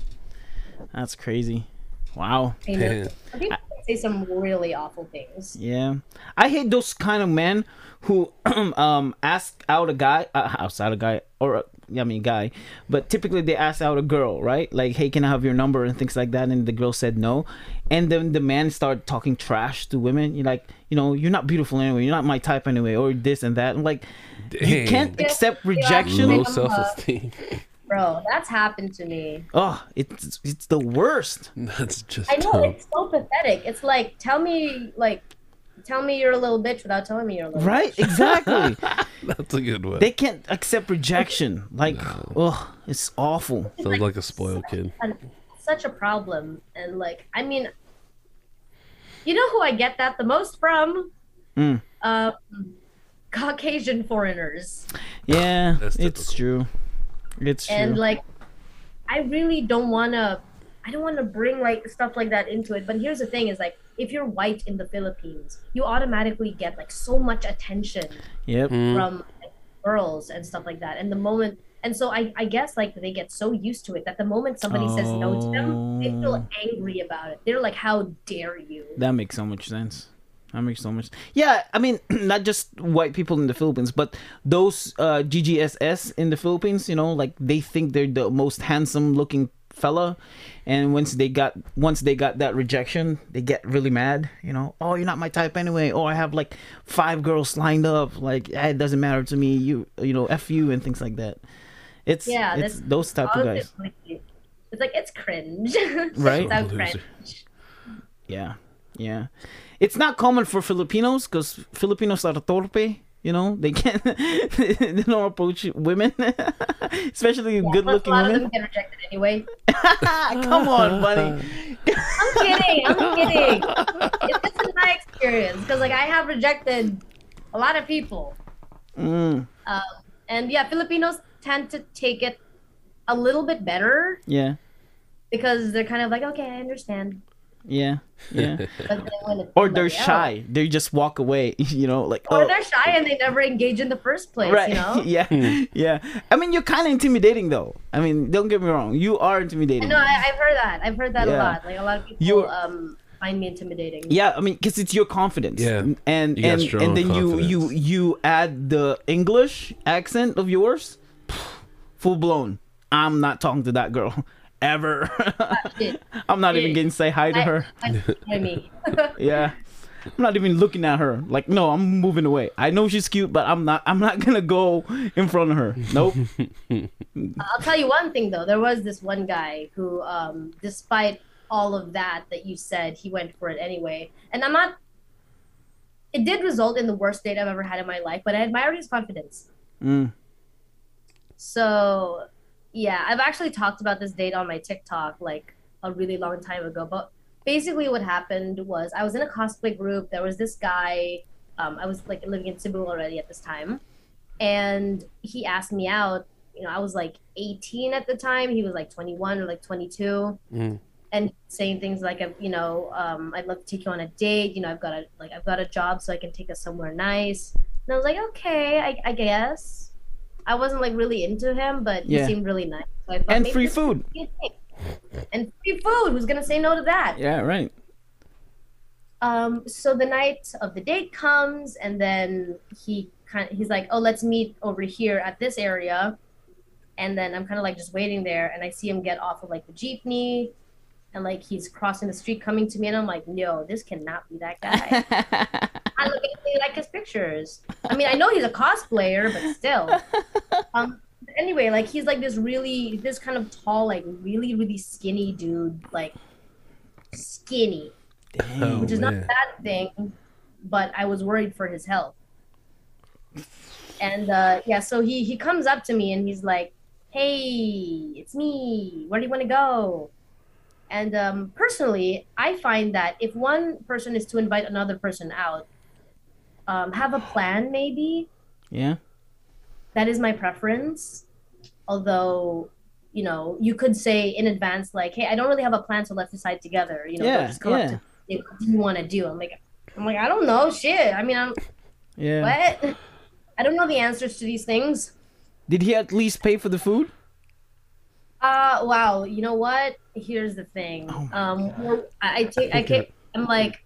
That's crazy. Wow. I know Man. some people say some really awful things. Yeah. I hate those kind of men who um ask out a guy uh, outside a guy or uh, yeah, I mean guy, but typically they ask out a girl, right? Like, "Hey, can I have your number?" and things like that, and the girl said no, and then the man start talking trash to women. You're like, you know, you're not beautiful anyway. You're not my type anyway, or this and that. I'm like, you can't Yeah, accept yeah. rejection. Low self esteem. Bro, that's happened to me. Oh, it's it's the worst. That's just I know dumb. it's so pathetic. It's like tell me like tell me you're a little bitch without telling me you're a little Right? Exactly. That's a good one. they can't accept rejection. Like, oh, it's awful. Sounds like a spoiled kid. and such a problem and like i mean you know who i get that the most from Mm. um caucasian foreigners Yeah, That's it's true. It's true. and like i really don't want to i don't want to bring like stuff like that into it but here's the thing is like if you're white in the philippines you automatically get like so much attention yep. Mm. from like, girls and stuff like that and the moment and so I, I guess like they get so used to it that the moment somebody says no to them they Oh. feel angry about it they're like how dare you That makes so much sense. That makes so much. Yeah, I mean, not just white people in the Philippines, but those uh, GGSS in the Philippines. You know, like they think they're the most handsome-looking fella, and once they got once they got that rejection, they get really mad. You know, oh, you're not my type anyway. Oh, I have like five girls lined up. Like eh, it doesn't matter to me. You, you know, f you and things like that. It's Yeah, it's that's those type of guys. It's like it's cringe Right? it's so cringe Yeah, yeah. It's not common for Filipinos because Filipinos are torpe. You know, they can't. they don't approach women, especially Plus, good-looking a lot of women. them get rejected anyway. Come on, buddy. i'm kidding i'm kidding. It's, it's in my experience because like i have rejected a lot of people. Mm, um, and yeah filipinos tend to take it a little bit better. Yeah, because they're kind of like okay i understand yeah, yeah. but then when it's or they're somebody else- shy. They just walk away. You know, like or oh, they're shy and they never engage in the first place right. you know yeah, yeah. I mean, you're kind of intimidating, though. I mean, don't get me wrong. You are I intimidating. know I, I've heard that i've heard that Yeah. a lot like a lot of people You're- um find me intimidating Yeah, I mean, because it's your confidence. Yeah. and You and and then you you you add the English accent of yours, full blown. I'm not talking to that girl ever. I'm not even Shit. getting say hi to her. I, I mean, Yeah. I'm not even looking at her. Like, no, I'm moving away. I know she's cute, but I'm not. I'm not gonna go in front of her. Nope. I'll tell you one thing though. There was this one guy who, um, despite all of that that you said, he went for it anyway. And I'm not. It did result in the worst date I've ever had in my life, but I admired his confidence. Mm. So, yeah, I've actually talked about this date on my TikTok like a really long time ago. But basically, what happened was I was in a cosplay group. There was this guy. Um, I was like living in Cebu already at this time, and he asked me out. You know, I was like 18 at the time. He was like 21 or like 22 Mm. and saying things like, you know, um, I'd love to take you on a date. You know, I've got a like I've got a job, so I can take us somewhere nice. And I was like, okay, I, I guess. I wasn't like really into him, but he seemed really nice. So I thought And free food. would be a thing. And free food. Who's gonna say no to that? Yeah. Right. Um, so the night of the date comes, and then he kind of, he's like, "Oh, let's meet over here at this area," and then I'm kind of like just waiting there, and I see him get off of like the jeepney, and like he's crossing the street coming to me, and I'm like, "No, this cannot be that guy." I look at like his pictures. I mean, I know he's a cosplayer, but still. Um. Anyway, like he's like this really, this kind of tall, like really, really skinny dude, like skinny Oh, which is not a bad thing, but I was worried for his health. And uh, yeah, so he he comes up to me and he's like, "Hey, it's me. Where do you want to go?" And um, personally, I find that if one person is to invite another person out, um, have a plan maybe. Yeah. That is my preference. Although, you know, you could say in advance, like, "Hey, I don't really have a plan, so let's decide together." You know, Yeah, just come up yeah. to me, what do you want to do? I'm like, I'm like, I don't know, shit. I mean, I'm Yeah. what? I don't know the answers to these things. Did he at least pay for the food? Uh, wow. You know what? Here's the thing. Oh um, well, I, I take, I take, I'm like,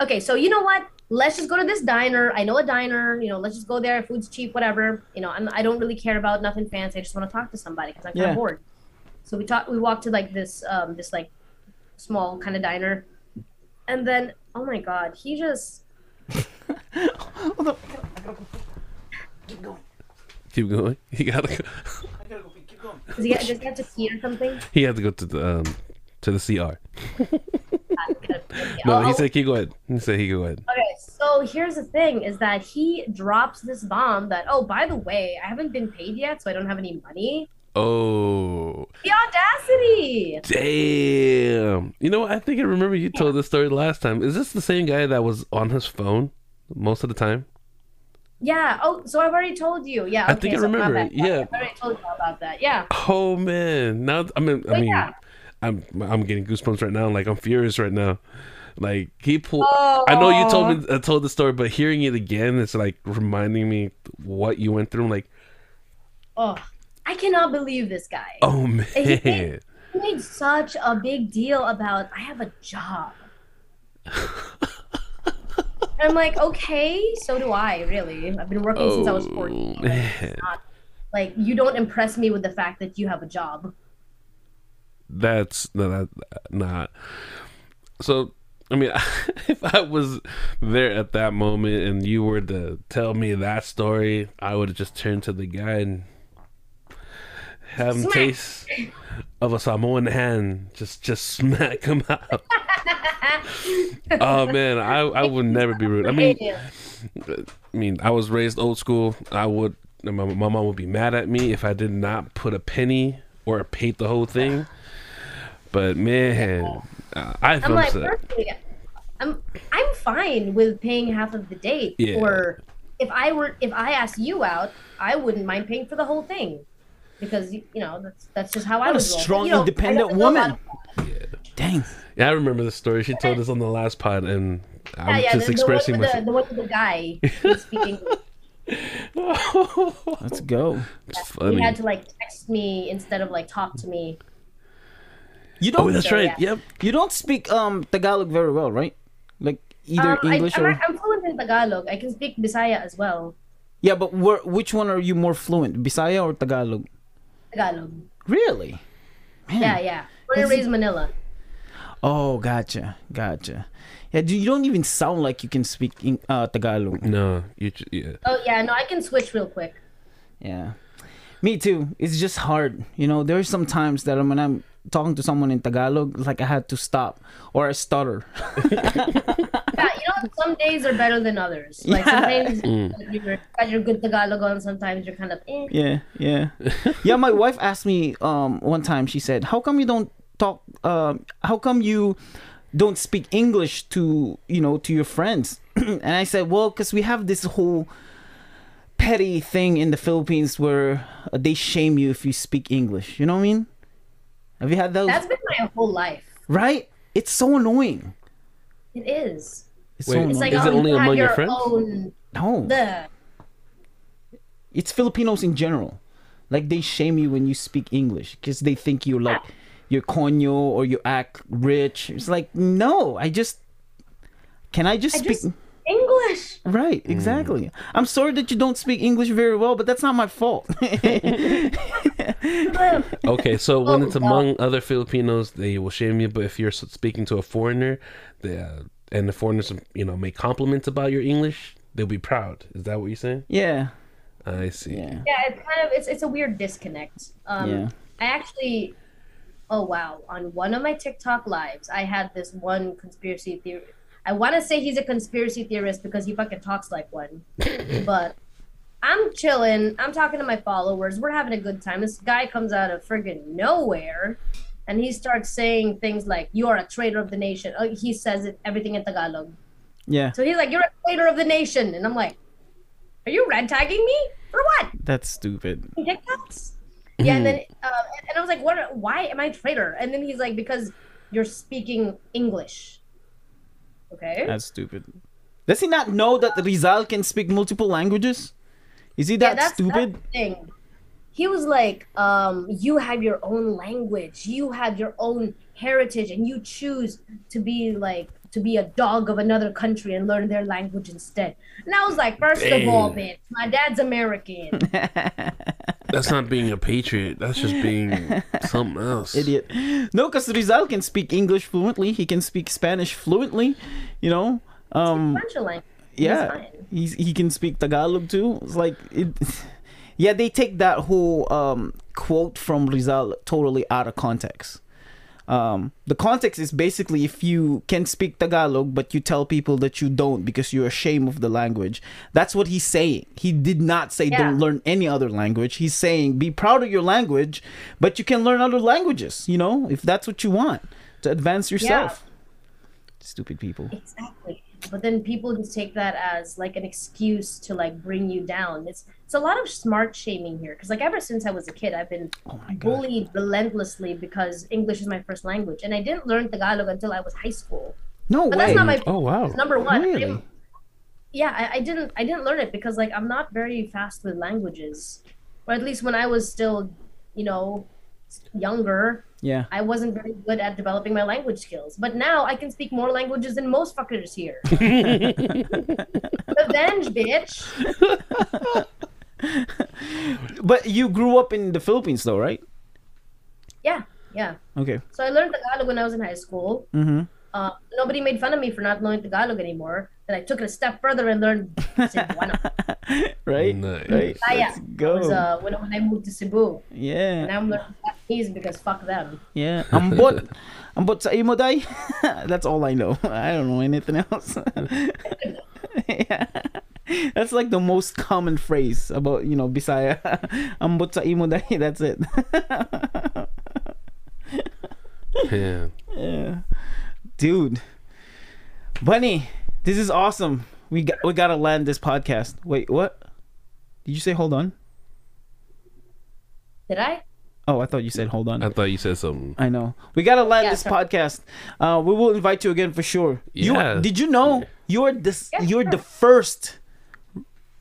okay, so you know what? Let's just go to this diner. I know a diner. You know, let's just go there. Food's cheap, whatever. You know, I'm, I don't really care about nothing fancy. I just want to talk to somebody because I'm kind Yeah. of bored. So we talked. We walked to like this, um, this like small kind of diner, and then oh my god, he just Hold up. Keep going. Keep going. He gotta go. I gotta go. Keep going. does he, get, does he have to pee or something? He had to go to the um to the CR. No, he oh, said he go ahead. He said he go ahead. Okay, so here's the thing: is that he drops this bomb that oh, by the way, I haven't been paid yet, so I don't have any money. Oh, The audacity! damn! You know what? I think I remember you told this story last time. Is this the same guy that was on his phone most of the time? Yeah. Oh, so I've already told you. Yeah. I think I so remember yeah. I've already told you about that. Yeah. Oh man! Now I mean, I mean, yeah. I'm I'm getting goosebumps right now. Like I'm furious right now. Like he pulled. I know you told me I told the story, but hearing it again, it's like reminding me what you went through. I'm Like, Oh, I cannot believe this guy. oh he did. man, He made such a big deal about I have a job. I'm like, okay, so do I. Really, I've been working since I was Oh, 14. not- like you don't impress me with the fact that you have a job. That's no, that not. So I mean, if I was there at that moment and you were to tell me that story, I would have just turned to the guy and have him Smack. taste of a Samoan hand. Just just smack him out. oh man, I I would never be rude. I mean, I mean, I was raised old school. I would, my, my mom would be mad at me if I did not put a penny or paid the whole thing. But man, uh, I I'm feel like, personally, I'm I'm fine with paying half of the date. Yeah. Or if I were if I asked you out, I wouldn't mind paying for the whole thing. Because you you know, that's that's just how I What a would roll. Strong, you know, independent got to know a lot woman. of- Dang. Yeah, I remember the story. She told us on the last pod, and I'm Yeah, yeah, just the, expressing the one with the, myself. the one with the guy speaking. Let's go. It's he had to like text me instead of like talk to me. You don't. Oh, that's So, right. yeah. Yep. You don't speak um Tagalog very well, right? Like either Um, English I, I'm, or I'm fluent in Tagalog. I can speak Bisaya as well. yeah, but where, which one are you more fluent, Bisaya or Tagalog? Tagalog. Really? Man. Yeah, yeah. Born and That's- raised Manila. Oh, gotcha, gotcha. Yeah, du- you don't even sound like you can speak in, uh, Tagalog. No, you. ju- Yeah. Oh yeah, no, I can switch real quick. Yeah, me too. It's just hard. You know, there's some times that when I'm talking to someone in Tagalog, like I had to stop or I stutter. Yeah, you know, some days are better than others. Like Yeah. sometimes Mm. you're got your good Tagalog on, sometimes you're kind of eh. Yeah, yeah, yeah. My wife asked me um one time. She said, "How come you don't talk? Um, how come you don't speak English to you know to your friends?" and I said, "Well, because we have this whole petty thing in the Philippines where uh, they shame you if you speak English. You know what I mean? Have you had those? That's been my whole life. right? It's so annoying. It is. It's Wait, so It's like Is it oh, only you among your your friends? own no, the it's Filipinos in general. Like they shame you when you speak English because they think you're like ah. you're conyo or you act rich. It's like no, I just can I just I speak just English. right exactly. I'm sorry that you don't speak English very well, but that's not my fault. Okay, so when Oh, it's God. among other Filipinos, they will shame you. But if you're speaking to a foreigner, they, uh, and the foreigners, you know, make compliments about your English, they'll be proud. Is that what you're saying? yeah, I see. yeah, Yeah, it's kind of it's it's a weird disconnect. Um, Yeah. I actually, oh wow, on one of my TikTok lives, I had this one conspiracy theory. I want to say he's a conspiracy theorist because he fucking talks like one, but I'm chilling. I'm talking to my followers. We're having a good time. This guy comes out of friggin' nowhere, and he starts saying things like, "You are a traitor of the nation." Oh, he says it everything in Tagalog. yeah. So he's like, "You're a traitor of the nation," and I'm like, "Are you red tagging me for what?" That's stupid. TikToks? Yeah, and then uh, and- I was like, "What? Why am I a traitor?" And then he's like, "Because you're speaking English." Okay. That's stupid. Does he not know that Rizal can speak multiple languages? Is he Yeah, that that's, stupid? That's thing. He was like, um, "You have your own language. You have your own heritage, and you choose to be like to be a dog of another country and learn their language instead." And I was like, first of all, bitch, my dad's American." That's not being a patriot. That's just being something else. Idiot. No, because Rizal can speak English fluently. He can speak Spanish fluently. You know. Um. language. Yeah fine. he's he can speak tagalog too it's like it yeah they take that whole um quote from rizal totally out of context um the context is basically if you can speak tagalog but you tell people that you don't because you're ashamed of the language. That's what he's saying. He did not say Yeah. don't learn any other language. He's saying be proud of your language but you can learn other languages you know if that's what you want to advance yourself. Stupid people. Exactly. But then people just take that as like an excuse to like bring you down. It's it's a lot of smart shaming here because like ever since I was a kid, I've been oh bullied relentlessly because English is my first language, and I didn't learn Tagalog until I was high school. no But way that's not my Oh wow. number one. Really? yeah, I, I didn't I didn't learn it because like I'm not very fast with languages, or at least when I was still, you know, younger. Yeah I wasn't very good at developing my language skills, but now I can speak more languages than most fuckers here. Revenge, bitch. But you grew up in the Philippines, though, right? Yeah, yeah. Okay. So I learned Tagalog when I was in high school. Mm-hmm. Uh, nobody made fun of me for not knowing Tagalog anymore. Then I took it a step further and learned Cebuano. right. Nice. Right. Ah, yeah. Let's go. was, uh, when, when I moved to Cebu. Yeah. now I'm learning Japanese because fuck them. Yeah. Ambot. Ambot sa imo day. That's all I know. I don't know anything else. yeah. That's like the most common phrase about you know Bisaya. Ambot sa imo day. That's it. Yeah. Yeah. Dude. Bunny, this is awesome. We got we gotta land this podcast. Wait, what? Did you say hold on? Did I? Oh, I thought you said hold on. I thought you said something. I know. We gotta land Yeah, this sure. podcast. Uh, we will invite you again for sure. You Yeah. did you know you're this Yeah, you're sure. the first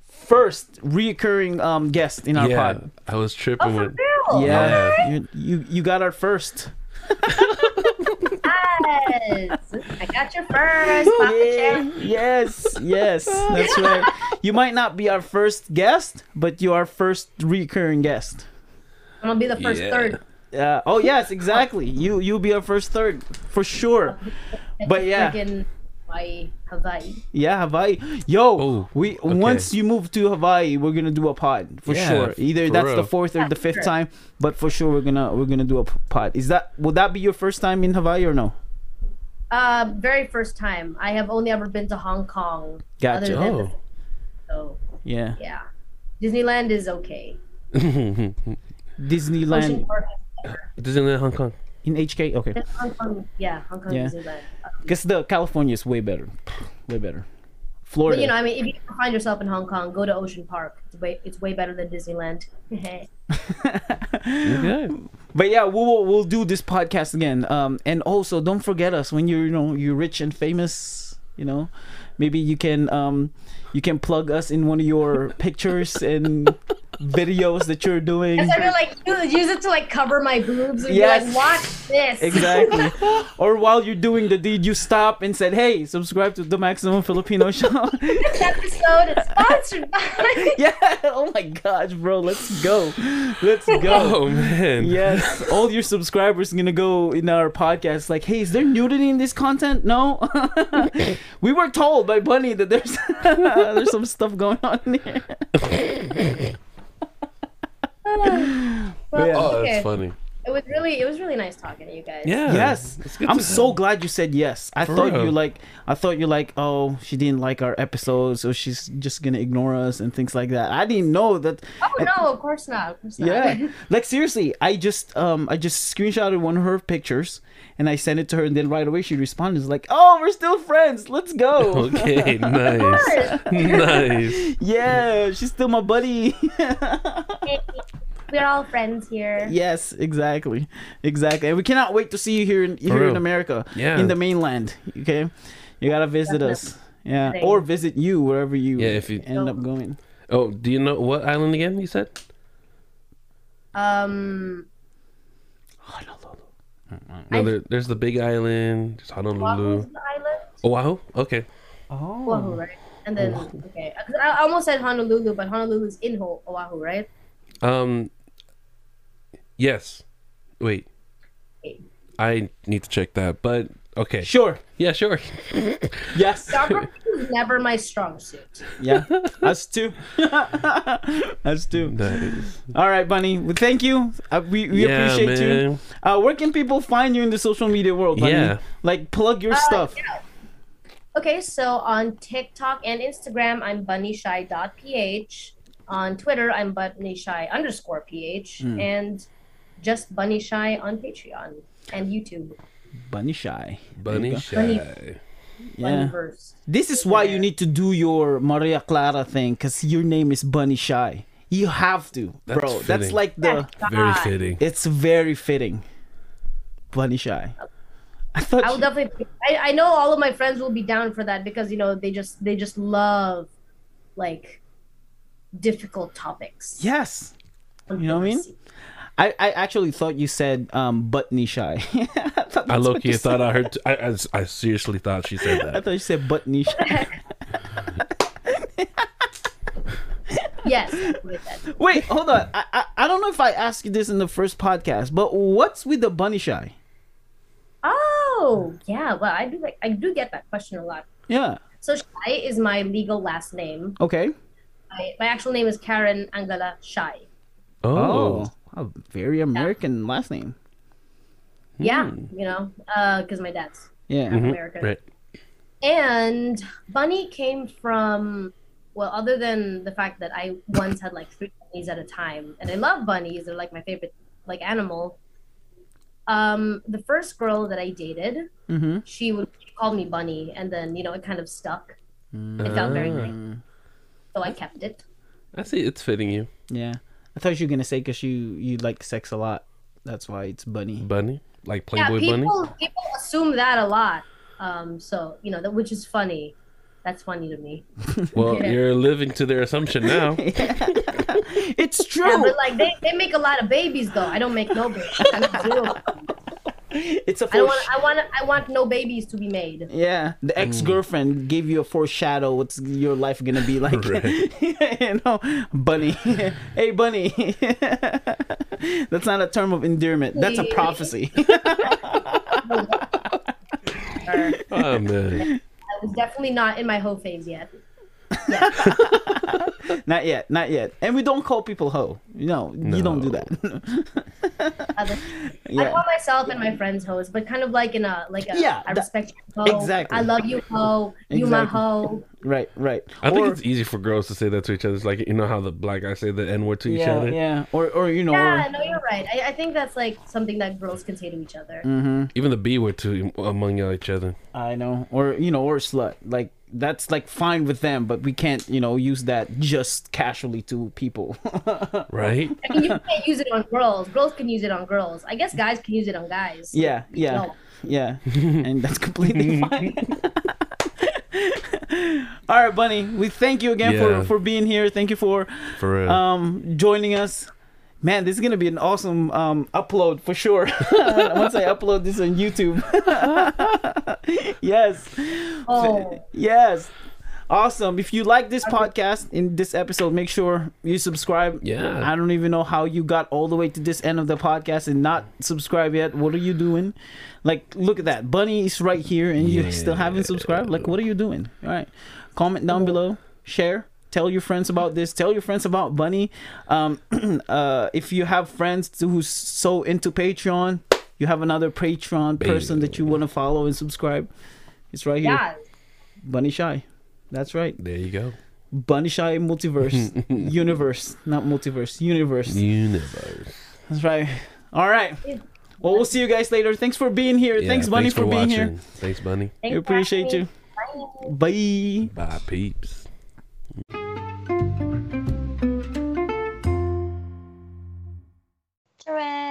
first reoccurring um guest in our yeah. pod. I was Oh, tripping for with. real? Yeah, you, you you got our first. Yes. I got your first. Yeah, yes, yes, that's right. You might not be our first guest, but you are first recurring guest. I'm gonna be the first Yeah. third. Yeah. oh yes, exactly. You you'll be our first third for sure. But yeah. Freaking Hawaii, Hawaii. Yeah, Hawaii. Yo, Oh, we okay. once you move to Hawaii, we're gonna do a pod for Yeah, sure. Either for that's the fourth or Yeah, the fifth sure. time, but for sure we're gonna we're gonna do a pod. Is that will that be your first time in Hawaii or no? Uh, very first time. I have only ever been to Hong Kong. Gotcha. Oh. the, so Yeah, yeah, Disneyland is okay. Ocean Disneyland Park. Disneyland Hong Kong. in HK. Okay, is- Hong Kong, yeah, Hong Kong Yeah. Disneyland. Because the California is way better, way better. Florida. But you know, I mean, if you find yourself in Hong Kong, go to Ocean Park. It's way, it's way better than Disneyland. Okay. But yeah, we'll we'll do this podcast again. Um, and also don't forget us when you're you know you're rich and famous. You know, maybe you can um you can plug us in one of your pictures and videos that you're doing. I started like use use it to like cover my boobs and Yes. be like, watch this. Exactly. or while you're doing the deed, you stop and said, "Hey, subscribe to the Maximum Filipino Show." this episode is sponsored by. yeah. Oh my gosh, bro. Let's go. Let's go. Oh man. Yes, all your subscribers are gonna go in our podcast. Like, hey, is there nudity in this content? No, we were told by Bunny that there's there's some stuff going on here. Well, Yeah. Oh, okay. that's funny. It was really, it was really nice talking to you guys. Yeah. Yes, I'm to so know. glad you said yes. I For thought real. you like, I thought you like, oh, she didn't like our episodes, so she's just gonna ignore us and things like that. I didn't know that. Oh no, of course not. Of course not. Yeah, like seriously, I just um I just screenshotted one of her pictures and I sent it to her, and then right away she responded like, "Oh, we're still friends. Let's go." Okay. Nice. nice. Yeah, she's still my buddy. We're all friends here. Yes, exactly, exactly. And we cannot wait to see you here in here in. America, Yeah. in the mainland. Okay, you gotta visit us. Yeah, Definitely. or visit you wherever you, Yeah, if you- end up going. Oh, do you know what island again? You said Um, no. There, there's the Big Island. There's Oahu's Honolulu. the island. Oahu. Okay. Oh, Oahu, right? And then okay, 'Cause I I almost said Honolulu, but Honolulu's in Oahu, right? Um. Yes. Wait. I need to check that, but okay. sure. Yeah, sure. Yes. Geography is never my strong suit. yeah, us too. us too. Nice. All right, Bunny. Well, thank you. Uh, we we Yeah, appreciate you. man. Uh, where can people find you in the social media world, Bunny? Yeah. Like plug your stuff. yeah. Okay, so on TikTok and Instagram, I'm bunnyshy.ph. On Twitter, I'm bunnyshy underscore ph. Hmm. And just bunnyshy on Patreon and YouTube. Bunny shy. Bunny you go. shy. Yeah. Bunnyverse. This is why you need to do your Maria Clara thing, cause your name is Bunny Shy. You have to, That's bro. That's fitting. like the. Very fitting. It's very fitting. Bunny Shy. I thought. I will you- definitely. I, I know all of my friends will be down for that because you know they just they just love like difficult topics. yes. You know what I mean? Controversy. I, I actually thought you said um Buttony Shy. I, thought I low key thought. I heard. I, I, I seriously thought she said that. I thought you said Buttony Shy. Yes. Wait, hold on. I, I I don't know if I asked you this in the first podcast, but what's with the Bunny Shy? Oh yeah. Well, I do like I do get that question a lot. Yeah. So Shai is my legal last name. Okay. My, my actual name is Karen Angala Shai. Oh. A very American last name. Yeah, Hmm. you know, because my dad's Yeah. American. Right. And Bunny came from, well, other than the fact that I once had like three bunnies at a time, and I love bunnies, they're like my favorite like animal. Um, the first girl that I dated, Mm-hmm. she would call me Bunny, and then you know it kind of stuck. It felt very Ah. nice, so I kept it. I see. It's fitting you, Yeah. I thought you were gonna say because you you like sex a lot. That's why it's Bunny. bunny, like yeah, Playboy people bunny. people assume that a lot. Um, so you know that which is funny. That's funny to me. Well, Yeah. you're living to their assumption now. It's true. Yeah, true. but like they, they make a lot of babies though. I don't make no babies. I do. it's a I don't foresh- want. I want. I want no babies to be made. Yeah, the mm. ex girlfriend gave you a foreshadow what's your life gonna be like. you know, bunny. hey, bunny. That's not a term of endearment. That's a prophecy. Oh man. I was definitely not in my hoe phase yet. not yet. Not yet. And we don't call people hoe. No, you don't do that. Other- I call myself and my friends hoes, but kind of like in a like a Yeah, I that- respect you hoe. exactly. I love you hoe. You my Exactly. hoe. Right. Right. I think it's easy for girls to say that to each other. It's like you know how the black guys say the n word to each yeah. other. Yeah. Or or you know. Yeah, or- no, you're right. I, I think that's like something that girls can say to each other. Mm-hmm. Even the b word to among y'all each other. I know. Or you know, or slut. Like that's like fine with them, but we can't, you know, use that just casually to people. Right? I mean, you can't use it on girls. Girls can use it on girls. I guess guys can use it on guys. yeah. Yeah. No. Yeah. and that's completely fine. All right, Bunny. We thank you again Yeah. for for being here. Thank you for For real. um joining us. Man, this is gonna be an awesome um upload for sure. Once I upload this on YouTube. yes. Oh, Yes. Awesome. If you like this podcast in this episode, make sure you subscribe. Yeah. I don't even know how you got all the way to this end of the podcast and not subscribe yet. What are you doing? Like, look at that. Bunny is right here and you still haven't subscribed. Like, what are you doing? All right. Comment down below. Share. Tell your friends about this. Tell your friends about Bunny. Um, uh, if you have friends who's so into Patreon, you have another Patreon person that you want to follow and subscribe. It's right here. yeah. Bunny Shy. That's right. there you go. Bunny Shy Multiverse. universe. Not multiverse. Universe. Universe. That's right. All right. Well, we'll see you guys later. Thanks for being here. Yeah, thanks, Bunny, for, being here. Thanks, Bunny. Thanks We appreciate me. you. Bye. Bye. Bye, peeps. 这位